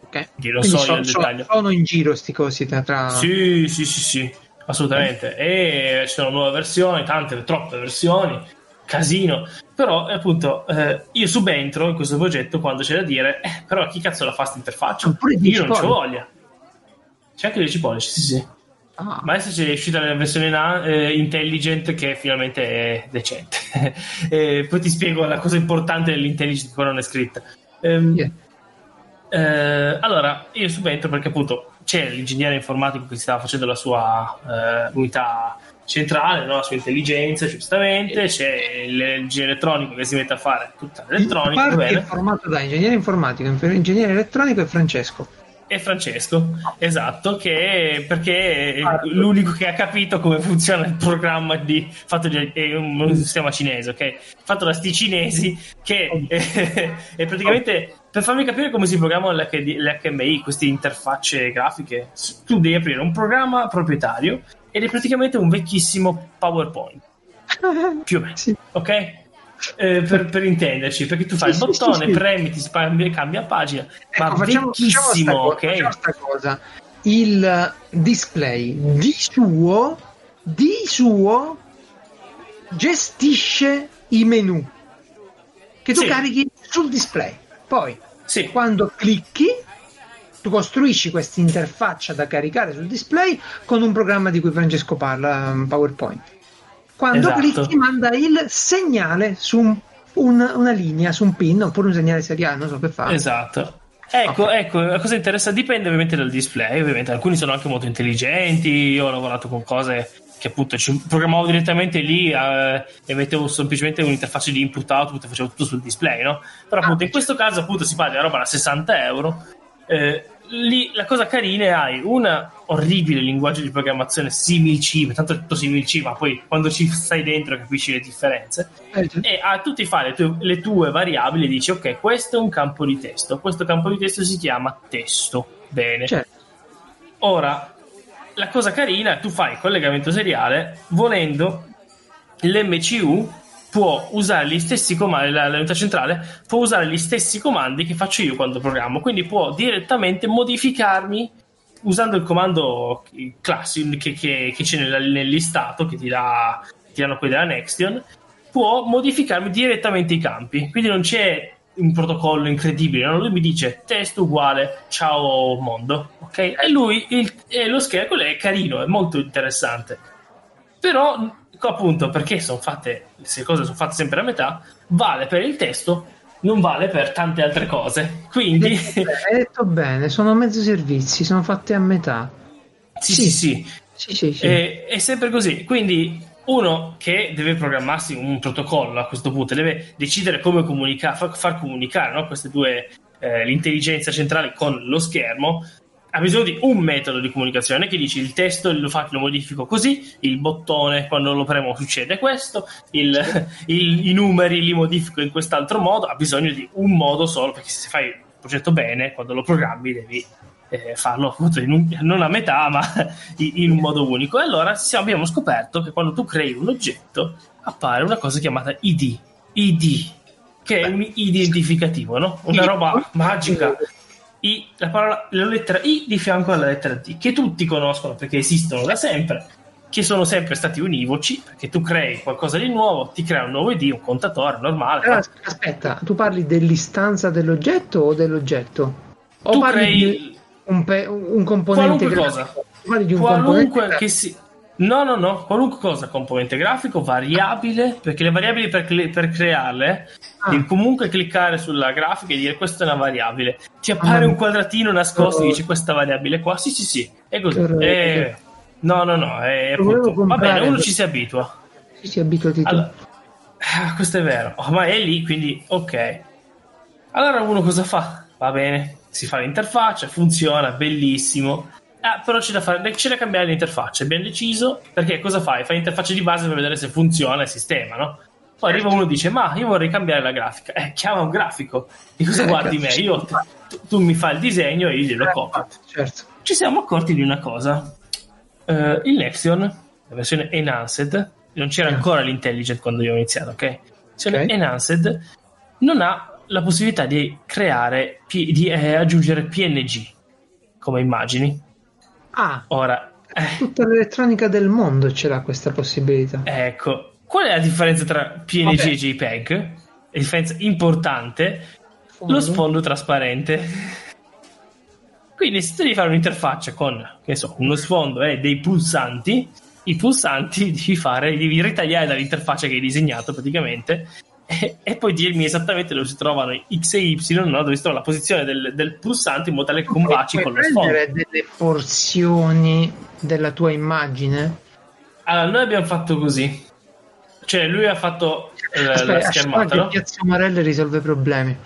Ok. Quindi so so- so- sono in giro sti cosi tra- Sì, sì, sì, sì, assolutamente. E ci sono nuove versioni, tante, troppe versioni, casino. Però, eh, appunto, eh, io subentro in questo progetto quando c'è da dire, eh, però chi cazzo la fa sta interfaccia? Oppure Io non ci pollici. voglia. C'è anche 10 pollici, sì, sì. Ah, Ma adesso c'è uscita la versione na- eh, intelligent che finalmente è decente. [laughs] e poi ti spiego la cosa importante dell'intelligent che ancora non è scritta. Ehm, yeah. eh, allora, io subentro perché appunto c'è l'ingegnere informatico che stava facendo la sua eh, unità centrale, no? la sua intelligenza, giustamente, c'è l'ingegnere elettronico che si mette a fare tutta Il l'elettronica, va party è formato da ingegnere informatico, ingegnere elettronico e Francesco. e Francesco, esatto, che perché è Ah, l'unico che ha capito come funziona il programma di fatto di, è un, sistema cinese, ok? Fatto da sti cinesi che è, [laughs] è praticamente per farmi capire come si programma l'HD l'HMI, queste interfacce grafiche, tu devi aprire un programma proprietario ed è praticamente un vecchissimo PowerPoint, [laughs] più o meno, Sì. ok? Eh, per, per intenderci, perché tu fai Sì, il bottone, sì, premi, ti cambia, cambia pagina, Ecco, ma facciamo, facciamo sta vecchissimo, ok? facciamo sta cosa. Il display di suo, di suo gestisce i menu che tu carichi sul display. Poi, quando clicchi, tu costruisci questa interfaccia da caricare sul display con un programma di cui Francesco parla, PowerPoint. Quando Esatto. clicchi, manda il segnale su un- un- una linea, su un pin oppure un segnale seriale, non so che fa. esatto. Ecco, Ok. ecco, la cosa interessante dipende ovviamente dal display, ovviamente alcuni sono anche molto intelligenti, io ho lavorato con cose che appunto ci programmavo direttamente lì eh, e mettevo semplicemente un'interfaccia di input-output e facevo tutto sul display, no? Però appunto in questo caso appunto si parla di una roba da 60 euro, eh, lì la cosa carina è hai un orribile linguaggio di programmazione simil-C, tanto è tutto simil-C, ma poi quando ci stai dentro capisci le differenze, Eh, e a tu ti fai le tue, le tue variabili e dici ok questo è un campo di testo questo campo di testo si chiama testo. Bene. Certo. ora la cosa carina è tu fai il collegamento seriale volendo l'MCU può usare gli stessi comandi la, l'unità centrale può usare gli stessi comandi che faccio io quando programmo quindi può direttamente modificarmi usando il comando classico che, che- che c'è nel, nel listato che ti, dà, ti danno quelli della Nextion può modificarmi direttamente i campi. Quindi non c'è un protocollo incredibile. no? Lui mi dice testo uguale ciao mondo. Ok? E lui il- e lo quello è carino, è molto interessante. Però, appunto, perché sono fatte, queste cose sono fatte sempre a metà, vale per il testo, non vale per tante altre cose. Quindi, Hai detto bene, sono mezzo servizi, sono fatti a metà. sì, sì, sì. Sì, sì, sì. E- è sempre così. Quindi uno che deve programmarsi un protocollo a questo punto, deve decidere come comunicare, far, far comunicare no? queste due, eh, l'intelligenza centrale con lo schermo, ha bisogno di un metodo di comunicazione che dici il testo lo, fa, lo modifico così, il bottone quando lo premo succede questo, il, il- i numeri li modifico in quest'altro modo, ha bisogno di un modo solo perché se fai il progetto bene, quando lo programmi devi eh, farlo appunto un- non a metà ma [laughs] in, un modo unico. E allora abbiamo scoperto che quando tu crei un oggetto appare una cosa chiamata ID, ID che è un identificativo, no? una roba magica. I, la, parola, la lettera I di fianco alla lettera D, che tutti conoscono perché esistono da sempre, che sono sempre stati univoci, perché tu crei qualcosa di nuovo, ti crea un nuovo ID, un contatore normale. Però, aspetta, tu parli dell'istanza dell'oggetto o dell'oggetto? O Tu parli crei- di un, pe- un componente Qualunque cosa. Parli di un qualunque componente che si... No, no, no, qualunque cosa, componente grafico, variabile, perché le variabili per, cre- per crearle Ah. comunque cliccare sulla grafica e dire questa è una variabile. Ti appare Ah. un quadratino nascosto e Oh. dici questa variabile qua, sì sì sì, è così. Eh, no, no, no, è appunto... Va bene, uno ci si abitua. Sì, sì, abituati tu. Allora, ah, questo è vero, ormai è lì, quindi ok. Allora uno cosa fa? Va bene, si fa l'interfaccia, funziona, bellissimo. Ah, però c'è da, fare, c'è da cambiare l'interfaccia, abbiamo deciso, perché cosa fai? Fai l'interfaccia di base per vedere se funziona il sistema, no? Poi arriva uno e dice, ma io vorrei cambiare la grafica. Eh, chiama un grafico. E cosa Eh, guardi me? Io, tu, tu mi fai il disegno e io glielo copio Certo. ci siamo accorti di una cosa. Eh, il Nexion, la versione Enhanced, non c'era ancora l'Intelligent quando io ho iniziato, ok? La versione Ok. Enhanced non ha la possibilità di creare, di eh, aggiungere PNG come immagini. Ah, Ora, eh, tutta l'elettronica del mondo ce l'ha questa possibilità. ecco, qual è la differenza tra PNG Vabbè. e JPEG? La differenza importante, lo sfondo trasparente. Quindi se tu devi fare un'interfaccia con, che ne so, uno sfondo e dei pulsanti, i pulsanti [laughs] devi fare, devi ritagliare dall'interfaccia che hai disegnato praticamente e, e poi dirmi esattamente dove si trovano X e Y, no? dove si trova la posizione del, del pulsante in modo tale che combaci Puoi con lo sfondo. prendere delle porzioni della tua immagine? Allora, noi abbiamo fatto così. Cioè, lui ha fatto eh, la Aspetta, schermata, aspetta, no? Piazza Marelle risolve problemi.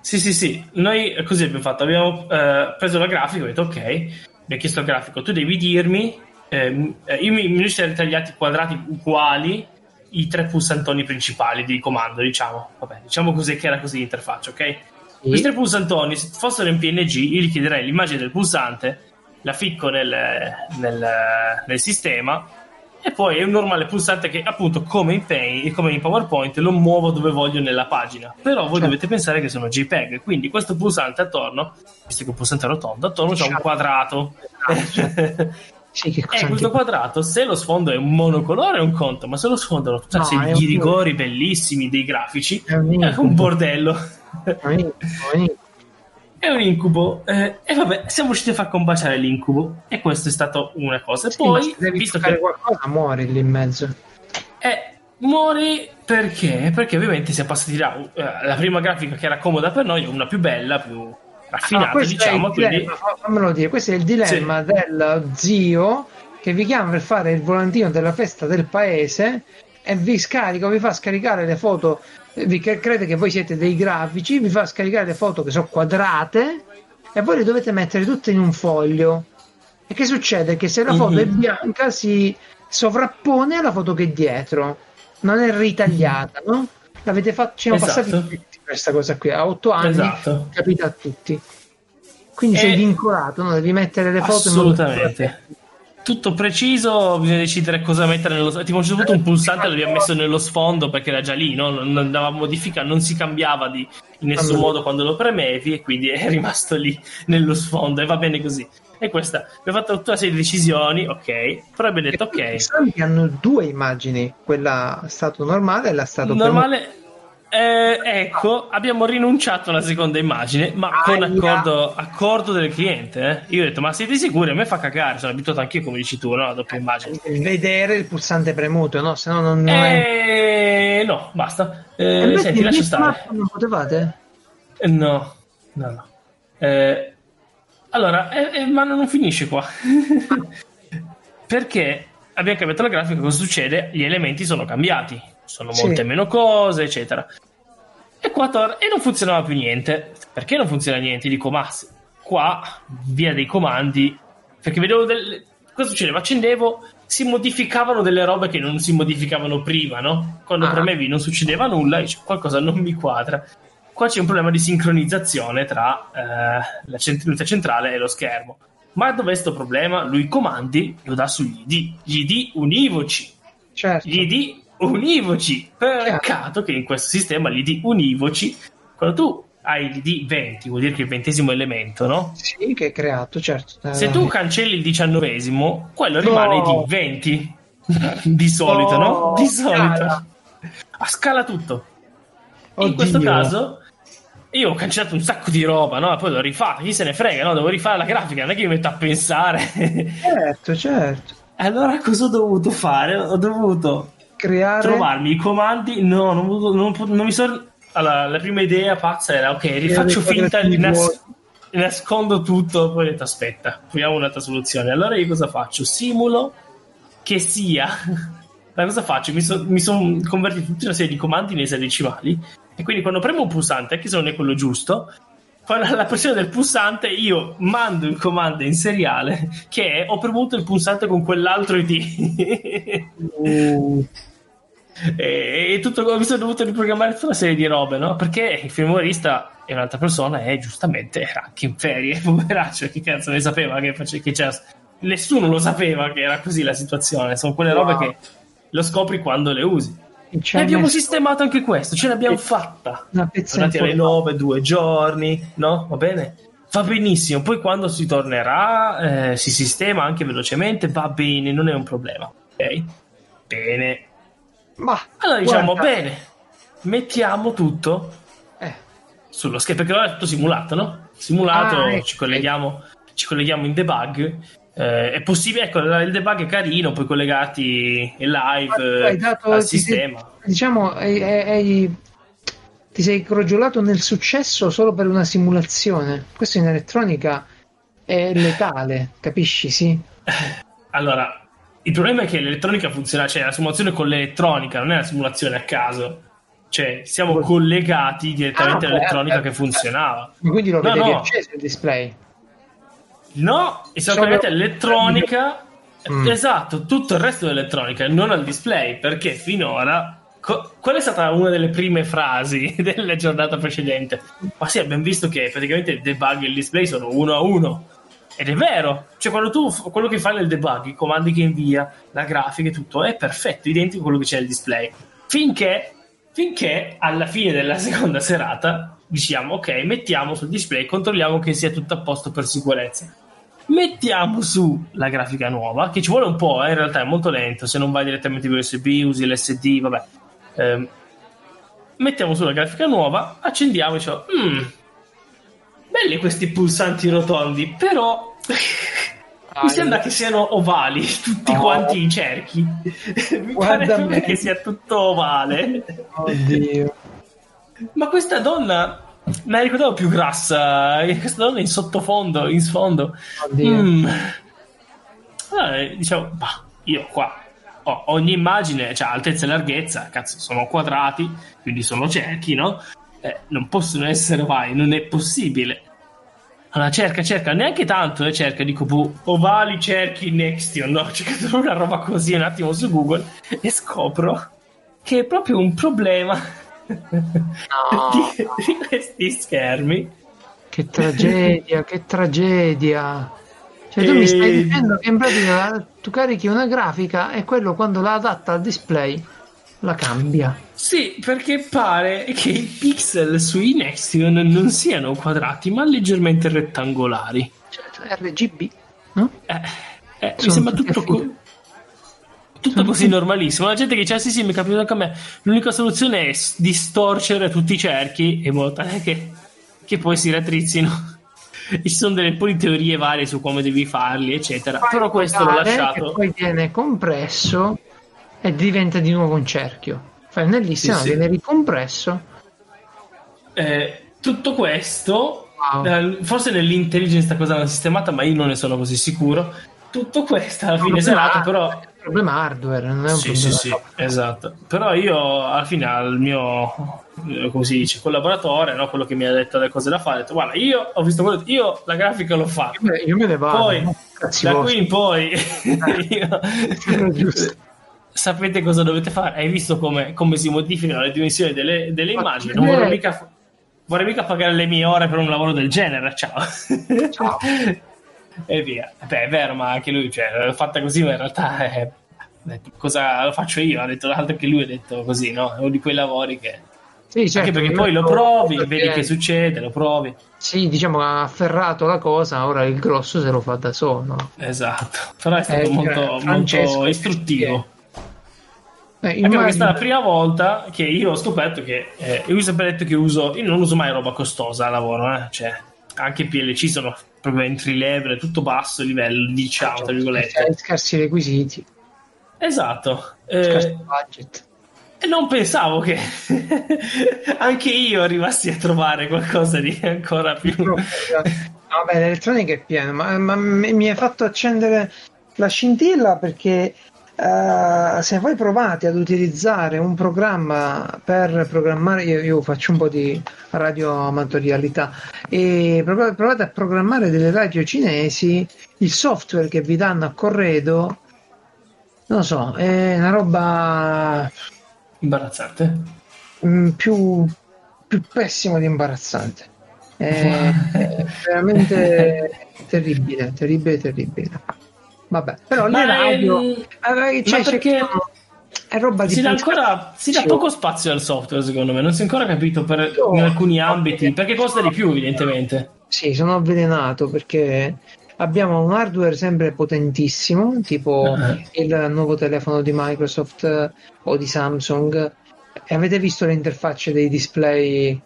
Sì, sì, sì. Noi così abbiamo fatto. Abbiamo eh, preso la grafica, ho detto ok. Abbiamo chiesto al grafico, tu devi dirmi. ehm, eh, io mi, mi siamo tagliati quadrati uguali i tre pulsantoni principali di comando, diciamo. Vabbè, diciamo così che era così l'interfaccia, ok? Questi tre pulsantoni, se fossero in PNG, io gli chiederei l'immagine del pulsante, la ficco nel, nel, nel sistema e poi è un normale pulsante che appunto come in Paint, come in PowerPoint lo muovo dove voglio nella pagina. Però voi Certo. dovete pensare che sono JPEG, quindi questo pulsante attorno, visto che è un pulsante rotondo, attorno c'è un Certo. [laughs] Sì, che cosa Eh, questo quadrato, se lo sfondo è un monocolore è un conto, ma se lo sfondo è tutta una No, è di rigori bellissimi dei grafici, È un è un bordello. È un incubo, è un incubo. È un incubo. eh, e vabbè, siamo riusciti a far combaciare l'incubo. E questo è stato una cosa. E Sì, poi, visto che qualcosa, muori lì in mezzo. eh, muori perché? Perché ovviamente siamo passati da eh, la prima grafica che era comoda per noi, una più bella, più raffinata, Ah, questo diciamo. è il Quindi, fammelo dire, questo è il dilemma del zio che vi chiama per fare il volantino della festa del paese e vi scarica, vi fa scaricare le foto, eh, vi crede che voi siete dei grafici, vi fa scaricare le foto che sono quadrate e voi le dovete mettere tutte in un foglio. E che succede? Che se la foto è Mhm. bianca si sovrappone alla foto che è dietro, non è ritagliata, no? L'avete fatto, ci siamo Esatto. passati questa cosa qui, a otto anni Esatto. capita a tutti. Quindi E- sei vincolato, no? devi mettere le foto assolutamente. Tutto preciso, bisogna decidere cosa mettere nello Tipo, a un certo punto un pulsante l'abbiamo messo nello sfondo perché era già lì, no? non andava a modifica, non si cambiava di, in nessun Allora. modo quando lo premevi e quindi è [laughs] rimasto lì nello sfondo e va bene così. E questa, abbiamo fatto tutta una serie di decisioni, ok, però abbiamo detto ok, pulsanti hanno due immagini, quella stato normale e la stato normale. Eh, ecco, abbiamo rinunciato alla seconda immagine, ma con Aia. accordo, accordo del cliente. eh. Io ho detto, ma siete sicuri? A me fa cagare, sono abituato anch'io, come dici tu, no? a doppia immagine. vedere il pulsante premuto, no? Se no non. Eh, no, basta. Eh, invece senti, lascia stare. non potevate? Eh, No, no, no. Eh, allora, eh, eh, ma non finisce qua. [laughs] Perché abbiamo cambiato la grafica, cosa succede? Gli elementi sono cambiati, sono Sì. molte meno cose, eccetera. E qua tor- e non funzionava più niente. Perché non funziona niente? Dico, ma qua, via dei comandi, perché vedevo del... cosa succedeva? Accendevo, si modificavano delle robe che non si modificavano prima, no? Quando Ah. premevi non succedeva nulla, e qualcosa non mi quadra. Qua c'è un problema di sincronizzazione tra eh, la cent- l'unità centrale e lo schermo. Ma dov'è sto problema? Lui i comandi lo dà sugli ID, gli ID univoci. Certo. Gli ID univoci. Peccato che in questo sistema gli ID univoci, quando tu hai l'ID 20, vuol dire che è il ventesimo elemento, no? Sì, che è creato, certo. Eh, Se tu cancelli il diciannovesimo, quello rimane No. ID 20. [laughs] Di solito, no? No, Di solito. scala. A scala tutto. In Oddio. questo caso io ho cancellato un sacco di roba, no? Poi l'ho rifatto, chi se ne frega, no? Devo rifare la grafica, non è che mi metto a pensare. Certo, certo. [laughs] allora cosa ho dovuto fare? Ho dovuto Creare... trovarmi i comandi. No, non, non, non mi sono. Allora, la prima idea pazza era: ok, rifaccio finta, quadratini nas- nascondo tutto. Poi ho detto: aspetta, proviamo un'altra soluzione. Allora, io cosa faccio? Simulo che sia. [laughs] Ma cosa faccio? Mi sono convertito tutta una serie di comandi in esadecimali. E quindi quando premo un pulsante, anche se non è quello giusto, con la pressione del pulsante io mando il comando in seriale che è ho premuto il pulsante con quell'altro ID. Uh, [laughs] e, e tutto mi sono dovuto riprogrammare tutta una serie di robe, no? Perché il firmwarista è un'altra persona e giustamente era anche in ferie, [laughs] poveraccio, che cazzo ne sapeva che, face- che c'era. Nessuno lo sapeva che era così la situazione, sono quelle robe Wow. che lo scopri quando le usi. E abbiamo messo sistemato anche questo, ce l'abbiamo fatta. pezza Tornati alle informatica. 9, due giorni, no? Va bene? Va benissimo. Poi quando si tornerà, eh, si sistema anche velocemente, va bene, non è un problema. Ok? Bene. Ma Allora diciamo, guarda, bene, mettiamo tutto eh, sullo schermo, perché ora è tutto simulato, no? Simulato, Ah, ecco. ci, colleghiamo, ci colleghiamo in debug. eh, è possibile, ecco, il debug è carino, poi collegati in live hai dato- al ti sei- sistema. diciamo, hai- hai- ti sei crogiolato nel successo solo per una simulazione. Questo in elettronica è letale, capisci? Sì. [laughs] Allora, il problema è che l'elettronica funziona, cioè la simulazione con l'elettronica, non è una simulazione a caso. Cioè, siamo collegati direttamente Ah, all'elettronica beh, che funzionava. Ma Quindi lo No, vedevi no. acceso il display. No, e siamo Solo- collegati all'elettronica. Mm. Esatto, tutto il resto dell'elettronica, non al display, perché finora. co- qual è stata una delle prime frasi [laughs] della giornata precedente? Ma sì, abbiamo visto che praticamente il debug e il display sono uno a uno. Ed è vero, cioè quando tu quello che fai nel debug, i comandi che invia, la grafica e tutto è perfetto, identico a quello che c'è nel display. Finché, finché alla fine della seconda [laughs] serata diciamo ok, mettiamo sul display, controlliamo che sia tutto a posto per sicurezza. Mettiamo su la grafica nuova, che ci vuole un po', eh, in realtà è molto lento, se non vai direttamente per USB, usi l'SD, vabbè. Ehm, mettiamo su la grafica nuova, accendiamo e diciamo, "Mm, belli questi pulsanti rotondi, però [laughs] mi sembra che siano ovali, tutti Oh. quanti i cerchi. [laughs] mi pare Guarda proprio me. che sia tutto ovale. Oddio. Ma questa donna me la ricordavo più grassa. eh, Questa donna in sottofondo, in sfondo. Oddio. Mm. Allora, diciamo, bah, io qua ho ogni immagine, cioè altezza e larghezza, cazzo, sono quadrati, quindi sono cerchi, no? Eh, non possono essere ovali, non è possibile. Allora cerca, cerca, neanche tanto, eh, cerca, dico, boh, ovali, cerchi, Nextion, no? [laughs] Ho cercato una roba così un attimo su Google e scopro che è proprio un problema No. [laughs] di, di questi schermi. Che tragedia, che tragedia. Cioè, tu E- mi stai dicendo che in pratica tu carichi una grafica e quello quando la adatta al display la cambia. Sì, perché pare che i pixel sui Nextion non siano quadrati, ma leggermente rettangolari. Cioè, RGB, no? Eh, eh, mi sembra tutto, co- tutto Sono così normalissimo. La gente che dice: ah, sì, sì, mi è capitato anche a me. L'unica soluzione è distorcere tutti i cerchi in modo tale che, che poi si raddrizzino. E [laughs] ci sono delle poi teorie varie su come devi farli, eccetera. Fai Però questo l'ho lasciato. Poi viene compresso e diventa di nuovo un cerchio. Fai un ellisse, Sì, sì. viene ricompresso. Eh, tutto questo, Wow. eh, forse nell'intelligence sta cosa l'hanno sistemata, ma io non ne sono così sicuro. Tutto questo alla fine serata, però un problema hardware, non è un Sì, problema sì, sì, esatto. Però io alla fine al mio eh, come si dice, collaboratore, no? quello che mi ha detto le cose da fare, ha detto guarda, io ho visto quello, io la grafica l'ho fatta. Io me- Io me ne vado. Poi da qui in poi [laughs] io- Giusto. Sapete cosa dovete fare. Hai visto come, come si modificano le dimensioni delle, delle Ma immagini? Non vorrei mica, vorrei mica pagare le mie ore per un lavoro del genere. Ciao. Ciao. [laughs] e via. Beh, è vero, ma anche lui, cioè, l'ho fatta così, ma in realtà è- detto, cosa lo faccio io? Ha detto l'altro che lui ha detto così, no? È uno di quei lavori che. Sì, certo, anche perché poi lo provi, perché- vedi che succede, lo provi. Sì, diciamo ha afferrato la cosa, ora il grosso se lo fa da solo. Esatto. Però è stato Eh, molto, molto istruttivo. Eh, Anche perché è immagino- la prima volta che io ho scoperto che eh, io ho sempre detto che uso, io non uso mai roba costosa al lavoro, eh, cioè anche PLC sono proprio entry level, tutto basso livello, diciamo, tra virgolette. Hai scarsi requisiti, Esatto. Eh, budget. e non pensavo che [laughs] anche io arrivassi a trovare qualcosa di ancora più. Vabbè, l'elettronica è piena, ma, ma mi mi hai fatto accendere la scintilla perché eh, se voi provate ad utilizzare un programma per programmare, io, io faccio un po' di radioamatorialità, e prov- provate a programmare delle radio cinesi, il software che vi danno a corredo, non lo so, è una roba Imbarazzante. mm, più, più pessimo di imbarazzante. È, è [laughs] veramente terribile, terribile, terribile. Vabbè, però le radio, ehm, eh, cioè, perché- c'è- è roba di Si dà ancora si dà Sì, poco spazio al software, secondo me. Non si è ancora capito per, Io- in alcuni ambiti perché costa di più, evidentemente. Sì, sono avvelenato perché abbiamo un hardware sempre potentissimo, tipo Eh. il nuovo telefono di Microsoft eh, o di Samsung. E avete visto le interfacce dei display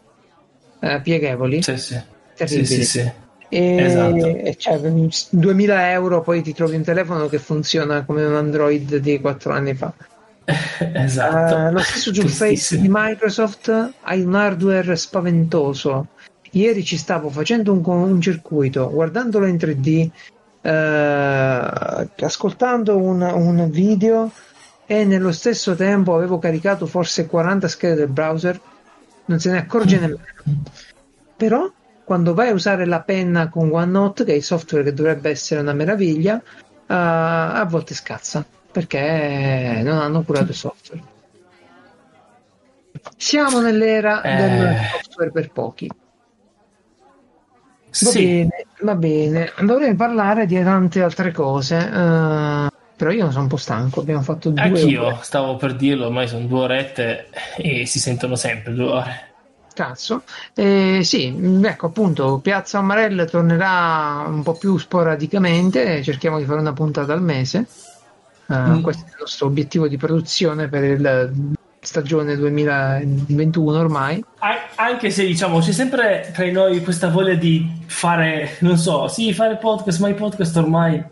eh, pieghevoli? Sì, sì. Sì, Terribili. sì, sì. E, Esatto. e cioè, 2000 euro poi ti trovi un telefono che funziona come un Android di 4 anni fa. [laughs] esatto. Eh, lo stesso Surface di Microsoft hai un hardware spaventoso. Ieri ci stavo facendo un, un circuito, guardandolo in 3D, eh, ascoltando un, un video e nello stesso tempo avevo caricato forse 40 schede del browser, non se ne accorge [laughs] nemmeno. Però quando vai a usare la penna con OneNote, che è il software che dovrebbe essere una meraviglia, eh, a volte scazza perché non hanno curato il software. Siamo nell'era Eh. del software per pochi. Va Sì. bene, va bene. Dovrei parlare di tante altre cose, eh, però io sono un po' stanco. Abbiamo fatto due Anch'io ore. stavo per dirlo, ormai sono due orette e si sentono sempre due ore. Cazzo. Eh, sì, ecco appunto, Piazza Amarella tornerà un po' più sporadicamente, cerchiamo di fare una puntata al mese. Eh, Mm. Questo è il nostro obiettivo di produzione per il stagione 2021 ormai. Anche se diciamo c'è sempre tra noi questa voglia di fare, non so, sì, fare podcast, ma i podcast ormai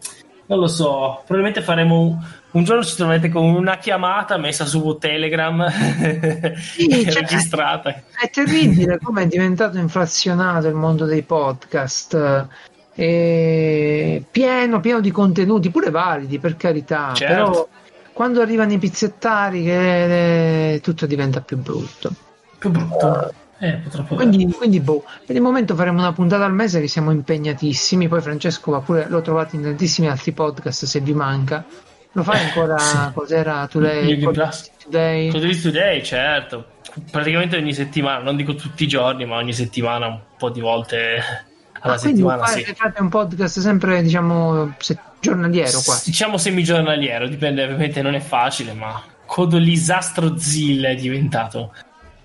non lo so. Probabilmente faremo un, giorno ci troverete con una chiamata messa su Telegram [laughs] cioè- registrata. È terribile come è diventato inflazionato il mondo dei podcast. eh, pieno, pieno di contenuti, pure validi per carità, Certo. però quando arrivano i pizzettari che eh, tutto diventa più brutto. Più brutto. Eh. Quindi, quindi boh, per il momento faremo una puntata al mese che siamo impegnatissimi. Poi Francesco va pure, l'ho trovato in tantissimi altri podcast se vi manca. Lo fai ancora? Sì. Cos'era Today? Today? Today Today, certo. Praticamente ogni settimana, non dico tutti i giorni, ma ogni settimana un po' di volte alla Ah, quindi settimana, fate, sì. fate un podcast sempre, diciamo, se- giornaliero quasi. Diciamo semigiornaliero, dipende, ovviamente non è facile, ma Codolisastro Zill è diventato. [laughs]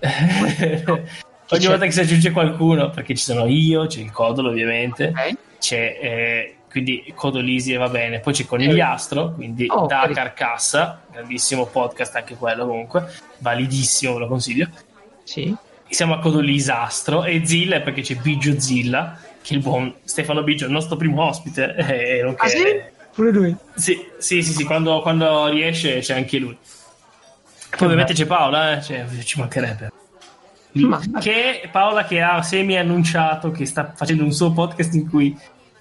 Ogni c'è? volta che si aggiunge qualcuno, perché ci sono io, c'è il Codolo ovviamente, Ok. c'è eh, quindi Codolisi e va bene, poi c'è Conigliastro, quindi Oh, da cari- Carcassa, grandissimo podcast anche quello comunque, validissimo, ve lo consiglio. Sì. siamo a Codolisastro e Zilla perché c'è Biggio Zilla, che è il buon Stefano Biggio, il nostro primo ospite. [laughs] eh, nonché- Ah, sì? Pure lui. sì, sì, sì, sì, quando, quando riesce c'è anche lui. Poi ovviamente c'è Paola, eh, cioè, ci mancherebbe. Ma- Che Paola che ha semi annunciato che sta facendo un suo podcast in cui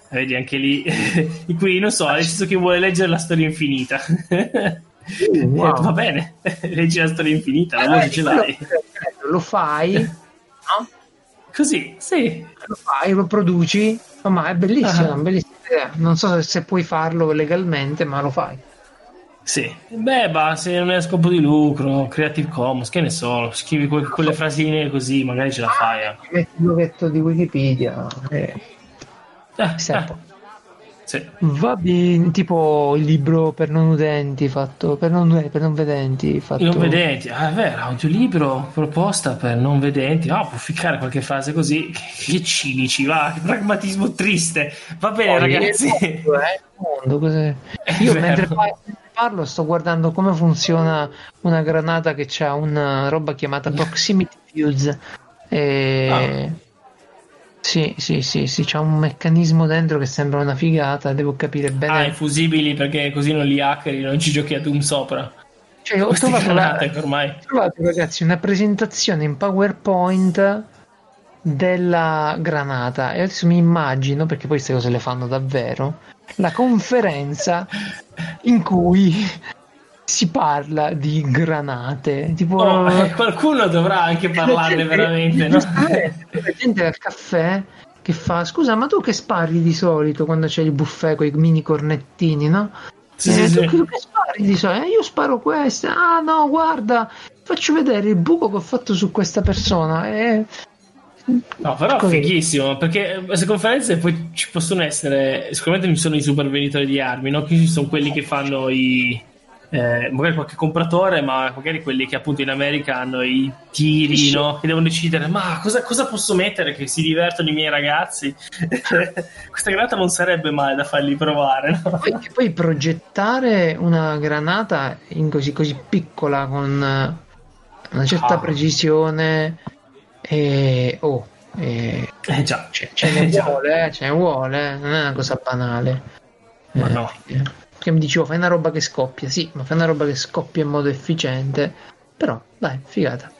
Vedi anche lì, [laughs] in cui non so, nel senso che vuole leggere la storia infinita. [laughs] wow. Va bene, [laughs] leggi la storia infinita, la voce ce l'hai. Lo fai, no? Così, sì. lo fai, lo produci, ma è bellissimo, Ah. una bellissima idea. Non so se puoi farlo legalmente, ma lo fai. Sì, beh, ma se non è a scopo di lucro, Creative Commons, che ne so, scrivi que- quelle frasine così, magari ce la fai. eh. Metti il lovetto di Wikipedia. eh, Eh, sempre. eh, sì. Va bene, tipo il libro per non udenti fatto per non, per non vedenti fatto non vedenti, ah, è vero, audiolibro proposta per non vedenti, ah, può ficcare qualche frase così, che, che cinici, va, che pragmatismo triste. Va bene, Poi, ragazzi. mondo, eh? Io vero. mentre par- parlo sto guardando come funziona una granata che ha una roba chiamata [laughs] proximity fuse. E... Sì, sì, sì, sì, c'ha un meccanismo dentro che sembra una figata, devo capire Ah, bene. i fusibili perché così non li hackeri, non ci giochi a Doom sopra. Cioè, ho Queste trovato, la- ormai... ho trovato, ragazzi, una presentazione in PowerPoint della granata e adesso mi immagino, perché poi queste cose le fanno davvero, la conferenza in cui si parla di granate, tipo Oh, eh, [laughs] qualcuno dovrà anche parlarne [laughs] veramente, no? [laughs] La gente al caffè che fa, scusa, ma tu che spari di solito quando c'è il buffet con i mini cornettini, no? Sì, Eh, sì, tu, che spari di solito? "Eh, io sparo queste. Ah no, guarda, faccio vedere il buco che ho fatto su questa persona. E... No, però Così. fighissimo, perché eh, queste conferenze poi ci possono essere, sicuramente ci sono i super venditori di armi, no? Qui ci sono quelli che fanno i... eh, magari qualche compratore, ma magari quelli che appunto in America hanno i tiri, no? Che devono decidere, ma cosa, cosa posso mettere che si divertono i miei ragazzi? [laughs] Questa granata non sarebbe male da fargli provare, no? Poi, poi progettare una granata in così, così piccola con eh, una certa Ah. precisione e oh, e- Eh già, ce, ce ne Eh, [laughs] già. vuole, eh, ce ne vuole, non è una cosa banale. Ma Eh, no. eh. Perché mi dicevo, fai una roba che scoppia, sì, ma fai una roba che scoppia in modo efficiente. Però, dai, figata.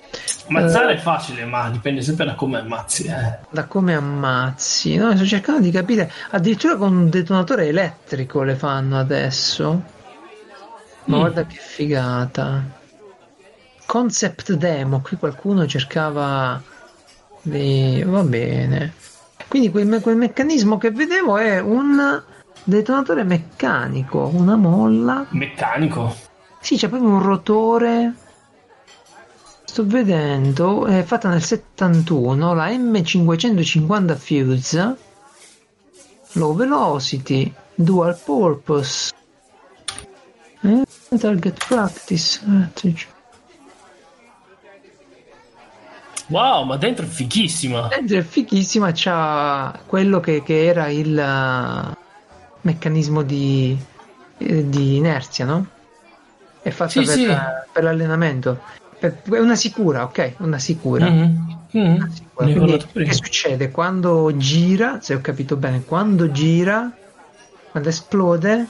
Ammazzare Eh, è facile, ma dipende sempre da come ammazzi. Eh. da come ammazzi, no? Sto cercando di capire. Addirittura con un detonatore elettrico le fanno adesso. Ma Mm. guarda che figata. Concept demo, qui qualcuno cercava di... va bene. Quindi quel, me- quel meccanismo che vedevo è un detonatore meccanico, una molla. Meccanico. Sì, c'è proprio un rotore. Sto vedendo, è fatta nel 71, la M550 Fuse, Low Velocity, Dual Purpose, eh, Target Practice. eh, Wow, ma dentro è fighissima. Dentro è fighissima, c'ha quello che, che era il meccanismo di, eh, di inerzia, no? È fatta Sì, per, sì. per l'allenamento. Per- è una sicura, ok? Una sicura. Mhm. Mhm. Una sicura. Quindi, che succede? Quando gira, se ho capito bene, quando gira, quando esplode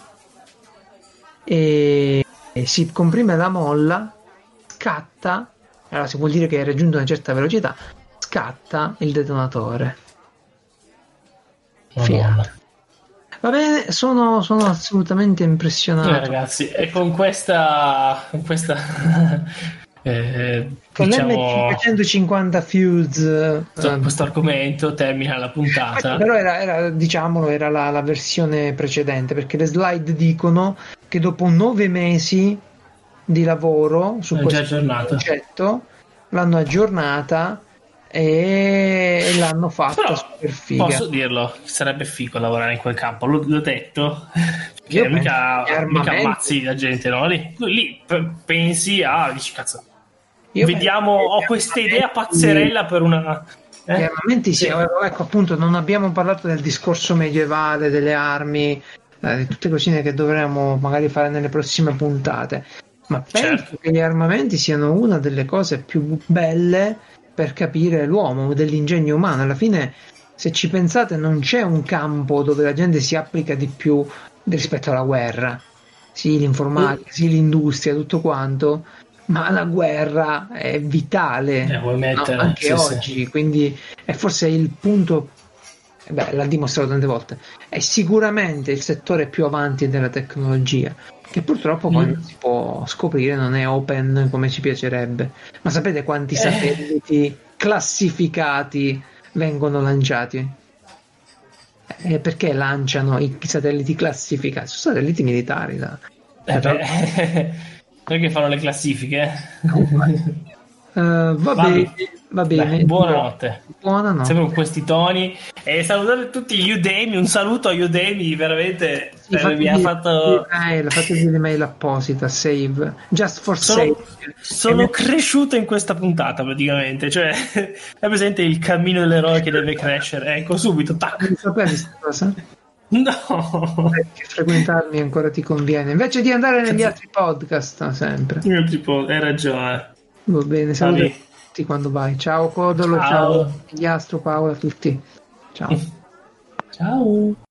e, e si comprime la molla, scatta, allora si vuol dire che hai raggiunto una certa velocità, scatta il detonatore. Madonna. Va bene, sono, sono assolutamente Eh, impressionato. ragazzi, e con questa, con questa [laughs] eh, Con diciamo, l'M550 Fuse, questo, eh, questo argomento termina la puntata. Però era, era, diciamolo, era la, la versione precedente, perché le slide dicono che dopo nove mesi di lavoro su questo progetto l'hanno aggiornata e l'hanno fatta Però super figa. posso dirlo, sarebbe figo lavorare in quel campo, l'ho, l'ho detto. Che mica, mica armamenti- ammazzi la gente, no? Lì, lì p- pensi, ah, dici cazzo, Io vediamo, ho gli questa idea armamenti- pazzerella per una... Gli eh? armamenti sì, Sì. ecco appunto non abbiamo parlato del discorso medievale, delle armi, eh, di tutte cosine che dovremmo magari fare nelle prossime puntate, ma penso Certo. che gli armamenti siano una delle cose più belle per capire l'uomo, dell'ingegno umano. Alla fine, se ci pensate, non c'è un campo dove la gente si applica di più rispetto alla guerra. Sì, l'informatica, sì, l'industria, tutto quanto, ma la guerra è vitale Eh, no, anche sì, sì. oggi, quindi è forse il punto beh, l'ha dimostrato tante volte, è sicuramente il settore più avanti della tecnologia, che purtroppo poi Mm. non si può scoprire, non è open come ci piacerebbe. Ma sapete quanti Eh. satelliti classificati vengono lanciati? Eh, perché lanciano i satelliti classificati? Sono satelliti militari. da- Eh [laughs] che fanno le classifiche. [laughs] eh. Eh, va, bene. Dai, buonanotte. Buonanotte. Sempre con questi toni. E salutate tutti gli Udemy. Un saluto agli Udemy, veramente. Sì, eh, fate mi ha fatto. di email, fate l'email apposita, save, just for Sono, save. sono E- cresciuto in questa puntata praticamente. Cioè, [laughs] è presente il cammino dell'eroe che deve crescere. Ecco, subito, tac. Non sapevi questa cosa? No, Perché frequentarmi ancora ti conviene. Invece di andare negli altri podcast, sempre. Tipo, hai ragione. Va bene, Vabbè. Tutti quando vai. Ciao Codolo, Ciao. ciao Ghiastro, Paola, a tutti. Ciao. [laughs] Ciao.